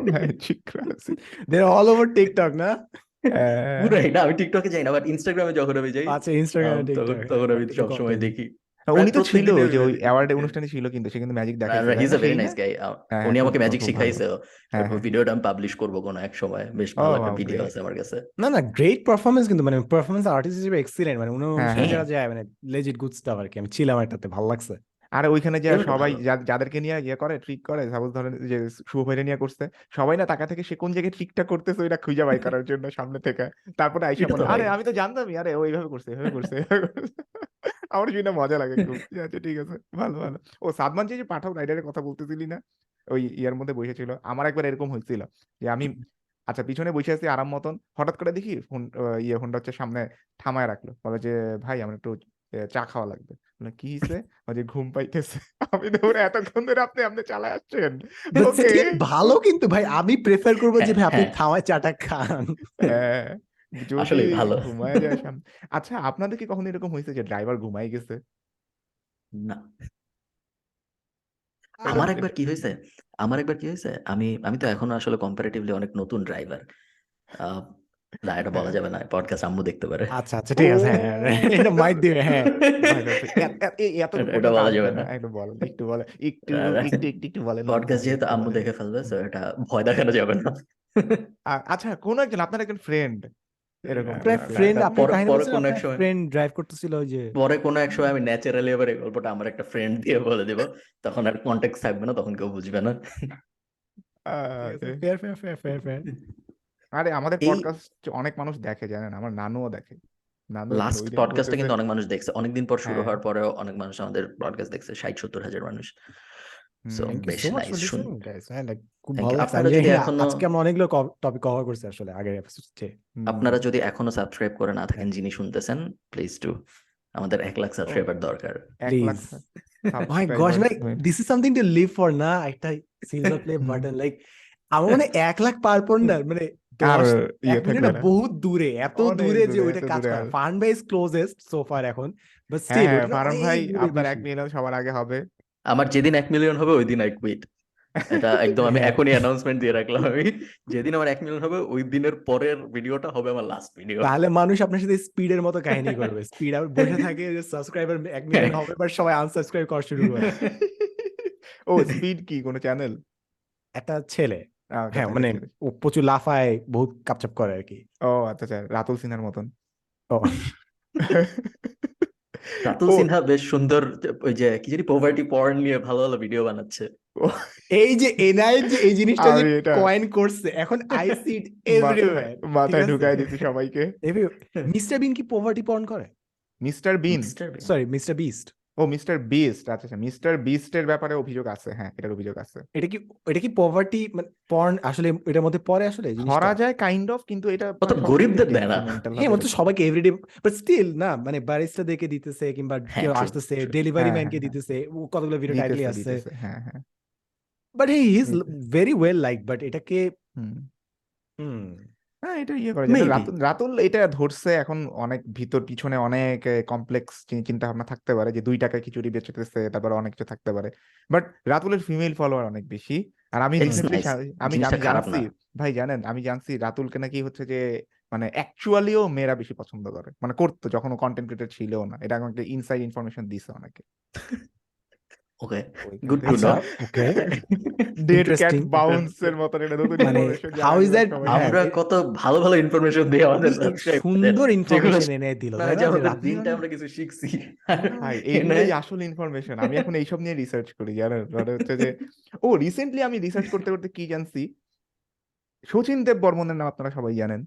Magic রাজিক they all over TikTok না? পুরাই না আমি টিকটকে যাই না বাট ইনস্টাগ্রামে যখন আমি যাই আচ্ছা ইনস্টাগ্রামে তখন আমি সবসময় দেখি। উনি তো ছিল যে ওই অ্যাওয়ার্ড অনুষ্ঠানে ছিল কিন্তু সে কিন্তু ম্যাজিক দেখায় হিজ না? আ ভেরি নাইস গাই হ্যাঁ উনি আমাকে ম্যাজিক শিখাইছে। হ্যাঁ হ্যাঁ। ভিডিওটা আমি পাবলিশ করব কোনো এক সময়। বেশ ভালো একটা ভিডিও আছে আমার কাছে। না না গ্রেট পারফরমেন্স কিন্তু মানে পারফরমেন্স আর্টিস্ট হিসেবে এক্সিলেন্ট মানে উনি হ্যাঁ হ্যাঁ। যারা যায় মানে লেজিট গুড স্টাফ আর কি আমি ছিলাম একটাতে ভালো লাগছে। আর ওইখানে যে সবাই যাদেরকে নিয়ে ইয়ে করে ট্রিক করে সাপোজ ধরেন যে শুভ ভাইরে নিয়ে করছে সবাই না তাকা থেকে সে কোন জায়গায় ট্রিকটা করতেছে ওইটা খুঁজে বাই করার জন্য সামনে থেকে। তারপরে আইসা আরে আমি তো জানতামই আরে ওইভাবে করছে এভাবে করছে।" আমার শুনে মজা লাগে খুব। আচ্ছা ঠিক আছে ভালো ভালো। ও সাদমান যে যে পাঠাও রাইডারের কথা বলতেছিলি না? ওই ইয়ার মধ্যে বসেছিল আমার একবার এরকম হয়েছিল যে আমি আচ্ছা পিছনে বসে আছি আরাম মতন। হঠাৎ করে দেখি ফোন ইয়ে ফোনটা হচ্ছে সামনে থামায় রাখল। বলে যে ভাই আমার একটু চা খাওয়া লাগবে। কি হয়েছে যে ঘুম পাইতেছে। আমি ধরে এতক্ষণ ধরে আপনি আপনি চালায় আসছেন? ভালো কিন্তু ভাই আমি প্রেফার করব যে হ্যাঁ ভাই আপনি হ্যাঁ। থামায় চাটা খান। হ্যাঁ। যদি আসলেই ভালো। ঘুমায় যায় সামনে আচ্ছা আপনাদের কি কখনো এরকম হয়েছে যে ড্রাইভার ঘুমাই গেছে? না। এটা আমার এটা একবার কি হয়েছে আমার একবার কি হয়েছে আমি আমি তো এখনও আসলে কম্পারেটিভলি অনেক নতুন ড্রাইভার। না এটা বলা হ্যাঁ যাবে না পডকাস্ট আম্মু দেখতে পারে। আচ্ছা আচ্ছা ঠিক আছে হ্যাঁ হ্যাঁ, হ্যাঁ, এটা মাইট দিবে হ্যাঁ ভাই দর্শক, এ- এ- এ- এতটুকু এটা পর্যন্ত বলা যাবে না না। একটু বলেন একটু বলেন একটু না, না। একটু একটু একটু বলেন। না পডকাস্ট যেহেতু একটু আম্মু বলেন দেখে ফেলবে হুম। এটা ভয় দেখানো যাবে না। আ- আচ্ছা কোন একজন আপনার একজন ফ্রেন্ড এরকম। আপনার ফ্রেন্ড আপনি পরে কাহিনী বলছেন কোনো এক সময় ফ্রেন্ড ড্রাইভ করতেছিল যে পরে কোনো এক সময় আমি ন্যাচারালি এবার এই গল্পটা আমার একটা ফ্রেন্ড দিয়ে বলে দিব। তখন আর কন্টেক্ট থাকবে না তখন কেউ বুঝবে না। আহ, ঠিক আছে এ- fair fair fair fair fair আরে আমাদের পডকাস্ট অনেক মানুষ দেখে জানেন? আমার নানুও দেখে। নানু লাস্ট ওই দিন পডকাস্টে বলতেছে কিন্তু অনেক মানুষ দেখছে। অনেকদিন পর শুরু হ্যাঁ। হওয়ার পরেও অনেক মানুষ আমাদের পডকাস্ট দেখছে ষাট সত্তর হাজার মানুষ। সো বেশ সো ফর নাইস শুন হ্যাঁ খুব ভালো আজকে আমরা অনেকগুলো টপিক কভার করছি আসলে আগের এপিসোডে আপনারা যদি এখনও সাবস্ক্রাইব করে না থাকেন যিনি শুনতেছেন প্লিজ টু আমাদের এক লাখ সাবস্ক্রাইবার দরকার। এক my this is something to live for না? একটা সিলভার প্লে বাটন লাইক আমার মানে এক লাখ পার পর না মানে ইয়ে বহুত দূরে এত দূরে যে ওইটা কাজ করে। ফান বেস ক্লোজেস্ট সোফার এখন বাট স্টিল অনেক ভাই আপনার এক মিলিয়ন সবার আগে হবে। আমার যেদিন এক মিলিয়ন হবে ওই দিন আই কুইট এটা একদম আমি এখনই অ্যানাউন্সমেন্ট দিয়ে রাখলাম আমি। যেদিন আমার এক মিলিয়ন হবে ওই দিনের পরের ভিডিওটা হবে আমার লাস্ট ভিডিও তাহলে মানুষ আপনার সাথে স্পিডের মতো কাহিনী করবে। স্পিড আর বসে থাকে যে সাবস্ক্রাইবার এক মিলিয়ন হবে বাট সবাই আনসাবস্ক্রাইব করা শুরু করে। ও স্পিড কি কোনো চ্যানেল একটা ছেলে। হ্যাঁ মানে ও প্রচুর লাফায় বহুত কাপচাপ করে আর কি। ও আচ্ছা আচ্ছা রাতুল সিনহার মতন। ও। রাতুল সিনহা বেশ সুন্দর ওই যে কি জানি পভার্টি পর্ন নিয়ে ভালো ভালো ভিডিও বানাচ্ছে। এই যে এনআই যে এই জিনিসটা যে কয়েন করছে এখন আই সি ইট মাথায় এভরিওয়্যার মাথায় ঢুকায় দিতে সবাইকে। মিস্টার বিন কি পভার্টি পর্ন করে? Mr Bean sorry Mr Beast ও মিস্টার বিস্ট আচ্ছা আচ্ছা মিস্টার বিস্টের ব্যাপারে অভিযোগ আছে হ্যাঁ এটার অভিযোগ আছে। এটা কি এটা কি পভার্টি মানে পর্ন আসলে এটার মধ্যে পড়ে আসলে জিনিসটা? ধরা যায় কাইন্ড অফ কিন্তু এটা ও তো মানে গরিবদের দেয় না হ্যাঁ মানে সবাইকে এভরিডে বাট স্টিল না মানে ব্যারিস্টা দেখে দিতেছে কিংবা হ্যাঁ কেউ আসতেছে ডেলিভারি ম্যানকে হ্যাঁ হ্যাঁ দিতেছে ও কতগুলো ভিডিও টাইটলি দিতেছে হ্যাঁ হ্যাঁ। But he is very well like but এটাকে হুম। হুম। হ্যাঁ, এটা ইয়ে করা যায়। রাতুল রাতুল এটা ধরছে এখন অনেক ভিতর পিছনে অনেক কমপ্লেক্স চি চিন্তাভাবনা থাকতে পারে যে দুই ৳২ খিচুড়ি বেচতেছে, তারপরে অনেক কিছু থাকতে পারে। বাট রাতুলের ফিমেল ফলোয়ার অনেক বেশি। আর আমি রিসেন্টলি আমি জানছি ভাই জানেন আমি জানছি রাতুলকে নাকি হচ্ছে যে মানে অ্যাকচুয়ালিও মেয়েরা বেশি পছন্দ করে। মানে করতো যখন ও কনটেন্ট ক্রিয়েটর ছিলও না। এটা আমাকে ইনসাইড ইনফরমেশন দিছে অনেকে। ওকে গুড থেকে টু আচ্ছা, ওকে। ডেড ক্যাট বাউন্স এর মতন এটা নতুন মানে হাউ জানা দ্যাট হ্যাঁ, আমরা কত ভালো ভালো ইনফরমেশন দিয়ে আমাদের সুন্দর ইনফরমেশন এনে দিল, দিনটা মানে আমরা কিছু শিখছি ভাই আসল ইনফরমেশন। আমি এখন এইসব নিয়ে রিসার্চ করি জানেন? মানে হচ্ছে যে ও রিসেন্টলি আমি রিসার্চ করতে, করতে কি জানছি শচীন দেব বর্মনের নাম আপনারা সবাই জানেন।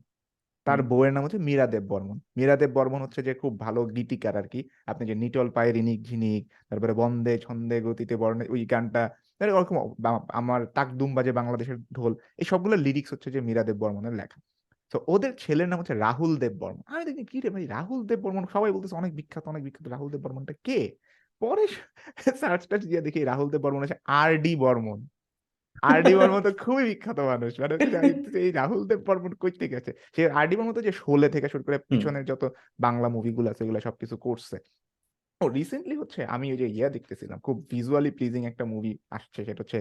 তার বউয়ের নাম হচ্ছে মীরা দেব বর্মন। মীরা দেব বর্মন হচ্ছে যে খুব ভালো গীতিকার আর কি আপনি যে 'নিটোল পায়ে রিনিক ঝিনিক' তারপরে 'বন্দে ছন্দে গতিতে বর্ণে' ওই গানটা ওরকম আমার 'তাক দুম বাজে বাংলাদেশের ঢোল' এই সবগুলোর লিরিক্স হচ্ছে যে মীরা দেব বর্মনের লেখা। তো ওদের ছেলের নাম হচ্ছে রাহুল দেব বর্মন। আমি দেখি কিরে ভাই রাহুল দেব বর্মন সবাই বলতেছে অনেক বিখ্যাত, অনেক বিখ্যাত রাহুল দেব বর্মনটা কে? পরে সার্চ টার্চ দিয়ে দেখি রাহুল দেব বর্মন হচ্ছে আর.ডি. বর্মন। আর.ডি. মতো খুবই বিখ্যাত মানুষ। মানে এই রাহুল দেব বর্মন কই থেকে আছে? সে আর.ডি. বর্মন তো যে 'শোলে' থেকে শুরু করে। পিছনের যত বাংলা মুভিগুলো আছে এগুলো সবকিছু করছে। ও রিসেন্টলি হচ্ছে আমি ওই যে ইয়া দেখতেছিলাম খুব ভিজুয়ালি প্লিজিং একটা মুভি আসছে সেটা হচ্ছে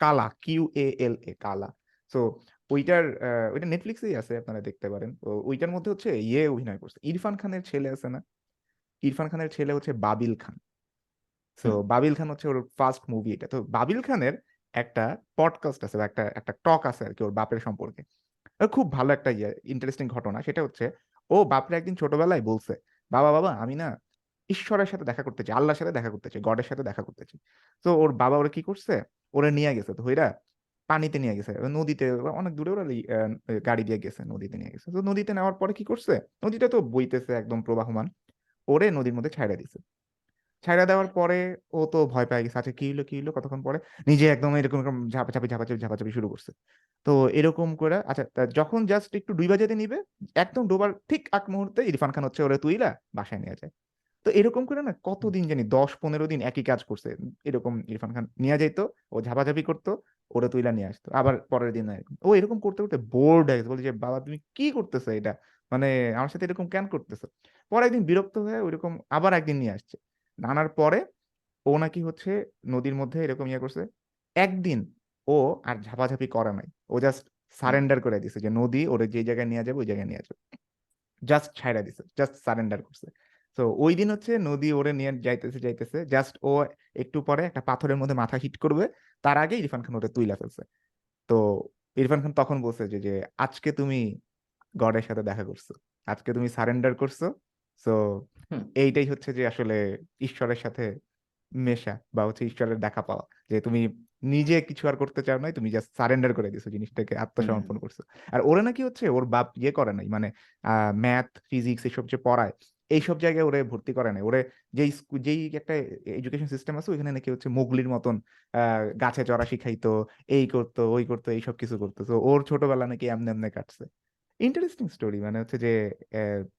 'কালা' কিউ-এ-এল-এ 'কালা'। সো ওইটার ওইটা নেটফ্লিক্সেই আছে আপনারা দেখতে পারেন। তো ওইটার মধ্যে হচ্ছে ইয়ে অভিনয় করছে। ইরফান খানের ছেলে আছে না? ইরফান খানের ছেলে হচ্ছে বাবিল খান। সো বাবিল খান হচ্ছে ওর ফার্স্ট মুভি এটা। তো বাবিল খানের একটা পডকাস্ট আছে বা একটা একটা টক আছে আরকি ওর বাপের সম্পর্কে। খুব ভালো একটা ইয়ে ইন্টারেস্টিং ঘটনা। সেটা হচ্ছে ও বাপরে একদিন ছোটবেলায় বলছে, "বাবা, বাবা আমি না ঈশ্বরের সাথে দেখা করতে চাই, আল্লাহর সাথে দেখা করতে চাই, গডের সাথে দেখা করতে চাই।" তো ওর বাবা ওরা কি করছে? ওরা নিয়ে গেছে। তো হইরা পানিতে নিয়ে গেছে। নদীতে অনেক দূরে ওরা গাড়ি দিয়ে গেছে, নদীতে নিয়ে গেছে। তো নদীতে নেওয়ার পরে কি করছে? নদীটা তো বইতেছে একদম প্রবাহমান। ওরে নদীর মধ্যে ছাইড়া দিছে। ছাইড়া দেওয়ার পরে ও তো ভয় পেয়ে গেছে। আচ্ছা কি হইল, কি হইল? কতক্ষণ পরে নিজে একদম এরকম, এরকম ঝাপাঝাপি, ঝাপাঝাপি, ঝাপাঝাপি শুরু করছে। তো এরকম করে আচ্ছা যখন জাস্ট একটু ডুইবা যেতে নিবে, একদম ডোবার ঠিক আগ মুহূর্তে ইরফান খান হচ্ছে ওরা তুইলা বাসায় নিয়ে যায়। তো এরকম করে না কতদিন জানি দশ পনেরো দিন একই কাজ করছে। এরকম ইরফান খান নিয়ে যাইতো, ও ঝাপাঝাপি করতো, ওরা তুইলা নিয়ে আসতো। আবার পরের দিন। ও এরকম করতে, করতে বোরড হয়ে গেছে। বলছে যে, "বাবা তুমি কি করতেছো এটা? মানে আমার সাথে এরকম কেন করতেছো?" পরে একদিন বিরক্ত হয়ে ওইরকম আবার একদিন নিয়ে আসছে। আনার পরে ও নাকি হচ্ছে নদীর মধ্যে এরকম ইয়ে করছে। একদিন ও আর ঝাপাঝাপি করে নাই। ও জাস্ট সারেন্ডার করে দিছে যে নদী ওরে যে জায়গায় নিয়া যাবে ওই জায়গায় নিয়ে যাবে। জাস্ট ছাইড়া দিছে। জাস্ট সারেন্ডার করছে। সো ঐদিন হচ্ছে নদী ওরে নিয়ে যাইতেছে, যাইতেছে। জাস্ট ও একটু পরে একটা পাথরের মধ্যে মাথা হিট করবে। তার আগে ইরফান খান ওরে তুইলা ফেলছে। তো ইরফান খান তখন বলছে যে "আজকে তুমি গডের সাথে দেখা করছ। আজকে তুমি সারেন্ডার করছ। সো হুম। এইটাই হচ্ছে যে আসলে ঈশ্বরের সাথে মেশা বা হচ্ছে ঈশ্বরের দেখা পাওয়া। যে তুমি নিজে কিছু আর করতে চাও নাই। তুমি জাস্ট সারেন্ডার করে দিছো জিনিসটাকে আত্মসমর্পণ করছ। আর ওরে নাকি হচ্ছে ওর বাপ ইয়ে করে নাই। মানে ম্যাথ, ফিজিক্স এসব যে পড়ায়, এইসব জায়গায় ওরে ভর্তি করে নাই। ওরে যেই যেই একটা এডুকেশন সিস্টেম আছে ওইখানে নাকি হচ্ছে মুগলির মতন গাছে চড়া শিখাইতো, এই করতো, ওই করতো, এইসব কিছু করতো। তো ওর ছোটবেলা নাকি এমনে, এমনে কাটছে। ইন্টারেস্টিং স্টোরি মানে হচ্ছে যে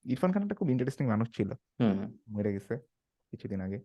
ইরফান খান একটা খুব ইন্টারেস্টিং মানুষ ছিল। হুম। মইরা গেছে কিছুদিন আগে।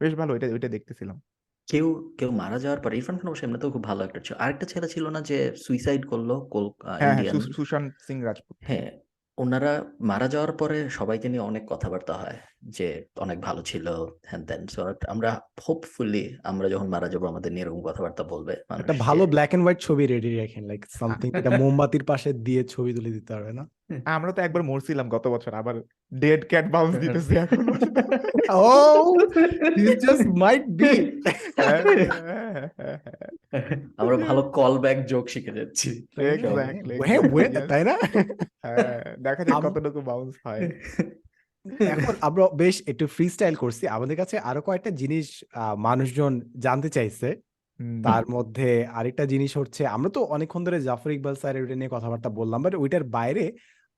বেশ ভালো ওইটা, ওইটা দেখতেছিলাম। কেউ, কেউ মারা যাওয়ার পর ইরফান খান অবশ্য এমনিতেও খুব ভালো একটা ছিল। আরেকটা ছেলে ছিল না যে সুইসাইড করল কোল হ্যাঁ, হ্যাঁ, ইন্ডিয়ান? সু সুশান্ত সিং রাজপুত। হ্যাঁ, ওনারা মারা যাওয়ার পরে সবাইকে নিয়ে অনেক কথাবার্তা হয়। যে অনেক ভালো ছিল, হ্যান-ত্যান। সো আমরা হোপফুলি আমরা যখন মারা যাব আমাদের নিয়ে এরকম কথাবার্তা বলবে একটা ভালো ব্লাক অ্যান্ড হোয়াইট ছবি রেডি রাখেন। লাইক সামথিং এটা মোমবাতির পাশে দিয়ে ছবি তুলে দিতে পারবে না? আমরা তো একবার মরছিলাম গত বছর। আবার ডেড ক্যাট বাউন্স দিতেছি এখনও। Oh! This just might be. হ্যাঁ, হ্যাঁ, হ্যাঁ, হ্যাঁ। আমরা ভালো কল ব্যাক জোক শিখে যাচ্ছি। এক্সাক্টলি, হ্যাঁ, ওয়ে তাই না? হ্যাঁ, দেখা যাক কতটুকু বাউন্স হয়। এখন আমরা বেশ একটু ফ্রি স্টাইল করছি। আমাদের কাছে আরও কয়েকটা জিনিস মানুষজন জানতে চাইছে। তার মধ্যে আরেকটা জিনিস হচ্ছে আমরা তো অনেকক্ষণ ধরে জাফর ইকবাল স্যারের ওইটা নিয়ে কথাবার্তা বললাম। বাট ওইটার বাইরে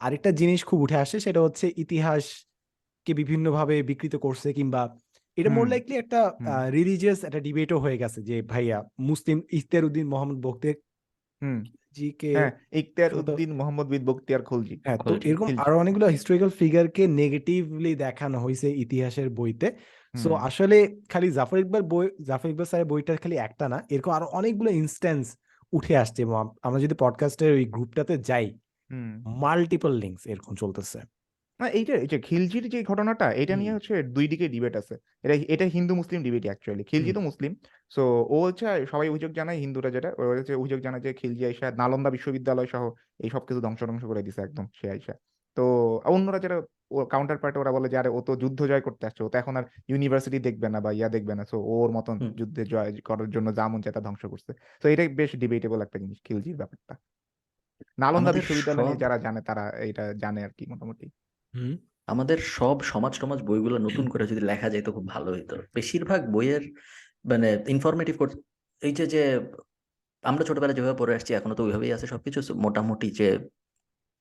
আরেকটা জিনিস খুব উঠে আসে সেটা হচ্ছে ইতিহাস ইতিহাসকে বিভিন্নভাবে বিকৃত করছে কিংবা এটা মোর লাইকলি একটা রিলিজিয়াস একটা ডিবেটও হয়ে গেছে যে ভাইয়া মুসলিম ইখতিয়ারউদ্দিন মোহাম্মদ বখতিয়ার হুম। জিকে হ্যাঁ, ইখতিয়ার উদ্দিন মোহাম্মদ বিন বখতিয়ার খলজি। হ্যাঁ, তো এরকম আরও অনেকগুলো হিস্টোরিক্যাল ফিগারকে নেগেটিভলি দেখানো হয়েছে ইতিহাসের বইতে। সো আসলে খালি জাফর ইকবাল বই জাফর ইকবাল স্যারের বইটা খালি একটা না। এরকম আরও অনেকগুলো ইনস্ট্যান্স উঠে আসছে আমরা যদি পডকাস্টের ওই গ্রুপটাতে যাই, মাল্টিপল লিঙ্কস এরকম চলতেছে। না এইটা এই যে খিলজির যে ঘটনাটা এটা নিয়ে হচ্ছে ২ দিকে ডিবেট আছে। এটা এটা হিন্দু-মুসলিম ডিবেটই অ্যাকচুয়ালি। খিলজি তো মুসলিম। সো ও হচ্ছে সবাই অভিযোগ জানায় হিন্দুরা যেটা, ও হচ্ছে অভিযোগ জানায় যে খিলজি আইসা নালন্দা বিশ্ববিদ্যালয় সহ এই সবকিছু ধ্বংস-টংস করে দিছে একদম সে আইসা। তো অন্যরা যারা ও কাউন্টার পার্ট ওরা বলে যে আরে ও তো যুদ্ধ জয় করতে আসছে। ও তো এখন আর ইউনিভার্সিটি দেখবে না বা ইয়া দেখবে না। সো ওর মতন। যুদ্ধে জয় করার জন্য যা মন চায় তা ধ্বংস করছে। তো এটাই বেশ ডিবেটেবল একটা জিনিস খিলজির ব্যাপারটা। নালন্দা বিশ্ববিদ্যালয় যারা জানে তারা এটা জানে আরকি মোটামুটি। হুম। আমাদের সব সমাজ-টমাজ বইগুলো নতুন করে যদি লেখা যাইত খুব ভালো হইতো। বেশিরভাগ বইয়ের মানে ইনফরমেটিভ এই যে, যে আমরা ছোটবেলায় যেভাবে পড়ে আসছি এখনও তো ওইভাবেই আছে সবকিছু। সো মোটামুটি যে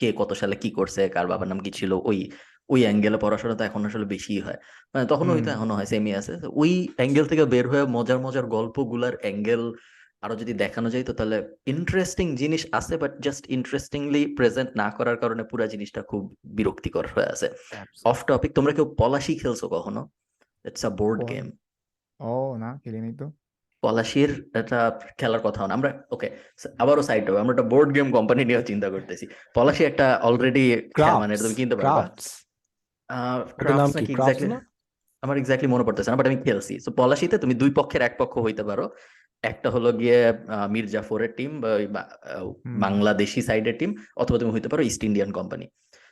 কে কত সালে কি করছে, কার বাবার নাম কি ছিল, ওই ওই অ্যাঙ্গেলে পড়াশোনা তো এখন আসলে বেশিই হয়। মানে তখনও হইতো হুম। এখনও হয় সেমই আছে। তো ওই অ্যাঙ্গেল থেকে বের হয়ে মজার, মজার গল্পগুলার অ্যাঙ্গেল আরও যদি দেখানো যায় তো তাহলে ইন্টারেস্টিং জিনিস আছে বাট জাস্ট ইন্টারেস্টিংলি প্রেজেন্ট না করার কারণে পুরা জিনিসটা খুব বিরক্তিকর হয়ে আছে। অফ টপিক তোমরা কেউ পলাশি খেলছো কখনো? It's a board game. ও না খেলিনি তো। পলাশির এটা খেলার কথা না। আমরা ওকে আবারও সাইড হবে। আমরা একটা বোর্ড গেম কোম্পানি নিয়েও চিন্তা করতেছি। পলাশি একটা অলরেডি মানে তুমি কিনতে পারবা। ক্রাফটস। নাকি ক্রাফটস আমার এক্স্যাক্টলি মনে পড়তেছে না বাট আমি খেলছি। সো পলাশিতে তুমি দুই পক্ষের এক পক্ষ হইতে পারো। একটা হলো গিয়ে মীর জাফরের টিম বা ওই বা আ সাইডের টিম অথবা তুমি হইতে পারো ইস্ট ইন্ডিয়ান কোম্পানি।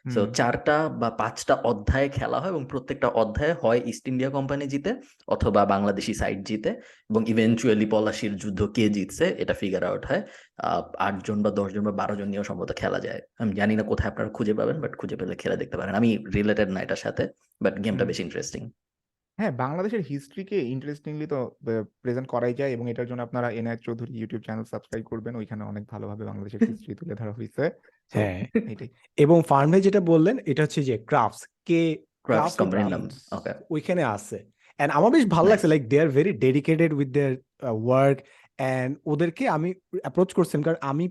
সো হুম। ৪ টা বা পাঁচটা অধ্যায়ে খেলা হয় এবং প্রত্যেকটা অধ্যায়ে হয় ইস্ট ইন্ডিয়া কোম্পানি জিতে অথবা বাংলাদেশি সাইড জিতে এবং ইভেনচুয়ালি পলাশির যুদ্ধ কে জিতছে এটা ফিগার আউট হয়। আ ৮ জন বা ১০ জন বা ১২ জন নিয়েও সম্ভবত খেলা যায়। আমি জানি না কোথায় আপনারা খুঁজে পাবেন বাট খুঁজে পেলে খেলে দেখতে পারেন। আমি রিলেটেড না এটার সাথে বাট গেমটা। বেশ ইন্টারেস্টিং। হ্যাঁ, বাংলাদেশের হিস্ট্রিকে ইন্টারেস্টিংলি তো বে প্রেজেন্ট করাই যায় এবং এটার জন্য আপনারা Enayet Chowdhury YouTube channel subscribe করবেন। ওইখানে অনেক ভালোভাবে বাংলাদেশের হিস্ট্রি তুলে ধরা হইছে। সো হ্যাঁ। এইটাই। এবং ফার্ম যেটা বললেন এটা হচ্ছে যে ক্রাফটস কে ক্রাফটস ক্রাফটস কোম্পানির নাম। Crafts okay. ওইখানে আছে। অ্যান্ড আমার বেশ ভালো নাইস। লাগছে like they are very dedicated with their work and ওদেরকে আমি অ্যাপ্রোচ করছিলাম কারণ আমি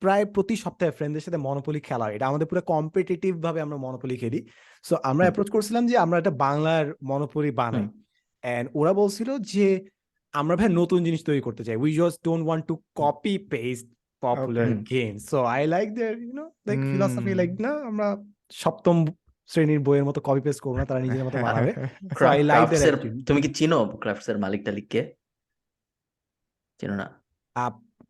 প্রায় প্রতি সপ্তাহে ফ্রেন্ডদের সাথে মনোপলি খেলা হয়। এটা আমাদের পুরো কম্পিটিটিভ ভাবে আমরা মনোপলি খেলি। সো আমরা অ্যাপ্রোচ করছিলাম যে আমরা একটা বাংলার মনোপলি বানাই। অ্যান্ড ওরা বলছিল যে আমরা ভাই নতুন জিনিস তৈরি করতে চাই। We just don't want to copy paste popular. Games. So I like their you know like philosophy like না আমরা সপ্তম শ্রেণির বইয়ের মতো কপি পেস্ট করব না। তারা নিজের মতো বানাবে। আই লাইক দেয়ার তুমি কি চিনো ক্রাফটস এর মালিক-টালিক কে? চেনো না?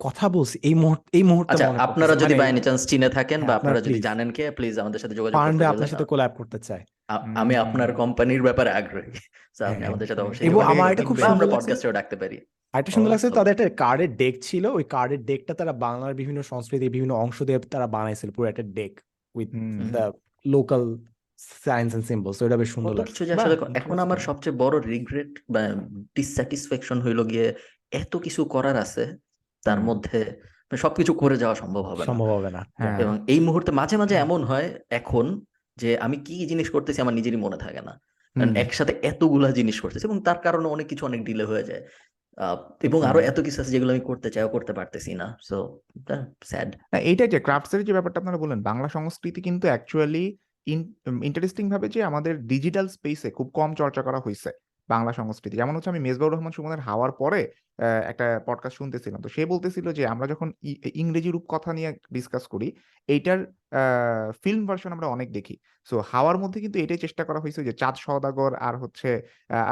কথা বলছি এই মুহূর্তে এই মুহূর্তে আচ্ছা আপনারা যদি বাই এনি চান্স চিনে থাকেন হ্যাঁ, বা আপনারা আপনারা যদি জানেন কে প্লিজ আমাদের সাথে যোগাযোগ করতে। আপনার সাথে কোল্যাব করতে চায়। আ আমি আপনার কোম্পানির ব্যাপারে আগ্রহী। আপনি হ্যাঁ। আমাদের সাথে অবশ্যই এবং আমার এটা খুব সুন্দর পডকাস্টেও ডাকতে পারি। আরেকটা সুন্দর লাগছে তাদের একটা কার্ডের ডেক ছিল। ওই কার্ডের ডেকটা তারা বাংলার বিভিন্ন সংস্কৃতির বিভিন্ন অংশ দিয়ে তারা বানাইছিল। পুরো একটা deck with. The local science and symbols. So এটা বেশ সুন্দর লাগছে। আসলে এখন আমার সবচেয়ে বড় রিগ্রেট বা ডিসস্যাটিসফ্যাকশন হইল গিয়ে এত কিছু করার আছে তার মধ্যে মানে সবকিছু করে যাওয়া সম্ভব হবে না। সম্ভব হবে না। হ্যাঁ। এবং এই মুহূর্তে মাঝে, মাঝে এমন হয় এখন যে আমি কি জিনিস করতেছি আমার নিজেরই মনে থাকে না। কারণ একসাথে এতগুলা জিনিস করতেছি এবং তার কারণে অনেক কিছু অনেক ডিলে হয়ে যায়। এবং আরও এত কিছু আছে যেগুলো আমি করতে চাইও করতে পারতেছি না। So sad. এইটাই যে ক্রাফটস এর যে ব্যাপারটা আপনারা বলেন বাংলা সংস্কৃতি কিন্তু অ্যাকচুয়ালি ইন্টারেস্টিং ভাবে যে আমাদের ডিজিটাল স্পেসে খুব কম চর্চা করা হইছে। বাংলা সংস্কৃতি। যেমন হচ্ছে আমি মেজবাউর রহমান সুমনের হাওয়ার পরে একটা পডকাস্ট শুনতেছিলাম। তো সে বলতেছিল যে আমরা যখন ইংরেজি রূপকথা নিয়ে ডিসকাস করি, এইটার ফিল্ম ভার্সন আমরা অনেক দেখি। সো হাওয়ার মধ্যে কিন্তু এটাই চেষ্টা করা হয়েছে যে চাঁদ সওদাগর আর হচ্ছে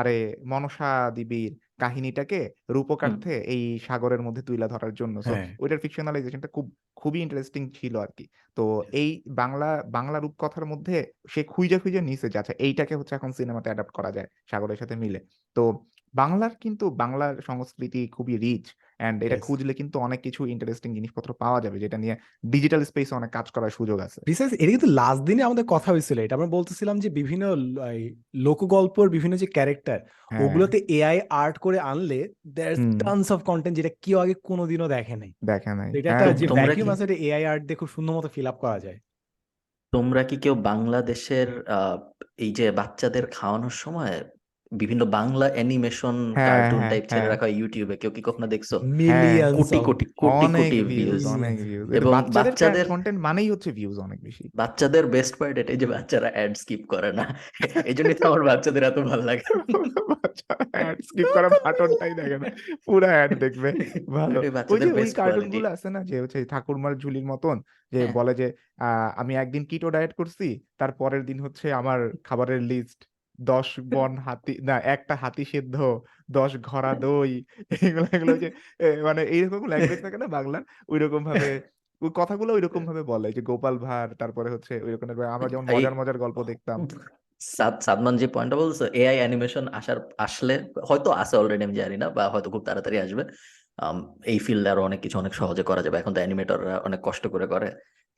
আরে মনসা দেবীর কাহিনীটাকে রূপকার্থে এই সাগরের মধ্যে তুইলা ধরার জন্য। হ্যাঁ। ওইটার ফিকশনালাইজেশনটা খুব খুবই ইন্টারেস্টিং ছিল আর কি তো এই বাংলা বাংলা রূপকথার মধ্যে সে খুঁজে খুঁজে নিছে যে আচ্ছা এইটাকে হচ্ছে এখন সিনেমাতে অ্যাডাপ্ট করা যায় সাগরের সাথে মিলে। তো বাংলার কিন্তু বাংলার সংস্কৃতি খুবই রিচ অ্যান্ড এটা খুঁজলে কিন্তু অনেক কিছু ইন্টারেস্টিং জিনিসপত্র পাওয়া যাবে যেটা নিয়ে ডিজিটাল স্পেসে অনেক কাজ করার সুযোগ আছে। প্রিসাইজ এটা কিন্তু লাস্ট দিনে আমাদের কথা হয়েছিল। এটা আমরা বলতেছিলাম যে বিভিন্ন লোকগল্পের বিভিন্ন যে ক্যারেক্টার। ওগুলোতে এআই আর্ট করে আনলে দেয়ার টনস অফ কনটেন্ট যেটা কেউ আগে কোনোদিনও দেখে নাই। দেখে নাই। এটা হ্যাঁ, একটা যে তোমরা কি আছে এটা এআই আর্ট দিয়ে খুব সুন্দর মতো ফিল আপ করা যায়। তোমরা কি কেউ বাংলাদেশের এই যে বাচ্চাদের খাওয়ানোর সময় বিভিন্ন বাংলা অ্যানিমেশন হ্যাঁ, কার্টুন হ্যাঁ, টাইপ ছেড়ে হ্যাঁ। রাখা হয় ইউটিউবে কেউ কি কখনো দেখছ? মিলিয়ন্স কোটি কোটি কোটি অনেক কোটি ভিউজ ভিউজ অনেক ভিউজ এবং বাচ্চাদের কন্টেন্ট মানেই হচ্ছে ভিউজ অনেক বেশি। বাচ্চাদের বেস্ট পার্ট এটাই যে বাচ্চারা অ্যাড স্কিপ করে না। এই জন্যই তো আমার বাচ্চাদের এত ভালো লাগে। অ্যাড স্কিপ করা বাটনটাই দেখে না। পুরো অ্যাড দেখবে। ভালো। ওই বাচ্চাদের যে ওই বেস্ট কার্টুন কোয়ালিটি গুলো আছে না যে হচ্ছে ঠাকুরমার ঝুলির মতন যে হ্যাঁ। বলে যে আহ, আমি একদিন কিটো ডায়েট করছি তার পরের দিন হচ্ছে আমার খাবারের লিস্ট দশ বন হাতি না একটা হাতি সেদ্ধ দশ ঘরা দই এগুলো এগুলো যে মানে এইরকম ল্যাঙ্গুয়েজ থাকে না বাংলার ওই রকম ভাবে ওই কথাগুলো ওই রকম ভাবে বলে যে গোপাল ভাঁড় তারপরে হচ্ছে ওই রকম আমরা যেমন মজার মজার গল্প দেখতাম। সাদ সাদমান যে পয়েন্টটা বলছো এআই অ্যানিমেশন আসার আসলে হয়তো আছে অলরেডি আমি জানি না বা হয়তো খুব তাড়াতাড়ি আসবে। এই ফিল্ডে আরও অনেক কিছু অনেক সহজে করা যাবে। এখন তো অ্যানিমেটররা অনেক কষ্ট করে করে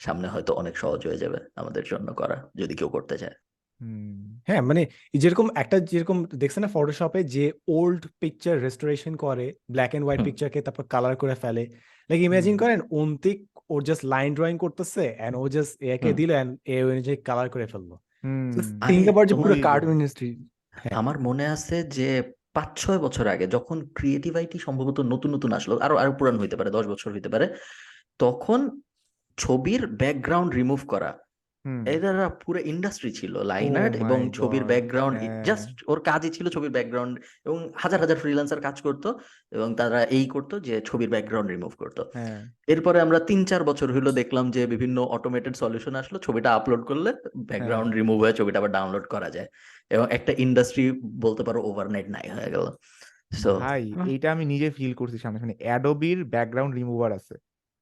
সামনে হয়তো অনেক সহজ হয়ে যাবে আমাদের জন্য করা যদি কেউ করতে চায়। হুম হ্যাঁ মানে যেরকম একটা যেরকম দেখছে না ফটোশপে যে ওল্ড পিকচার রেস্টোরেশন করে ব্ল্যাক এন্ড হোয়াইট হুম। পিকচারকে তারপর কালার করে ফেলে লাইক ইমাজিন হুম। করেন অন্তিক ওর জাস্ট লাইন ড্রয়িং করতেছে এন্ড ও জাস্ট একে হুম। দিল এন্ড এ অনুযায়ী কালার করে ফেলল হুম আরে অ্যাবাউট যে পুরো কার্টুন ইন্ডাস্ট্রি হ্যাঁ। আমার মনে আছে যে পাঁচ ছয় বছর আগে যখন ক্রিয়েটিভ আইটি সম্ভবত নতুন নতুন আসলো আরও আরও পুরান হইতে পারে দশ বছর হইতে পারে তখন ছবির ব্যাকগ্রাউন্ড রিমুভ করা হুম। এরা পুরো ইন্ডাস্ট্রি ছিল লাইন আর্ট Oh my এবং ছবির ব্যাকগ্রাউন্ড হ্যাঁ। জাস্ট ওর কাজই ছিল ছবির ব্যাকগ্রাউন্ড এবং হাজার হাজার ফ্রিল্যান্সার কাজ করতো এবং তারা এই করতো যে ছবির ব্যাকগ্রাউন্ড রিমুভ করতো। হ্যাঁ। এরপরে আমরা তিন চার বছর হলো দেখলাম যে বিভিন্ন অটোমেটেড সলিউশন আসলো ছবিটা আপলোড করলে ব্যাকগ্রাউন্ড রিমুভ হয়ে ছবিটা আবার ডাউনলোড করা যায় এবং একটা ইন্ডাস্ট্রি বলতে পারো ওভারনাইট নাই হয়ে গেল। সো ভাই এইটা আমি নিজে ফিল করছি সামনে সামনে। অ্যাডোবির ব্যাকগ্রাউন্ড রিমুভার আছে।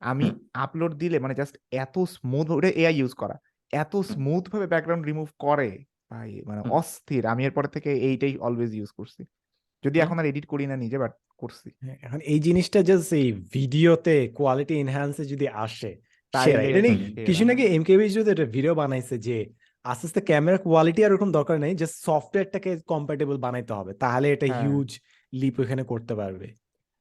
আমি আপলোড দিলে মানে জাস্ট এত স্মুথ ওটা এআই ইউজ করা। এত স্মুথ ভাবে ব্যাকগ্রাউন্ড রিমুভ করে ভাই মানে অস্থির। আমি এরপরে থেকে এইটাই অলওয়েজ ইউজ করছি। যদি এখন আর এডিট করি না নিজে বাট করছি। হ্যাঁ, এখন এই জিনিসটা জাস্ট এই ভিডিওতে কোয়ালিটি এনহ্যান্সে যদি আসে হুম। কিছু নাকি এমকেবি যদি একটা ভিডিও বানাইছে যে আস্তে আস্তে ক্যামেরা কোয়ালিটি আর ওরকম দরকার নেই জাস্ট সফটওয়্যারটাকে কম্প্যাটেবল বানাইতে হবে। তাহলে এটা হ্যাঁ। হিউজ লিপ এখানে করতে পারবে।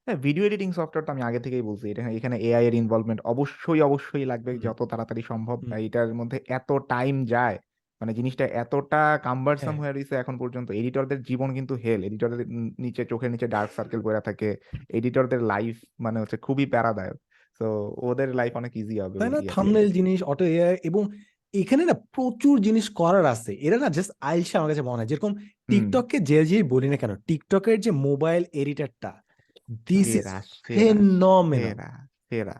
হ্যাঁ ভিডিও এডিটিং সফটওয়্যার তো আমি আগে থেকেই বলছি। এটা এখানে এআই এর ইনভলভমেন্ট অবশ্যই অবশ্যই লাগবে যত তাড়াতাড়ি সম্ভব। এটার মধ্যে এত টাইম যায়। মানে জিনিসটা এতটা কাম্বারসাম হ্যাঁ। হয়ে রয়েছে এখন পর্যন্ত। এডিটরদের জীবন কিন্তু হেল এডিটরদের নিচে চোখের নিচে ডার্ক সার্কেল করে থাকে। এডিটরদের লাইফ মানে হচ্ছে খুবই প্যারাদায়ক। তো ওদের লাইফ অনেক ইজি হবে তাই না? থাম্বনেল জিনিস অটো এআই এবং এখানে না প্রচুর জিনিস করার আছে। এরা না জাস্ট আইলসা আমার কাছে মনে হয়। যেরকম। টিকটককে যে যে বলি না কেন টিকটকের যে মোবাইল এডিটরটা দিস ইজ ফেনমেনাল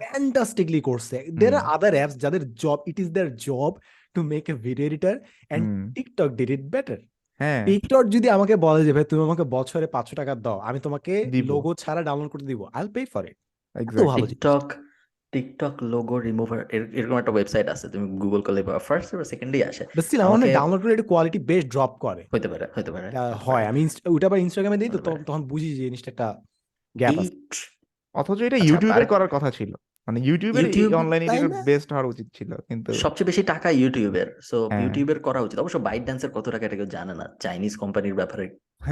ফ্যান্টাস্টিকলি করছে দের আর আদার অ্যাপস যাদের job it is their job to make a video editor and TikTok did it better হ্যাঁ। টিকটক যদি আমাকে বলে যে ভাই তুমি আমাকে বছরে পাঁচশো টাকা দাও আমি তোমাকে লোগো ছাড়া ডাউনলোড করতে দিব আইল পে ফর ইট ভালো টিকটক টিকটক লোগো রিমুভার এরকম একটা ওয়েবসাইট আছে তুমি গুগল করলে পাবা ফার্স্ট বা সেকেন্ডেই আসে। বাট স্টিল আমার ডাউনলোড করে একটু কোয়ালিটি বেশ ড্রপ করে। হইতে পারে হইতে পারে। হয় আমি ওইটা আবার ইনস্টাগ্রামে দিই তো তখন- তখন বুঝি যে জিনিসটা একটা গ্যাপ আছে। অথচ এটা আচ্ছা, ইউটিউবের করার কথা ছিল। মানে ইউটিউবের ইউটিউব, অনলাইন তাই বেস্ট হওয়ার উচিত ছিল কিন্তু সবচেয়ে বেশি টাকা ইউটিউবের সো হ্যাঁ। ইউটিউবের করা উচিত। অবশ্য বাইট ড্যান্সের কত টাকা এটা কেউ জানে না। চাইনিজ কোম্পানির ব্যাপারে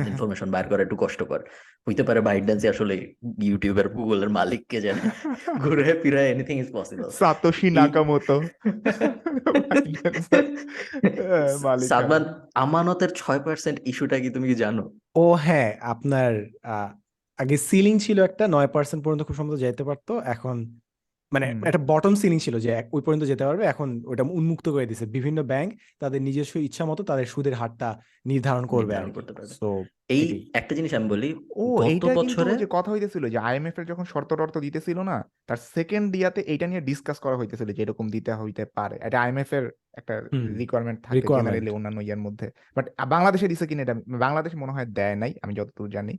ইনফরমেশন বাইর করা একটু কষ্টকর। হইতে পারে বাইট ড্যান্সে আসলে ইউটিউবের গুগলের মালিক কে জানে। ঘুরে ফিরে anything is possible Satoshi Nakamoto মালিক সাদমান আমানতের ছয় পার্সেন্ট ইস্যুটা কি তুমি কি জানো? ও হ্যাঁ আপনার আহ, আগে সিলিং ছিল একটা নয় পার্সেন্ট পর্যন্ত খুব সম্ভবত যেতে পারতো। এখন মানে একটা বটম সিলিং ছিল যে ওই পর্যন্ত যেতে পারবে। এখন ওটা উন্মুক্ত করে দিছে বিভিন্ন ব্যাংক তাদের নিজস্ব ইচ্ছা মতো তাদের সুদের হারটা নির্ধারণ করবে আর এই একটা জিনিস আমি বলি ও গত বছরে যে কথা হইতেছিল যে আইএমএফ এর যখন শর্ত টর্ত দিতেছিল না তার সেকেন্ড ইয়াতে এইটা নিয়ে ডিসকাস করা হইতেছিল যে এরকম দিতে হইতে পারে। এটা আইএমএফ এর একটা রিকোয়ারমেন্ট থাকে জেনারেলি অন্যান্য ইয়ার মধ্যে। বাট বাংলাদেশে দিছে কিনা এটা বাংলাদেশে মনে হয় দেয় নাই আমি যতদূর জানি।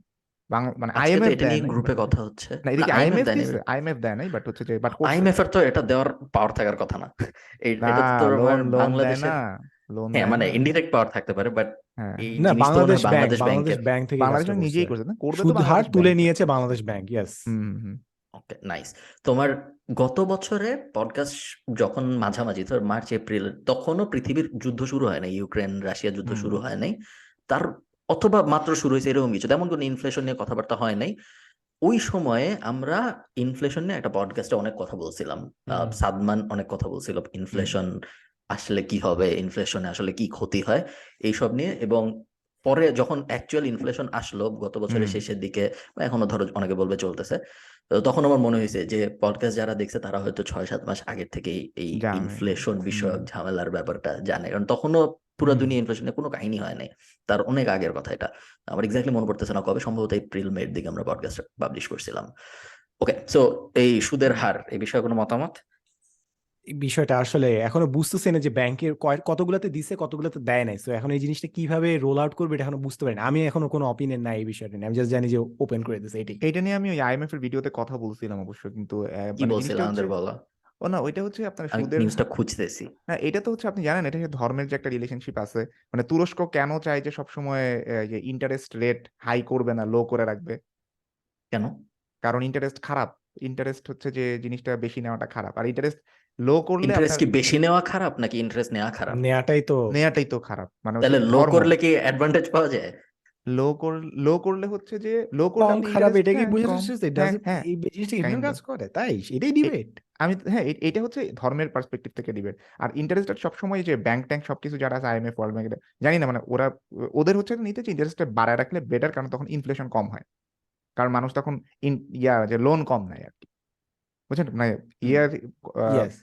মানে আইএমএফ এটা নিয়ে গ্রুপে কথা হচ্ছে। না এদিকে আইএমএফ। দিছে আইএমএফ দেয় নাই বাট হচ্ছে যে বাট আইএমএফ এর তো এটা দেওয়ার পাওয়ার থাকার কথা না। এটা তো তোর লোন আমার লোন দেয় বাংলাদেশের না লোন হ্যাঁ মানে ইনডিরেক্ট পাওয়ার থাকতে পারে বাট হ্যাঁ। না মনে বাংলাদেশ ব্যাংক বাংলাদেশ বাংলাদেশ ব্যাংক থেকে বাংলাদেশ নিজেই করছে না? করবে তো হার তুলে নিয়েছে Bangladesh bank yes okay nice তোমার গত বছরে পডকাস্ট যখন মাঝামাঝি ধর মার্চ এপ্রিল তখনও পৃথিবীর যুদ্ধ শুরু হয় নাই ইউক্রেন রাশিয়া যুদ্ধ শুরু হয় নাই। তার অথবা মাত্র শুরু হয়েছে এরকম কিছু। তেমন কোনো ইনফ্লেশন নিয়ে কথাবার্তা হয় নাই। ওই সময়ে আমরা ইনফ্লেশন নিয়ে একটা পডকাস্টে অনেক কথা বলছিলাম। সাদমান অনেক কথা বলছিল ইনফ্লেশন আসলে কি হবে ইনফ্লেশনে আসলে কি ক্ষতি হয় এইসব নিয়ে। এবং পরে যখন অ্যাকচুয়াল ইনফ্লেশন আসলো গত বছরের শেষের দিকে বা এখনও ধরো অনেকে বলবে চলতেছে তখন আমার মনে হয়েছে যে পডকাস্ট যারা দেখছে তারা হয়তো ছয় সাত মাস আগের থেকেই এই ইনফ্লেশন বিষয়ক ঝামেলার ব্যাপারটা জানে। কারণ তখনও পুরো। দুনিয়া ইনফ্লেশনের কোনো কাহিনী হয় নাই। তার অনেক আগের কথা এটা। আমার এক্স্যাক্টলি মনে পড়তেছে না কবে সম্ভবত এপ্রিল মের দিকে আমরা পডকাস্ট পাবলিশ করছিলাম। ওকে সো এই সুদের হার এই বিষয়ে কোনো মতামত? এই বিষয়টা আসলে এখনও বুঝতেছে না যে ব্যাংকের কয় কতগুলোতে দিছে কতগুলোতে দেয় নাই। তো এখন এই জিনিসটা কীভাবে রোল আউট করবে এটা এখনও বুঝতে পারি না আমি এখনও কোনো অপিনিয়ন নাই এই বিষয়টা নিয়ে। আমি জাস্ট জানি যে ওপেন করে দিছে এটাই। এইটা নিয়ে আমি ওই আইএমএফ এর ভিডিওতে কথা বলছিলাম অবশ্য কিন্তু কি মানে আমাদের হচ্ছে বলো? ও না ওইটা হচ্ছে আপনার আমি সুদের নিউজটা খুঁজতেছি। না এটা তো হচ্ছে আপনি জানেন এটা হচ্ছে ধর্মের যে একটা রিলেশনশিপ আছে। মানে তুরস্ক কেন চায় যে সবসময় ইন্টারেস্ট রেট হাই করবে না লো করে রাখবে? কেন? কারণ ইন্টারেস্ট খারাপ। ইন্টারেস্ট হচ্ছে যে জিনিসটা বেশি নেওয়াটা খারাপ। আর ইন্টারেস্ট লো করলে ইন্টারেস্ট কি আপনার বেশি নেওয়া খারাপ নাকি ইন্টারেস্ট নেওয়া খারাপ? নেওয়াটাই তো নেওয়াটাই তো খারাপ। মানে তাহলে লো করলে কি অ্যাডভান্টেজ পাওয়া যায়? লো কর লো করলে হচ্ছে যে লো করলে কম খারাপ এটাকে হ্যাঁ, বুঝে আসছে হ্যাঁ, হ্যাঁ। এই জিনিসটা kind কাজ করে? তাই? এটাই ডিবেট আমি হ্যাঁ এটা হচ্ছে ধর্মের পার্সপেক্টিভ থেকে ডিবেট আর ইন্টারেস্ট সবসময় যে ব্যাংক ট্যাঙ্ক সবকিছু যারা আছে আইএমএফ ওয়ার্ল্ড ব্যাংক জানি না মানে ওরা ওদের হচ্ছে নিতে যে ইন্টারেস্টটা বাড়ায় রাখলে বেটার কারণ তখন ইনফ্লেশন কম হয়। কারণ মানুষ তখন ইন ইয়া যে লোন কম নেয় আর কি। বুঝছেন? মানে ইয়ার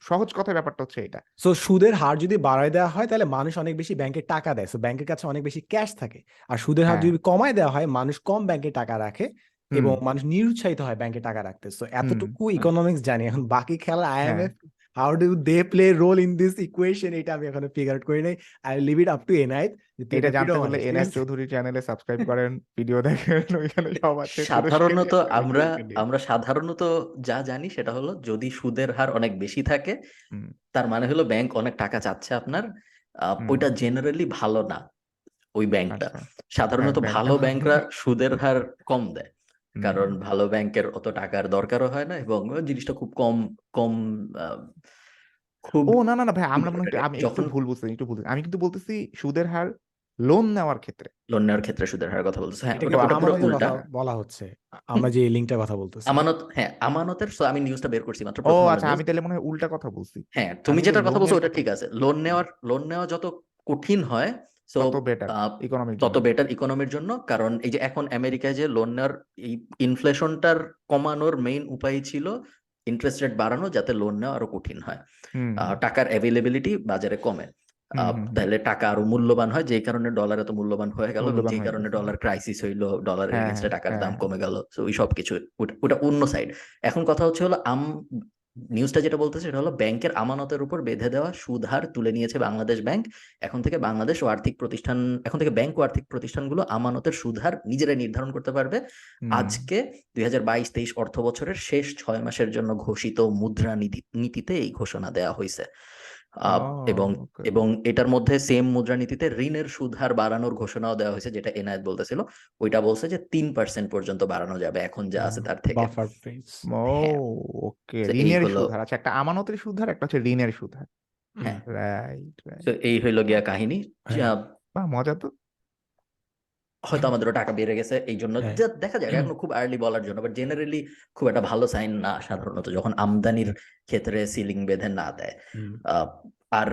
সহজ কথা ব্যাপারটা হচ্ছে এটা। সো সুদের হার যদি বাড়ায় দেওয়া হয় তাহলে মানুষ অনেক বেশি ব্যাংকে টাকা দেয়। সো ব্যাংকের কাছে অনেক বেশি ক্যাশ থাকে। আর সুদের হার হ্যাঁ। যদি কমায় দেওয়া হয় মানুষ কম ব্যাংকে টাকা রাখে এবং মানুষ নিরুৎসাহিত হয় ব্যাংকে টাকা রাখতে। সো এতটুকু ইকোনমিক্স জানি। এখন বাকি খেলা হ্যাঁ। IMF how do they play role in this equation এটা আমি এখনও ফিগার আউট করি নাই। I leave it up to Enayet এটা জানতে হলে এনএস চৌধুরী চ্যানেলে সাবস্ক্রাইব করেন ভিডিও দেখেন ওইখানে সব আছে। সাধারণত আমরা আমরা সাধারণত যা জানি সেটা হলো যদি সুদের হার অনেক বেশি থাকে তার মানে হলো ব্যাংক অনেক টাকা চাচ্ছে আপনার। ওইটা জেনারেলি ভালো না ওই ব্যাংকটা আচ্ছা। সাধারণত ভালো ব্যাংকরা সুদের হার কম দেয়। কারণ ভালো ব্যাংকের অত টাকার দরকারও হয় না এবং জিনিসটা খুব কম কম আহ, খুব ও না না না ভাই আমরা মনে আমি একটু যখন ভুল বুঝছি একটু ভুল আমি কিন্তু বলতেছি সুদের হার লোন নেওয়ার ক্ষেত্রে। লোন নেওয়ার ক্ষেত্রে সুদের হার কথা বলতেছে। হ্যাঁ ওটা পুরো উল্টা। বলা হচ্ছে। আমরা যে লিঙ্কটা কথা বলতেছি। আমানত হ্যাঁ আমানতের আমি নিউজটা বের করছি মাত্র ও আচ্ছা আমি তাহলে মনে হয় উল্টা কথা বলছি। হ্যাঁ তুমি যেটার কথা বলছো ওটা ঠিক আছে। লোন নেওয়ার লোন নেওয়া যত কঠিন হয় তত বেটার তত বেটার ইকোনমির জন্য কারণ এই যে এখন আমেরিকায় যে লোন নেওয়ার এই ইনফ্লেশনটার কমানোর মেইন উপায় ছিল ইন্টারেস্ট রেট বাড়ানো যাতে লোন নেওয়া আরও কঠিন হয়। টাকার অ্যাভেলেবিলিটি বাজারে কমে। তাহলে টাকা আরও মূল্যবান হয় যেই কারণে ডলার এত মূল্যবান হয়ে গেল যেই কারণে ডলার ক্রাইসিস হইল ডলারের হ্যাঁ, এগেনস্টে হ্যাঁ, টাকার দাম। কমে গেল তো ওই সব কিছু ওটা ওটা অন্য সাইড এখন কথা হচ্ছে হলো আম নিউজটা যেটা বলতেছে সেটা হলো ব্যাংকের আমানতের উপর বেঁধে দেওয়া সুদ হার তুলে নিয়েছে বাংলাদেশ ব্যাংক। এখন থেকে বাংলাদেশ ও আর্থিক প্রতিষ্ঠান এখন থেকে ব্যাংক ও আর্থিক প্রতিষ্ঠানগুলো আমানতের সুদ হার নিজেরাই নির্ধারণ করতে পারবে। আজকে দুই হাজার বাইশ তেইশ অর্থ বছরের শেষ ছয় মাসের জন্য ঘোষিত মুদ্রা নীতি নীতিতে এই ঘোষণা দেওয়া হয়েছে। এবং এবং এটার মধ্যে সেম মুদ্রানীতিতে ঋণের সুদ হার বাড়ানোর ঘোষণাও দেওয়া হয়েছে যেটা এনায়েত বলতেছিল। ওইটা বলছে যে তিন পার্সেন্ট পর্যন্ত বাড়ানো যাবে এখন যা আছে তার থেকে। হ্যাঁ। ওকে ঋণের আচ্ছা একটা আমানতের সুদহার একটা হচ্ছে ঋণের সুদ হার হ্যাঁ রাইট রাইট এই হইল গিয়া কাহিনী। হ্যাঁ। মজা তো। হয়তো আমাদেরও টাকা বেড়ে গেছে এই জন্য হ্যাঁ। দেখা যাক এখন খুব আর্লি বলার জন্য বাট জেনারেলি খুব একটা ভালো সাইন না সাধারণত যখন আমদানির ক্ষেত্রে সিলিং বেঁধে না দেয়। আর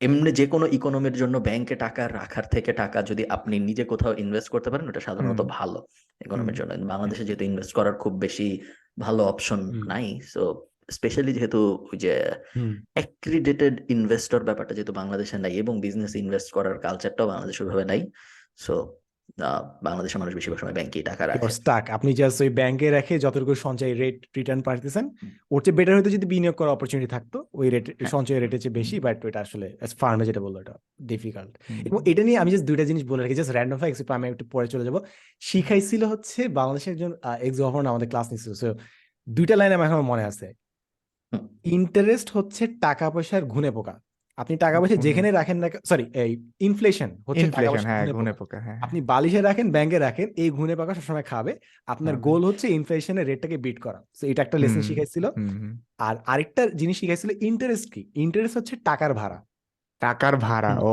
এমনি যে কোনো ইকোনমির জন্য ব্যাংকে টাকা রাখার থেকে টাকা যদি আপনি নিজে কোথাও ইনভেস্ট করতে পারেন ওটা সাধারণত। ভালো ইকোনমির জন্য। বাংলাদেশে যেহেতু ইনভেস্ট করার খুব বেশি ভালো অপশন নাই সো স্পেশালি যেহেতু ওই যে অ্যাক্রিডেটেড ইনভেস্টর ব্যাপারটা যেহেতু বাংলাদেশে নাই এবং বিজনেস ইনভেস্ট করার কালচারটাও বাংলাদেশে ওইভাবে নাই সো বাংলাদেশের মানুষ বেশিরভাগ সময় ব্যাংকেই টাকা রাখে। স্টাক আপনি জাস্ট ওই ব্যাংকে রেখে যতটুকু সঞ্চয় রেট রিটার্ন পাইতেছেন ওর চেয়ে বেটার হয়তো যদি বিনিয়োগ করার অপরচুনিটি থাকতো ওই রেট হ্যাঁ। সঞ্চয় রেটের চেয়ে বেশি বাট ওটা আসলে ফার্মে যেটা বলল এটা ডিফিকাল্ট এবং এটা নিয়ে আমি জাস্ট দুইটা জিনিস বলে রাখি জাস্ট র্যান্ডম ফ্যাক্টস আমি একটু পরে চলে যাব। শিখাইছিল হচ্ছে বাংলাদেশের একজন এক্স গভর্নর আমাদের ক্লাস নিচ্ছিল সো দুইটা লাইন আমার এখন মনে আছে। ইন্টারেস্ট হচ্ছে টাকা পয়সার ঘুনে পোকা আপনি টাকা পয়সা যেখানে রাখেন না সরি এই ইনফ্লেশন হচ্ছে ইনফ্লেশন হ্যাঁ পোকা। পোকা হ্যাঁ আপনি বালিশে রাখেন ব্যাংকে রাখেন এই ঘুনে পাকা সবসময় খাবে। আপনার গোল হচ্ছে ইনফ্লেশনের রেটটাকে বিট করা। তো এটা একটা লেসন শিখাইছিল। আর আরেকটা জিনিস শিখাইছিল ইন্টারেস্ট কি? ইন্টারেস্ট হচ্ছে টাকার ভাড়া। টাকার ভাড়া। ও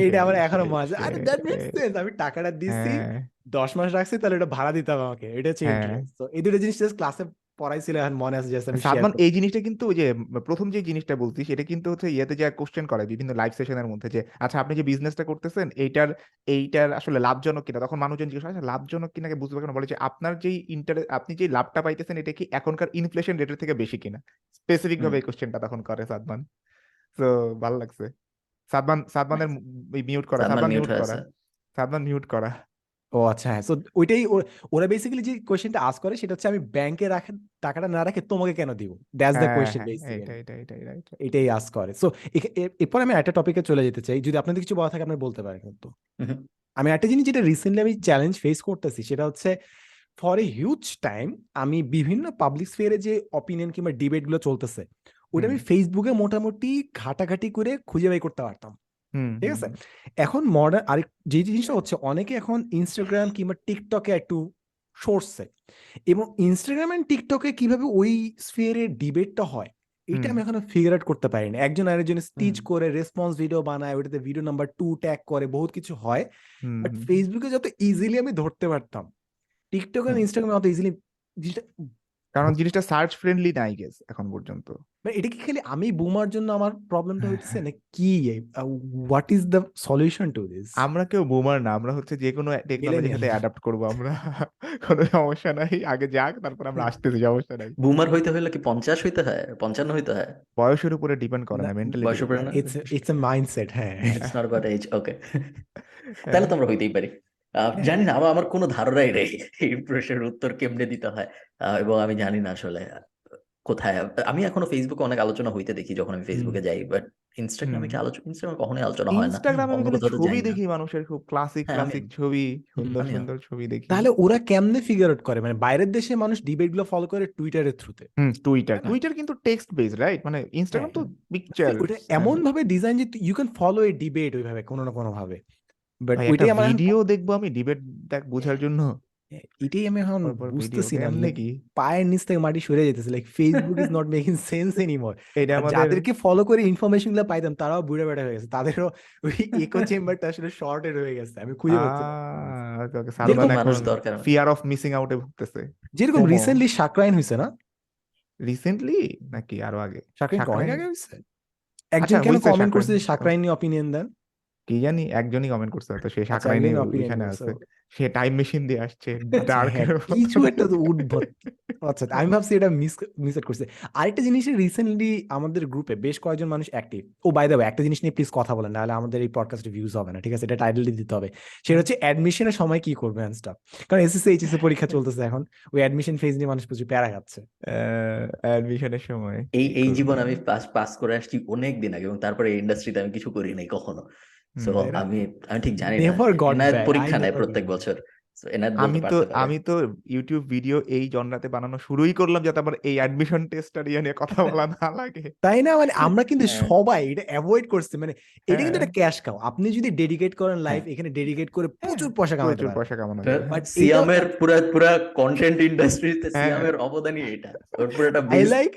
এইটা আমার এখনও মনে আছে। আরে দ্যাট মেক্স সেন্স আমি টাকাটা দিচ্ছি হ্যাঁ, দশ মাস রাখছি তাহলে এটা ভাড়া দিতে হবে আমাকে। এটা হচ্ছে হ্যাঁ। ইন্টারেস্ট তো এই দুটো জিনিস জাস্ট ক্লাসে পড়াইছিল এখন মনে আছে জাস্ট আমি সাদমান এই জিনিসটা কিন্তু ওই যে প্রথম যে জিনিসটা বলছিস এটা কিন্তু হচ্ছে ইয়েতে যা কোশ্চেন করে বিভিন্ন লাইভ সেশনের মধ্যে যে আচ্ছা আপনি যে বিজনেসটা করতেছেন এইটার এইটার আসলে লাভজনক কিনা? তখন মানুষজন জিজ্ঞেস করে "আচ্ছা, লাভজনক কিনা? বুঝতে পারবেন বলে যে আপনার যেই ইন্টারে আপনি যে লাভটা পাইতেছেন এটা কি এখনকার ইনফ্লেশন রেটের থেকে বেশি কিনা? স্পেসিফিক ভাবে। এই কোশ্চেনটা তখন করে সাদমান। তো ভালো লাগছে। সাদমান সাদমানের মিউট করা সাদমান মিউট করা। সাদমান মিউট করা। ও আচ্ছা হ্যাঁ। সো ওইটাই ও- ওরা বেসিক্যালি যে কোয়েশ্চেনটা আস করে সেটা হচ্ছে আমি ব্যাংকে রাখা টাকাটা না রাখে তোমাকে কেন দিব? দ্যাটস দ্য হ্যাঁ কোয়েশ্চেন হ্যাঁ বেসিক্যালি এইটা রাইট এটাই আস করে। সো এরপর আমি একটা টপিকে চলে যেতে চাই। যদি আপনাদের কিছু বলা থাকে আপনি বলতে পারেন কিন্তু। আমি একটা জিনিস যেটা রিসেন্টলি আমি চ্যালেঞ্জ ফেস করতেছি সেটা হচ্ছে ফর এ হিউজ টাইম আমি বিভিন্ন পাবলিক স্ফিয়ারে যে অপিনিয়ন কিংবা ডিবেটগুলো চলতেছে ওটা আমি। ফেসবুকে মোটামুটি ঘাটাঘাটি করে খুঁজে বের করতে পারতাম। হুম ঠিক আছে? এখন মডার্ন আরেক যে জিনিসটা হচ্ছে অনেকে এখন ইনস্টাগ্রাম কিংবা টিকটকে একটু সরছে এবং ইনস্টাগ্রাম এন্ড টিকটকে কীভাবে ওই স্ফিয়ারে ডিবেটটা হয় এটা আমি এখনও ফিগার আউট করতে পারিনি। একজন আরেকজন স্টিচ করে রেসপন্স ভিডিও বানায় ওটাতে ভিডিও নাম্বার টু ট্যাগ করে বহুত কিছু হয়। বাট ফেসবুকে যত ইজিলি আমি ধরতে পারতাম টিকটক আর ইনস্টাগ্রামে অত ইজিলি কারণ জিনিসটা সার্চ ফ্রেন্ডলি নাই গেস এখন পর্যন্ত। মানে এটা কি খালি আমি বুমার জন্য আমার প্রবলেমটা হচ্ছে না কি? What is the solution to this আমরা কেউ বুমার না আমরা হচ্ছে যে কোনো টেকনোলজির সাথে অ্যাডাপ্ট করব আমরা কোনো সমস্যা নাই আগে যাক তারপর আমরা আসতেছি সমস্যা নাই। বুমার হইতে হইলে কি পঞ্চাশ হইতে হয়? পঞ্চান্ন হইতে হয়? বয়সের উপরে ডিপেন্ড করে না মেন্টালিটির বয়সের উপরে না? ইটস ইটস এ মাইন্ডসেট হ্যাঁ। It's not about age okay হ্যাঁ তাহলে তো আমরা হইতেই পারি। হ্যাঁ জানি না আমার আমার কোনো ধারণাই নেই এই প্রশ্নের উত্তর কেমনে দিতে হয়। আহ, এবং আমি জানি না আসলে কোথায়। আমি এখনও ফেসবুকে অনেক আলোচনা হইতে দেখি যখন আমি ফেসবুকে যাই বাট ইনস্টাগ্রামে কি আলোচনা ইনস্টাগ্রামে কখনোই আলোচনা হয় না। ইনস্টাগ্রামে আমি ছবি দেখি মানুষের খুব ক্লাসিক হ্যাঁ ক্লাসিক ছবি সুন্দর সুন্দর ছবি দেখি। তাহলে ওরা কেমনে ফিগার আউট করে? মানে বাইরের দেশে মানুষ ডিবেটগুলো ফলো করে টুইটারের থ্রুতে হুম টুইটার টুইটার কিন্তু টেক্সট বেস রাইট মানে হ্যাঁ। ইনস্টাগ্রাম তো পিকচার ওটা এমন ভাবে ডিজাইন যে you can follow a debate ওইভাবে কোনো না কোনো ভাবে বাট ওইটাই আমার ভিডিও দেখব আমি ডিবেট দেখ বোঝার জন্য। এটাই আমি এখন বুঝতেছি না কেমনে পায়ের নিচ থেকে মাটি সরে যেতেছে like Facebook is not making sense anymore এটা আমাদের যাদেরকে ফলো করে ইনফরমেশনগুলো পাইতাম তারাও বুড়ে বেড়া হয়ে গেছে তাদেরও ওই ইকো চেম্বারটা আসলে শর্টেড হয়ে গেছে আমি খুঁজে পাচ্ছি ওকে ওকে সালমান এখন দরকার ফিয়ার অফ মিসিং আউটে ভুগতেছে। যেরকম রিসেন্টলি শাকরাইন হয়েছে না? রিসেন্টলি নাকি আরও আগে? শাকরাইন অনেক আগে একজন আচ্ছা কেন কমেন্ট করছে যে শাকরাইন নিয়ে অপিনিয়ন দেন? কি জানি একজনই কমেন্ট করছে হয়তো সে আচ্ছা একজন অপিনিয়ন ওইখানে করছে আছে। সে টাইম মেশিন দিয়ে আসছে আচ্ছা ডার্ক হ্যাঁ কিছু একটা তো উদ্ভট আচ্ছা আমি ভাবছি এটা মিস মিস করছে। আরেকটা জিনিস রিসেন্টলি আমাদের গ্রুপে বেশ কয়েকজন মানুষ অ্যাক্টিভ ও বাই দ্য ওয়ে একটা জিনিস নিয়ে প্লিজ কথা বলেন নাহলে আমাদের এই পডকাস্টে ভিউজ হবে না ঠিক আছে? এটা টাইটেল দিতে হবে। সেটা হচ্ছে অ্যাডমিশনের সময় কি করবে স্টাফ কারণ এসএসসি এইচএসসি পরীক্ষা চলতেছে এখন ওই অ্যাডমিশন ফেজ নিয়ে মানুষ প্রচুর প্যারা খাচ্ছে। অ্যাডমিশনের সময় এই এই জীবন আমি পাস পাস করে আসছি অনেক দিন আগে এবং তারপরে এই ইন্ডাস্ট্রিতে আমি কিছু করি নাই কখনো। সো আমি আমি ঠিক জানি না। পরীক্ষা নেয় প্রত্যেক বছর। আমি তো আমি তো ইউটিউব ভিডিও এই জনরাতে বানানো শুরুই করলাম যাতে আমার এই অ্যাডমিশন টেস্টটা নিয়ে নিয়ে কথা বলা না লাগে। তাই না? মানে আমরা কিন্তু হ্যাঁ। সবাই এটা অ্যাভয়েড করছি। মানে এটা কিন্তু হ্যাঁ। একটা ক্যাশ কাও আপনি যদি ডেডিকেট করেন লাইফ হ্যাঁ এখানে ডেডিকেট করে প্রচুর পয়সা কামাইতে প্রচুর পারেন পয়সা কামানো বাট সিয়ামের পুরা পুরা কন্টেন্ট ইন্ডাস্ট্রিতে সিয়ামের অবদানই এটা ওর পুরোটা আই লাইক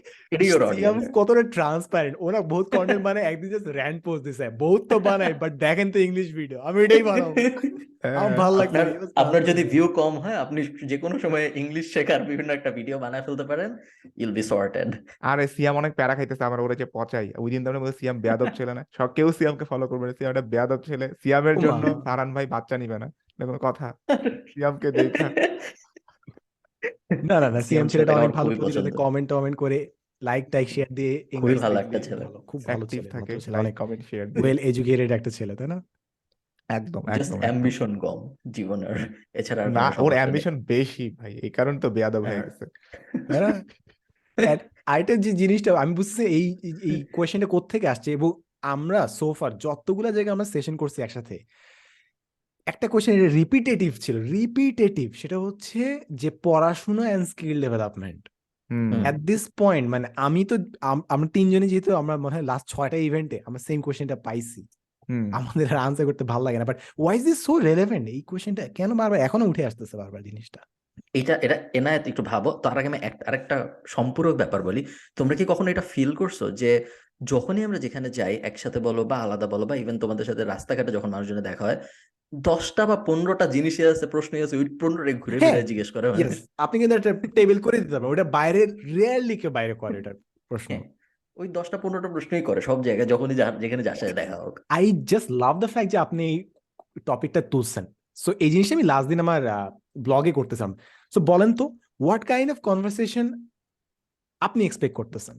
সিয়াম কতটা ট্রান্সপারেন্ট ওরা বহুত কন্টেন্ট বানায় একদিন জাস্ট র্যান্ড পোস্ট দিছে। বহুত তো বানায় বাট দেখেন তো ইংলিশ ভিডিও আমি এটাই বানাবো। আমার ভালো আপনার আপনার যদি ভিউ কম হয় আপনি যে কোনো সময় ইংলিশ শেখার বিভিন্ন একটা ভিডিও বানায় ফেলতে পারেন ইউল বি সর্টেড আরে সিয়াম অনেক প্যারা খাইতেছে আমার ওরা যে পচাই। ওই দিন তো বলে সিয়াম বেয়াদব ছেলে না। সব কেউ সিয়ামকে ফলো করবে না। সিয়াম একটা বেয়াদব ছেলে। সিয়ামের জন্য সারান ভাই বাচ্চা নিবে না। এটা কোনো কথা। সিয়ামকে দেখা। না না না সিয়াম ছেলেটা অনেক ভালো প্রতিটাতে কমেন্ট টমেন্ট করে লাইক টাইক শেয়ার দিয়ে খুবই ইংলিশ ভালো একটা ছেলে। খুব ভালো ছেলে থাকে। ছেলে লাইক অনেক কমেন্ট শেয়ার ওয়েল এডুকেটেড একটা ছেলে তাই না? একদম জাস্ট অ্যাম্বিশন কম জীবনের এছাড়া আর না ওর অ্যাম্বিশন বেশি ভাই এই কারণ তো বেয়াদব হয়ে হ্যাঁ। গেছে। আরেকটা যে জিনিসটা আমি বুঝতেছি এই এই- কোয়েশ্চেনটা কোত্থেকে আসছে এবং আমরা সোফার যতগুলা জায়গায় আমরা সেশন করছি একসাথে একটা কোয়েশ্চেন রিপিটেটিভ ছিল রিপিটেটিভ সেটা হচ্ছে যে পড়াশোনা and skill development at this point মানে আমি তো আম- আমরা তিনজনই যেহেতু আমরা মনে হয় লাস্ট ছয়টা ইভেন্টে আমরা সেম কোয়েশ্চেনটা পাইছি। হুম। আমাদের আনসার করতে ভালো লাগে না। But why is this so relevant এই কোয়েশ্চেনটা কেন বারবার এখনও উঠে আসতেছে বারবার জিনিসটা? এটা এটা এনায়েত একটু ভাবো। তার আগে আমি আরেকটা সম্পূরক ব্যাপার বলি। তোমরা কি কখনো এটা ফিল করছ যে যখনই আমরা যেখানে যাই একসাথে বলো বা আলাদা বলো বা ইভেন তোমাদের সাথে রাস্তাঘাটে যখন মানুষজনের দেখা হয় দশটা বা পনেরোটা জিনিসই আছে প্রশ্ন আছে ওই পনেরোটা ঘুরে হ্যাঁ, ফিরে জিজ্ঞেস করে আপনি কিন্তু একটা টেবিল করে দিতে পারবেন ওটা বাইরে রেয়ারলি কেউ বাইরে করে এটা প্রশ্ন। হ্যাঁ। ওই দশটা পনেরোটা প্রশ্নই করে, সব জায়গায় যখনই যেখানে যার দেখা হোক। I just love the fact যে আপনি টপিকটা তুলছেন। সো এই জিনিসটা আমি লাস্ট দিন আমার ব্লগে করতেছিলাম। সো বলেন তো হোয়াট কাইন্ড অফ কনভারসেশন আপনি এক্সপেক্ট করতেছেন?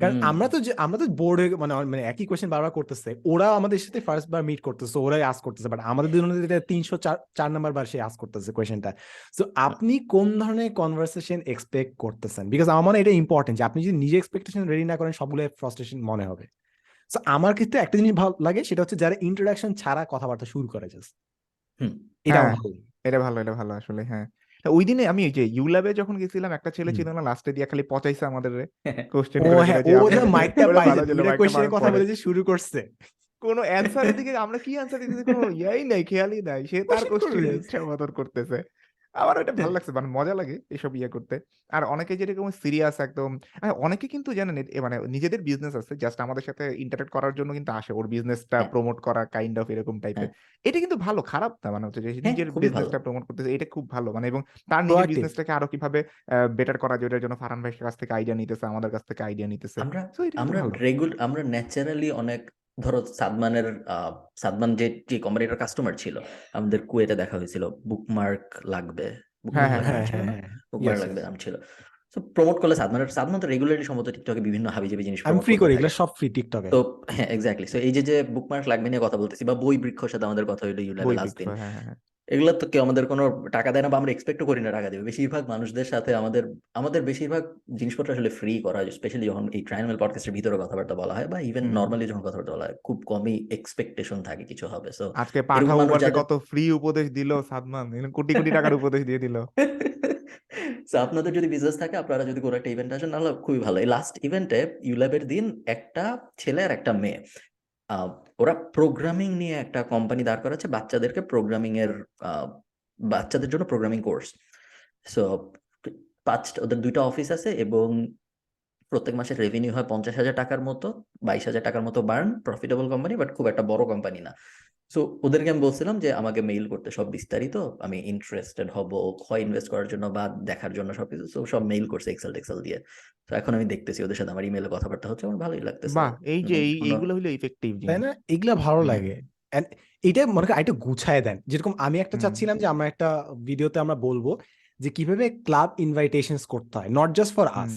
কারণ আমরা তো আমরা তো বোর্ড মানে মানে একই কোয়েশ্চেন বারবার করতেছে। ওরা আমাদের সাথে ফার্স্ট বার মিট করতেছে ওরাই আস করতেছে বাট আমাদের জন্য এটা তিনশো চার নাম্বার বার সে আস করতেছে কোয়েশ্চেনটা সো আপনি কোন ধরনের কনভারসেশন এক্সপেক্ট করতেছেন? বিকজ আমার মনে এটা ইম্পর্টেন্ট যে আপনি যদি নিজে এক্সপেকটেশন রেডি না করেন সবগুলো ফ্রাস্ট্রেশন মনে হবে। সো আমার ক্ষেত্রে একটা জিনিস ভালো লাগে সেটা হচ্ছে যারা ইন্ট্রোডাকশন ছাড়া কথাবার্তা শুরু করে জাস্ট হুম। এটা হ্যাঁ। ভালো এটা ভালো এটা ভালো আসলে হ্যাঁ। ওই দিনে আমি যে ইউল্যাবে যখন গেছিলাম একটা ছেলে ছিল না লাস্টে দিয়ে খালি পচাইছে আমাদের কোশ্চেন ও হ্যাঁ ও যে মাইকটা পাইছে কথা। বলে যে শুরু করছে কোনো অ্যান্সারের দিকে আমরা কি অ্যান্সার দিতেছি কোনো ইয়াই নাই খেয়ালই নাই সে তার কোশ্চেন করবে। ইচ্ছা মতন করতেছে আমার ওটা ভালো লাগছে মানে মজা লাগে এসব ইয়ে করতে। আর অনেকে যেরকম সিরিয়াস একদম অনেকে কিন্তু জানেন এ- মানে নিজেদের বিজনেস আছে জাস্ট আমাদের সাথে ইন্টারেক্ট করার জন্য কিন্তু আসে। ওর বিজনেসটা হ্যাঁ। প্রমোট করা কাইন্ড অফ এরকম টাইপের এটা কিন্তু ভালো খারাপ না মানে হচ্ছে হ্যাঁ, নিজের। বিজনেসটা প্রমোট করতেছে এটা খুব ভালো। মানে এবং তার নিজের বিজনেসটাকে আরও কীভাবে বেটার করা যায় ওটার জন্য ফারহান ভাইয়ের কাছ থেকে আইডিয়া নিতেছে আমাদের কাছ থেকে আইডিয়া নিতেছে। আমরা আমরা ভালো। রেগুল আমরা ন্যাচারালি অনেক ধরো সাদমানের সাদমান যে যে কোম্পানিটার কাস্টমার ছিল আমাদের কুয়েতে দেখা হয়েছিল বুকমার্ক লাগবে। বুকমার্ক হ্যাঁ, লাগবে হ্যাঁ ছিল হ্যাঁ না হ্যাঁ নাম ছিল। তো প্রমোট করলে সাদমানের সাদমান তো রেগুলারলি সম্ভবত টিকটকে বিভিন্ন হাবিজাবি জিনিস আমি ফ্রি করে এগুলো সব ফ্রি টিকটকে তো হ্যাঁ এক্স্যাক্টলি সো এই যে যে বুকমার্ক লাগবে নিয়ে কথা বলতেছি বা বই বৃক্ষর সাথে আমাদের কথা হইল ইউলাইভ লাস্ট দিন এগুলো তো কেউ আমাদের কোনো টাকা দেয় না বা আমরা এক্সপেক্টও করি না টাকা দেবে। বেশিরভাগ মানুষদের সাথে আমাদের আমাদের বেশিরভাগ জিনিসপত্র আসলে ফ্রি করা হয় স্পেশালি যখন এই ট্রাইনাল পডকাস্টের ভিতরে কথাবার্তা বলা হয় বা ইভেন। নর্মালি যখন কথাবার্তা বলা হয় খুব কমই এক্সপেকটেশন থাকে কিছু হবে। সো আজকে উবারকে কত ফ্রি উপদেশ দিল সাদমান কোটি কোটি টাকার উপদেশ দিয়ে দিল। সো আপনাদের যদি বিজনেস থাকে আপনারা যদি কোনো একটা ইভেন্ট আসেন তাহলে খুবই ভালো। এই লাস্ট ইভেন্টে ইউল্যাবের দিন একটা ছেলে আর একটা মেয়ে। ওরা প্রোগ্রামিং নিয়ে একটা কোম্পানি দাঁড় করাচ্ছে, বাচ্চাদেরকে প্রোগ্রামিং এর বাচ্চাদের জন্য প্রোগ্রামিং কোর্স সো পাঁচটা ওদের দুইটা অফিস আছে এবং প্রত্যেক মাসে রেভিনিউ হয় পঞ্চাশ হাজার টাকার মতো, বাইশ হাজার টাকার মতো বার্ন প্রফিটেবল কোম্পানি বাট খুব একটা বড় কোম্পানি না। সো ওদেরকে আমি বলছিলাম যে আমাকে মেইল করতে সব বিস্তারিত। আমি ইন্টারেস্টেড হব হয় ইনভেস্ট করার জন্য বা দেখার জন্য সবকিছু। সো সব মেইল করছে এক্সেল টেক্সেল দিয়ে। তো এখন আমি দেখতেছি ওদের সাথে আমার ইমেলে কথাবার্তা হচ্ছে আমার ভালোই লাগতেছে। বাহ! এই যে এই এইগুলো হলো ইফেক্টিভ তাই না? এগুলা ভালো লাগে। এটা মনে করেন আরেকটা গুছায় দেন। যেরকম আমি একটা চাচ্ছিলাম যে আমরা একটা ভিডিওতে আমরা বলব যে কীভাবে ক্লাব ইনভাইটেশনস করতে হয়। নট জাস্ট ফর আস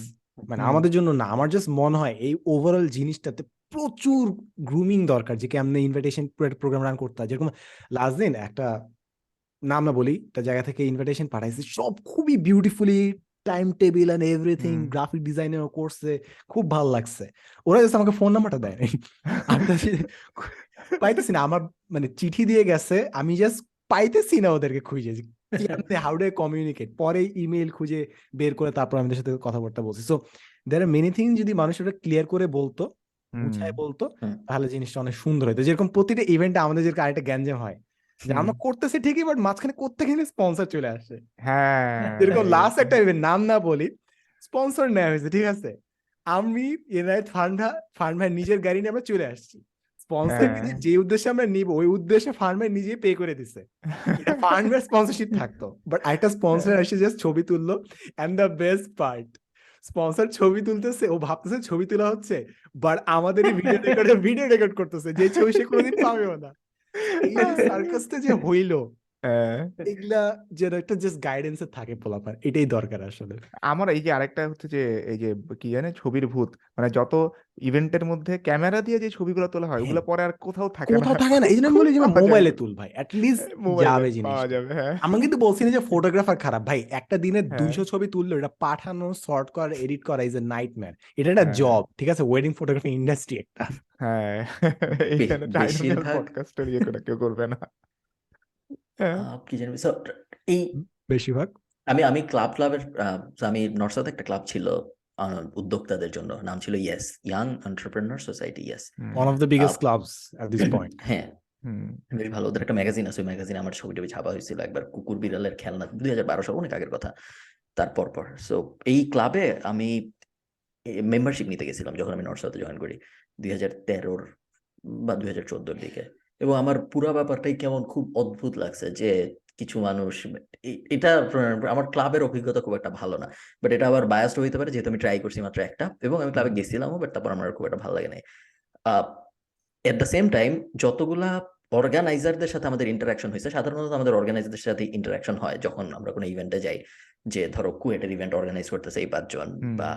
মানে আমাদের জন্য না আমার জাস্ট মনে হয় এই ওভারঅল জিনিসটাতে প্রচুর গ্রুমিং দরকার যে কেমনে ইনভাইটেশন প্রোগ্রাম রান করতে হয়। যেরকম লাস্ট দিন একটা নাম না বলি একটা জায়গা থেকে ইনভাইটেশন পাঠাইছে সব খুবই beautifully time table and everything. Graphic ডিজাইনের করছে খুব ভালো লাগছে। ওরা জাস্ট আমাকে ফোন নাম্বারটা দেয় নাই পাইতেছি না আমার মানে চিঠি দিয়ে গেছে আমি জাস্ট পাইতেছি না ওদেরকে খুঁজে হাউ ডে কমিউনিকেট পরে ইমেল খুঁজে বের করে তারপর আমাদের সাথে কথাবার্তা বলছি। So there are many thing যদি মানুষ ওটা ক্লিয়ার করে বলতো গুছায় বলতো তাহলে জিনিসটা অনেক সুন্দর হতো। যেরকম প্রতিটা ইভেন্টে আমাদের যেরকম আরেকটা গ্যাঞ্জাম হয় যে আমরা করতেছি ঠিকই বাট মাঝখানে করতে কোথেকে স্পন্সর চলে আসে। হ্যাঁ যেরকম লাস্ট একটা ইভেন্ট নাম না বলি স্পন্সর নেওয়া হয়েছে ঠিক আছে? আমি এনায়েত ফান্ড ভাই নিজের গাড়ি নিয়ে আমরা চলে আসছি। স্পন্সর হ্যাঁ। যে উদ্দেশ্যে আমরা নিব ওই উদ্দেশ্যে ফান্ড নিজে পে করে দিছে। ফার্মের স্পন্সরশিপ থাকতো বাট একটা স্পন্সর এসে জাস্ট ছবি তুললো and the best part sponsor ছবি তুলতেছে ও ভাবতেছে ছবি তোলা হচ্ছে বাট আমাদের ভিডিও রেকর্ডে ভিডিও রেকর্ড করতেছে যে ছবি সে কোনোদিন পাবেও না এই সার্কাসটা যে হইল। এগুলা যেন একটা জাস্ট গাইডেন্সে থাকে পোলাপান এটাই দরকার আসলে। আমার এই যে আরেকটা হচ্ছে যে এই যে কি জানে ছবির ভূত মানে যত ইভেন্টের মধ্যে ক্যামেরা দিয়ে যে ছবিগুলো তোলা হয় হ্যাঁ। ওগুলো পরে আর কোথাও থাকে কোথাও না থাকে না এই জন্য আমি বলি যে মোবাইলে তুল ভাই অ্যাটলিস্ট মোবাইলে যাবে জিনিস হ্যাঁ। আমরা কিন্তু বলছি না যে ফটোগ্রাফার খারাপ ভাই একটা দিনে হ্যাঁ। দুইশো ছবি তুললো এটা পাঠানো শর্ট করা এডিট করা ইজ এ নাইটম্যার এটা একটা হ্যাঁ। জব ঠিক আছে? ওয়েডিং ফটোগ্রাফি ইন্ডাস্ট্রি একটা। হ্যাঁ এইখানে পডকাস্টের ইয়ে করে কেউ করবে না। হ্যাঁ। আহ, কি জানি So, এই বেশিরভাগ। আমি আমি ক্লাব ক্লাবের আমি নর্থ সাউথ একটা ক্লাব ছিল উদ্যোক্তাদের জন্য নাম ছিল yes young entrepreneur society yes one of the biggest clubs at this point হ্যাঁ। বেশ ভালো ওদের একটা ম্যাগাজিন আছে ওই ম্যাগাজিনে আমার ছবি টবি ছাপা হয়েছিল একবার কুকুর বিড়ালের খেলনা দুই হাজার বারো সাল অনেক আগের কথা তারপর পর। সো এই ক্লাবে আমি মেম্বারশিপ নিতে গেছিলাম যখন আমি নর্থ সাউথে জয়েন করি দুই হাজার তেরোর বা দুই হাজার চোদ্দোর দিকে। এবং আমার পুরো ব্যাপারটাই কেমন খুব অদ্ভুত লাগছে যে কিছু মানুষ এটা আমার ক্লাবের অভিজ্ঞতা খুব একটা ভালো না। বাট এটা আবার বায়াসড হইতে পারে যেহেতু আমি ট্রাই করছি মাত্র একটা এবং আমি ক্লাবে গেছিলামও বাট তারপর আমার খুব একটা ভালো লাগে নাই। এট দ্য সেম টাইম যতগুলা অর্গানাইজারদের সাথে আমাদের ইন্টারাকশন হয়েছে সাধারণত আমাদের অর্গানাইজারদের সাথে ইন্টারাকশন হয় যখন আমরা কোনো ইভেন্টে যাই। যে ধরো কুয়েটের ইভেন্ট অর্গানাইজ করতেছে এই পাঁচজন। বা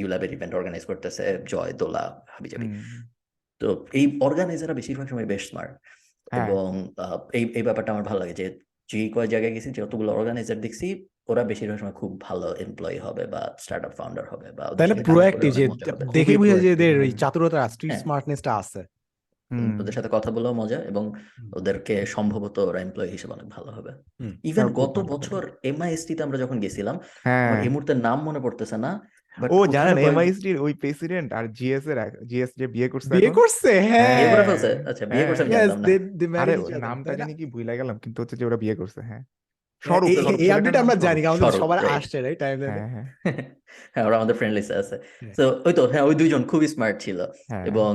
ইউল্যাবের ইভেন্ট অর্গানাইজ করতেছে জয় দোলা হাবিজাবি। তো এই অর্গানাইজাররা বেশিরভাগ সময় বেশ স্মার্ট হ্যাঁ। এবং এই এই ব্যাপারটা আমার ভালো লাগে যে যে কয় জায়গায় গেছি যতগুলো অর্গানাইজার দেখছি ওরা বেশিরভাগ সময় খুব ভালো এমপ্লয়ি হবে বা স্টার্ট আপ ফাউন্ডার হবে বা তাহলে প্রোঅ্যাক্টিভ যে দেখে বোঝা যে এদের হ্যাঁ। চাতুরতা স্ট্রিট। স্মার্টনেসটা আছে ওদের সাথে কথা বলেও মজা এবং ওদেরকে সম্ভবত ওরা এমপ্লয়ি হিসেবে অনেক ভালো হবে ইভেন গত। বছর এমআইএসটি তে আমরা যখন গেছিলাম হ্যাঁ এই মুহূর্তে নাম মনে পড়তেছে না ও জানেন এমআইএসটির ওই প্রেসিডেন্ট আর জিএস এর জিএস যে বিয়ে করছে বিয়ে করছে? হ্যাঁ। বিয়ে করে হ্যাঁ। ফেলছে? আচ্ছা বিয়ে করছে জানতাম না। They- they আরে নামটা জানি কি ভুলে গেলাম কিন্তু হচ্ছে যে ওরা বিয়ে করছে হ্যাঁ। হ্যাঁ, স্বরূপ এই- আপডেট আমরা জানি আমাদের সবার আসছে রাইট টাইম হ্যাঁ হ্যাঁ। হ্যাঁ ওরা আমাদের ফ্রেন্ড লিস্টে আছে। তো ওই তো হ্যাঁ ওই দুইজন খুবই স্মার্ট ছিল। হ্যাঁ। এবং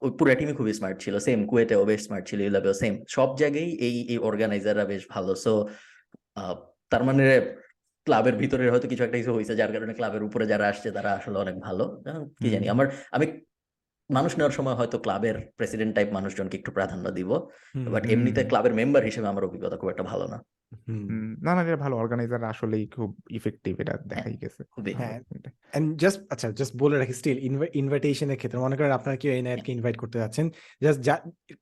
ওই পুরো টিমই খুবই স্মার্ট ছিল। সেম কুয়েটেও বেশ স্মার্ট ছিল ইউলাবেও সেম সব জায়গায় এই এই অর্গানাইজাররা বেশ ভালো। সো তার মানে ক্লাবের ভিতরে হয়তো কিছু একটা কিছু হয়েছে যার কারণে ক্লাবের উপরে যারা আসছে তারা আসলে অনেক ভালো। কি জানি আমার আমি মানুষ নেওয়ার সময় হয়তো ক্লাবের প্রেসিডেন্ট টাইপ মানুষজনকে একটু প্রাধান্য দিব বাট এমনিতে ক্লাবের মেম্বার হিসেবে আমার অভিজ্ঞতা খুব একটা ভালো না। হুম। হুম, না না এটা ভালো। অর্গানাইজার আসলেই খুব ইফেক্টিভ এটা দেখাই গেছে। হ্যাঁ এন্ড জাস্ট আচ্ছা জাস্ট বলে রাখি স্টিল ইনভাইটেশনের ক্ষেত্রে মনে করেন আপনারা কেউ এনআইআরকে ইনভাইট করতে যাচ্ছেন জাস্ট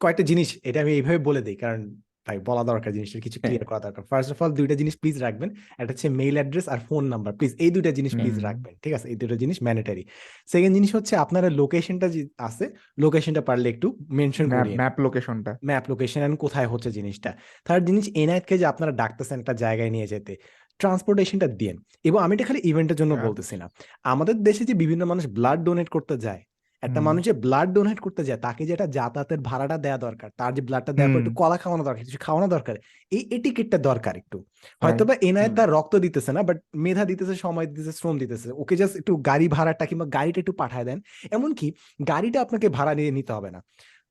কয়েকটা জিনিস এটা আমি এইভাবে বলে দিই কারণ ভাই বলা দরকার জিনিসটা কিছু। ক্লিয়ার করা দরকার। ফার্স্ট অফ অল দুইটা জিনিস প্লিজ রাখবেন। একটা হচ্ছে মেইল অ্যাড্রেস আর ফোন নাম্বার প্লিজ এই দুইটা জিনিস প্লিজ রাখবেন ঠিক আছে? এই দুটো জিনিস ম্যান্ডেটারি সেকেন্ড জিনিস হচ্ছে আপনারা লোকেশনটা যে আছে লোকেশনটা পারলে একটু মেনশন করিয়ে ম্যাপ লোকেশনটা ম্যাপ লোকেশন এন্ড কোথায় হচ্ছে জিনিসটা। থার্ড জিনিস এনআইটকে যে আপনারা ডাকতেছেন একটা জায়গায় নিয়ে যেতে ট্রান্সপোর্টেশনটা দিন। এবং আমি এটা খালি ইভেন্টের জন্য আচ্ছা। বলতেছি না। আমাদের দেশে যে বিভিন্ন মানুষ ব্লাড ডোনেট করতে যায় একটা। মানুষ যে ব্লাড ডোনেট করতে যায় তাকে যেটা যাতায়াতের ভাড়াটা দেওয়া দরকার তার যে ব্লাডটা দেওয়ার পর একটু কলা খাওয়ানো দরকার কিছু খাওয়ানো দরকার এই এটিকেটটা দরকার একটু। হয়তো বা এনআইএ হুম। তার রক্ত দিতেছে না বাট মেধা দিতেছে সময় দিতেছে শ্রম দিতেছে ওকে জাস্ট একটু গাড়ি ভাড়াটা কিংবা গাড়িটা একটু পাঠায় দেন এমনকি গাড়িটা আপনাকে ভাড়া নিয়ে নিতে হবে না।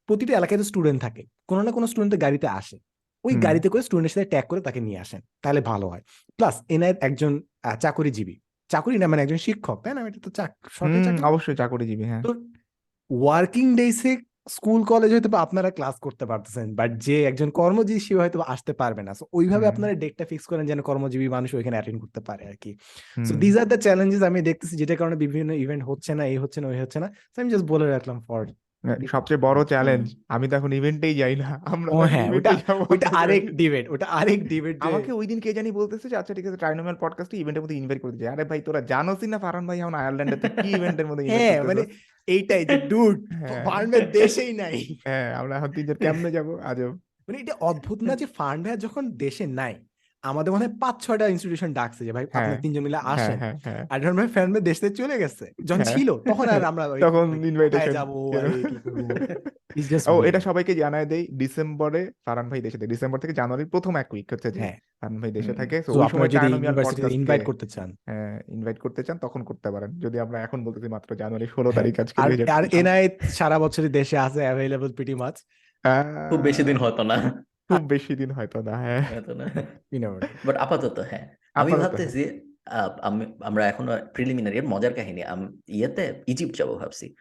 প্রতিটা এলাকায় তো স্টুডেন্ট থাকে কোনো না কোনো স্টুডেন্ট গাড়িতে আসে ওই গাড়িতে করে স্টুডেন্টের সাথে ট্যাগ করে তাকে নিয়ে আসেন তাহলে ভালো হয়। প্লাস এনআইএর একজন চাকরিজীবী চাকরি না মানে একজন শিক্ষক তাই না? এটা তো চাক- সরকারি চাকরি। অবশ্যই চাকরিজীবী হ্যাঁ। তো ওয়ার্কিং ডেসে স্কুল কলেজ হয়তো আপনারা ক্লাস করতে পারতেছেন বাট যে একজন কর্মজীবী সে হয়তো আসতে পারবে না। ওইভাবে। আপনারা ডেটটা ফিক্স করেন যেন কর্মজীবী মানুষ ওইখানে অ্যাটেন্ড করতে পারে আর কি। So these are the challenges আমি দেখতেছি যেটার কারণে বিভিন্ন ইভেন্ট হচ্ছে না এই হচ্ছে না ওই হচ্ছে না। So আমি জাস্ট বলে রাখলাম ফর সবচেয়ে বড় চ্যালেঞ্জ আমি তো এখন ইভেন্টেই যাই না। আমরা ও হ্যাঁ, ওটা- কি আরেক ডিবেট ওটা আরেক ডিবেট আমাকে ওই দিন কে জানি বলতেছে যে আচ্ছা ঠিক আছে ট্রাইনোমিয়াল পডকাস্ট ইভেন্টের মধ্যে ইনভাইট করতে আরে ভাই তোরা জানোসই না ফারহান ভাই এখন আয়ারল্যান্ডে কি ইভেন্টের মধ্যে ইনভাইট হ্যাঁ মানে এইটাই যে ডুড হ্যাঁ। ফার্মের দেশেই নাই। হ্যাঁ আমরা এখন তিনজন কেমনে যাব? আজব। মানে এটা অদ্ভুত না যে ফান্ড যখন দেশে নাই? আমাদের মনে হয় পাঁচ ছয়টা ইনস্টিটিউশন ডাকছে যে ভাই আপনারা হ্যাঁ, তিনজন মিলে হ্যাঁ আসেন। হ্যাঁ হ্যাঁ। আর যখন ভাই ফ্যান দেশ থেকে চলে গেছে। যখন। ছিল তখন আর আমরা তখন ইনভাইটেশন যাব ও এটা সবাইকে জানায় দেই ডিসেম্বরে ফারহান ভাই দেশে থাকে। ডিসেম্বর থেকে জানুয়ারির প্রথম এক উইক হচ্ছে যে হ্যাঁ। ভাই দেশে থাকে। So ওই সময় যদি ইনভাইট করতে চান। হ্যাঁ ইনভাইট করতে চান তখন করতে পারেন। যদি আমরা এখন বলতেছি মাত্র জানুয়ারি ষোলো হ্যাঁ, তারিখ আজকে আর 2025 আর এনআই সারা বছরই দেশে আছে অ্যাভেলেবল প্রিটি মাচ খুব বেশি দিন হতো না। খুব বেশি দিন হয়তো না হ্যাঁ। হয়তো না। বাট আপাতত হ্যাঁ। আমি আপাতত। ভাবতেছি আহ, আমি- আমরা এখনও প্রিলিমিনারি মজার কাহিনী আম- ইয়েতে ইজিপ্ট যাব ভাবছি।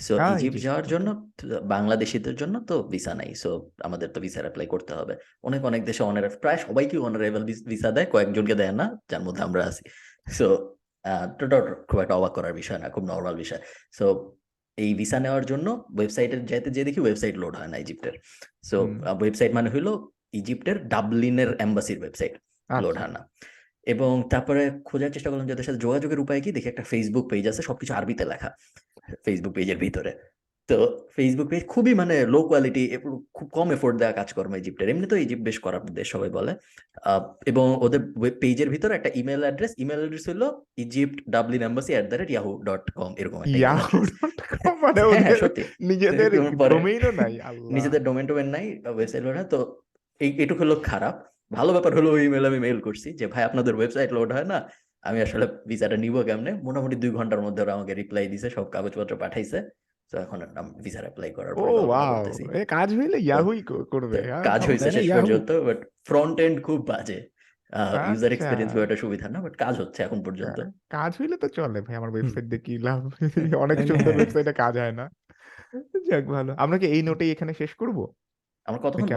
সো ইজিপ্ট ইজিপ্ট, যাওয়ার জন্য তো বাংলাদেশিদের জন্য তো ভিসা নাই। সো আমাদের তো ভিসা অ্যাপ্লাই করতে হবে। অনেক অনেক দেশে অনার প্রায় সবাইকে অনারেবল ভিসা দেয় কয়েকজনকে দেয় না যার মধ্যে আমরা আছি। সো খুব একটা অবাক করার বিষয় না খুব নর্মাল বিষয়। সো এই ভিসা নেওয়ার জন্য ওয়েবসাইটে যেতে যে দেখি ওয়েবসাইট লোড হয় না ইজিপ্টের সো ওয়েবসাইট মানে হলো ইজিপ্টের ডাবলিনের এম্বাসির ওয়েবসাইট লোড হয় না। এবং তারপরে খোঁজার চেষ্টা করলাম যাদের সাথে যোগাযোগের উপায় কি? দেখি একটা ফেসবুক পেজ আছে সবকিছু আরবিতে লেখা। ফেসবুক পেজের ভিতরে। তো ফেসবুক পেজ খুবই মানে লো কোয়ালিটি খুব কম এফোর্ট দেওয়া কাজকর্ম ইজিপ্টের এমনি তো ইজিপ্ট বেশ করার দেশ সবাই বলে। এবং ওদের পেজের ভিতরে একটা ইমেল অ্যাড্রেস ইমেল অ্যাড্রেস হলো Egypt Dublin embassy at the rate Yahoo dot com এরকম। মানে হ্যাঁ নিজেদের ডোমেইনও নাই নিজেদের ডোমেন টোমেন নাই ওয়েবসাইট হয় তো এই এটুকু হলো খারাপ। ভালো ব্যাপার হলো ওই ইমেল আমি মেল করছি যে ভাই আপনাদের ওয়েবসাইট লোড হয় না? আমি আসলে ভিসাটা নিব কেমনে? মোটামুটি দুই ঘণ্টার মধ্যে ওরা আমাকে রিপ্লাই দিছে সব কাগজপত্র পাঠাইছে। তো এখন ভিসার অ্যাপ্লাই করার ও ওয়াও এ কাজ হইলে ইয়াহুই করবে হ্যাঁ, কাজ না? শেষ পর্যন্ত বাট ফ্রন্ট এন্ড খুব বাজে। ইউজার আচ্ছা। এক্সপিরিয়েন্স খুব একটা সুবিধা না বাট কাজ হচ্ছে এখন পর্যন্ত। হ্যাঁ, কাজ হইলে তো চলে ভাই আমার ওয়েবসাইট কি লাভ অনেক সুন্দর হ্যাঁ। ওয়েবসাইটে কাজ হয় না। যাক ভালো। আমরা কি এই নোটেই এখানে শেষ করব? আমরা কতক্ষণ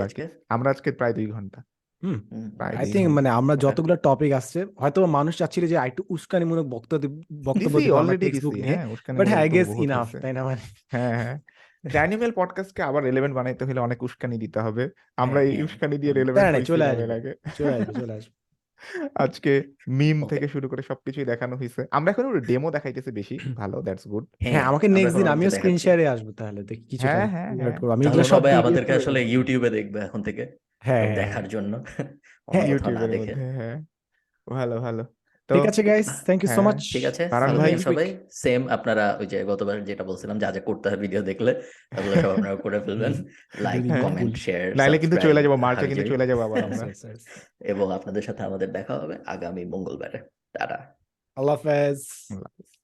আজকে? আমরা আজকে প্রায় দুই ঘণ্টা। হুম হুম, আই থিঙ্ক মানে আমরা. যতগুলো টপিক আসছে হয়তো মানুষ চাচ্ছিল যে একটু উস্কানিমূলক বক্তব্য বক্তব্য আমরা অলরেডি হ্যাঁ বাট হ্যাঁ আই গেস ইনাফ তাই না মানে? হ্যাঁ হ্যাঁ। ড্যানিমেল পডকাস্টকে আবার রেলেভেন্ট বানাইতে হলে অনেক উস্কানি দিতে হবে। আমরা হ্যাঁ এই হ্যাঁ উস্কানি দিয়ে হুম, রেলেভেন্ট চলে আসবে চলে আসবে চলে আসবে। আজকে মিম থেকে শুরু করে সবকিছুই দেখানো হয়েছে আমরা এখন ডেমো দেখাইতেছি বেশি। ভালো দ্যাটস গুড হ্যাঁ হ্যাঁ আমাকে নেক্সট দিন আমিও কিছু স্ক্রিন শেয়ারে আসব তাহলে দেখি কিছুটা হ্যাঁ হ্যাঁ হ্যাঁ। আমি সবাই আমাদেরকে আসলে ইউটিউবে দেখবে এখন থেকে। হ্যাঁ হ্যাঁ দেখার জন্য। হ্যাঁ অন্য কোথাও না ইউটিউবের দেখে। হ্যাঁ ভালো ভালো। ঠিক আছে গাইস থ্যাংক ইউ সো হ্যাঁ মাচ ঠিক আছে কারণ ভাই সবাই। সেম আপনারা ওই যে গতবার যেটা বলছিলাম যা যা করতে হয় ভিডিও দেখলে ওগুলো সব আপনারা করে ফেলবেন। লাইক হ্যাঁ কমেন্ট শেয়ার নাইলে কিন্তু চলে যাব মার্চে কিন্তু চলে যাব আবার আমরা. এবং আপনাদের সাথে আমাদের দেখা হবে আগামী মঙ্গলবারে। টাটা। আল্লাহ হাফেজ। আল্লাহ হাফেজ।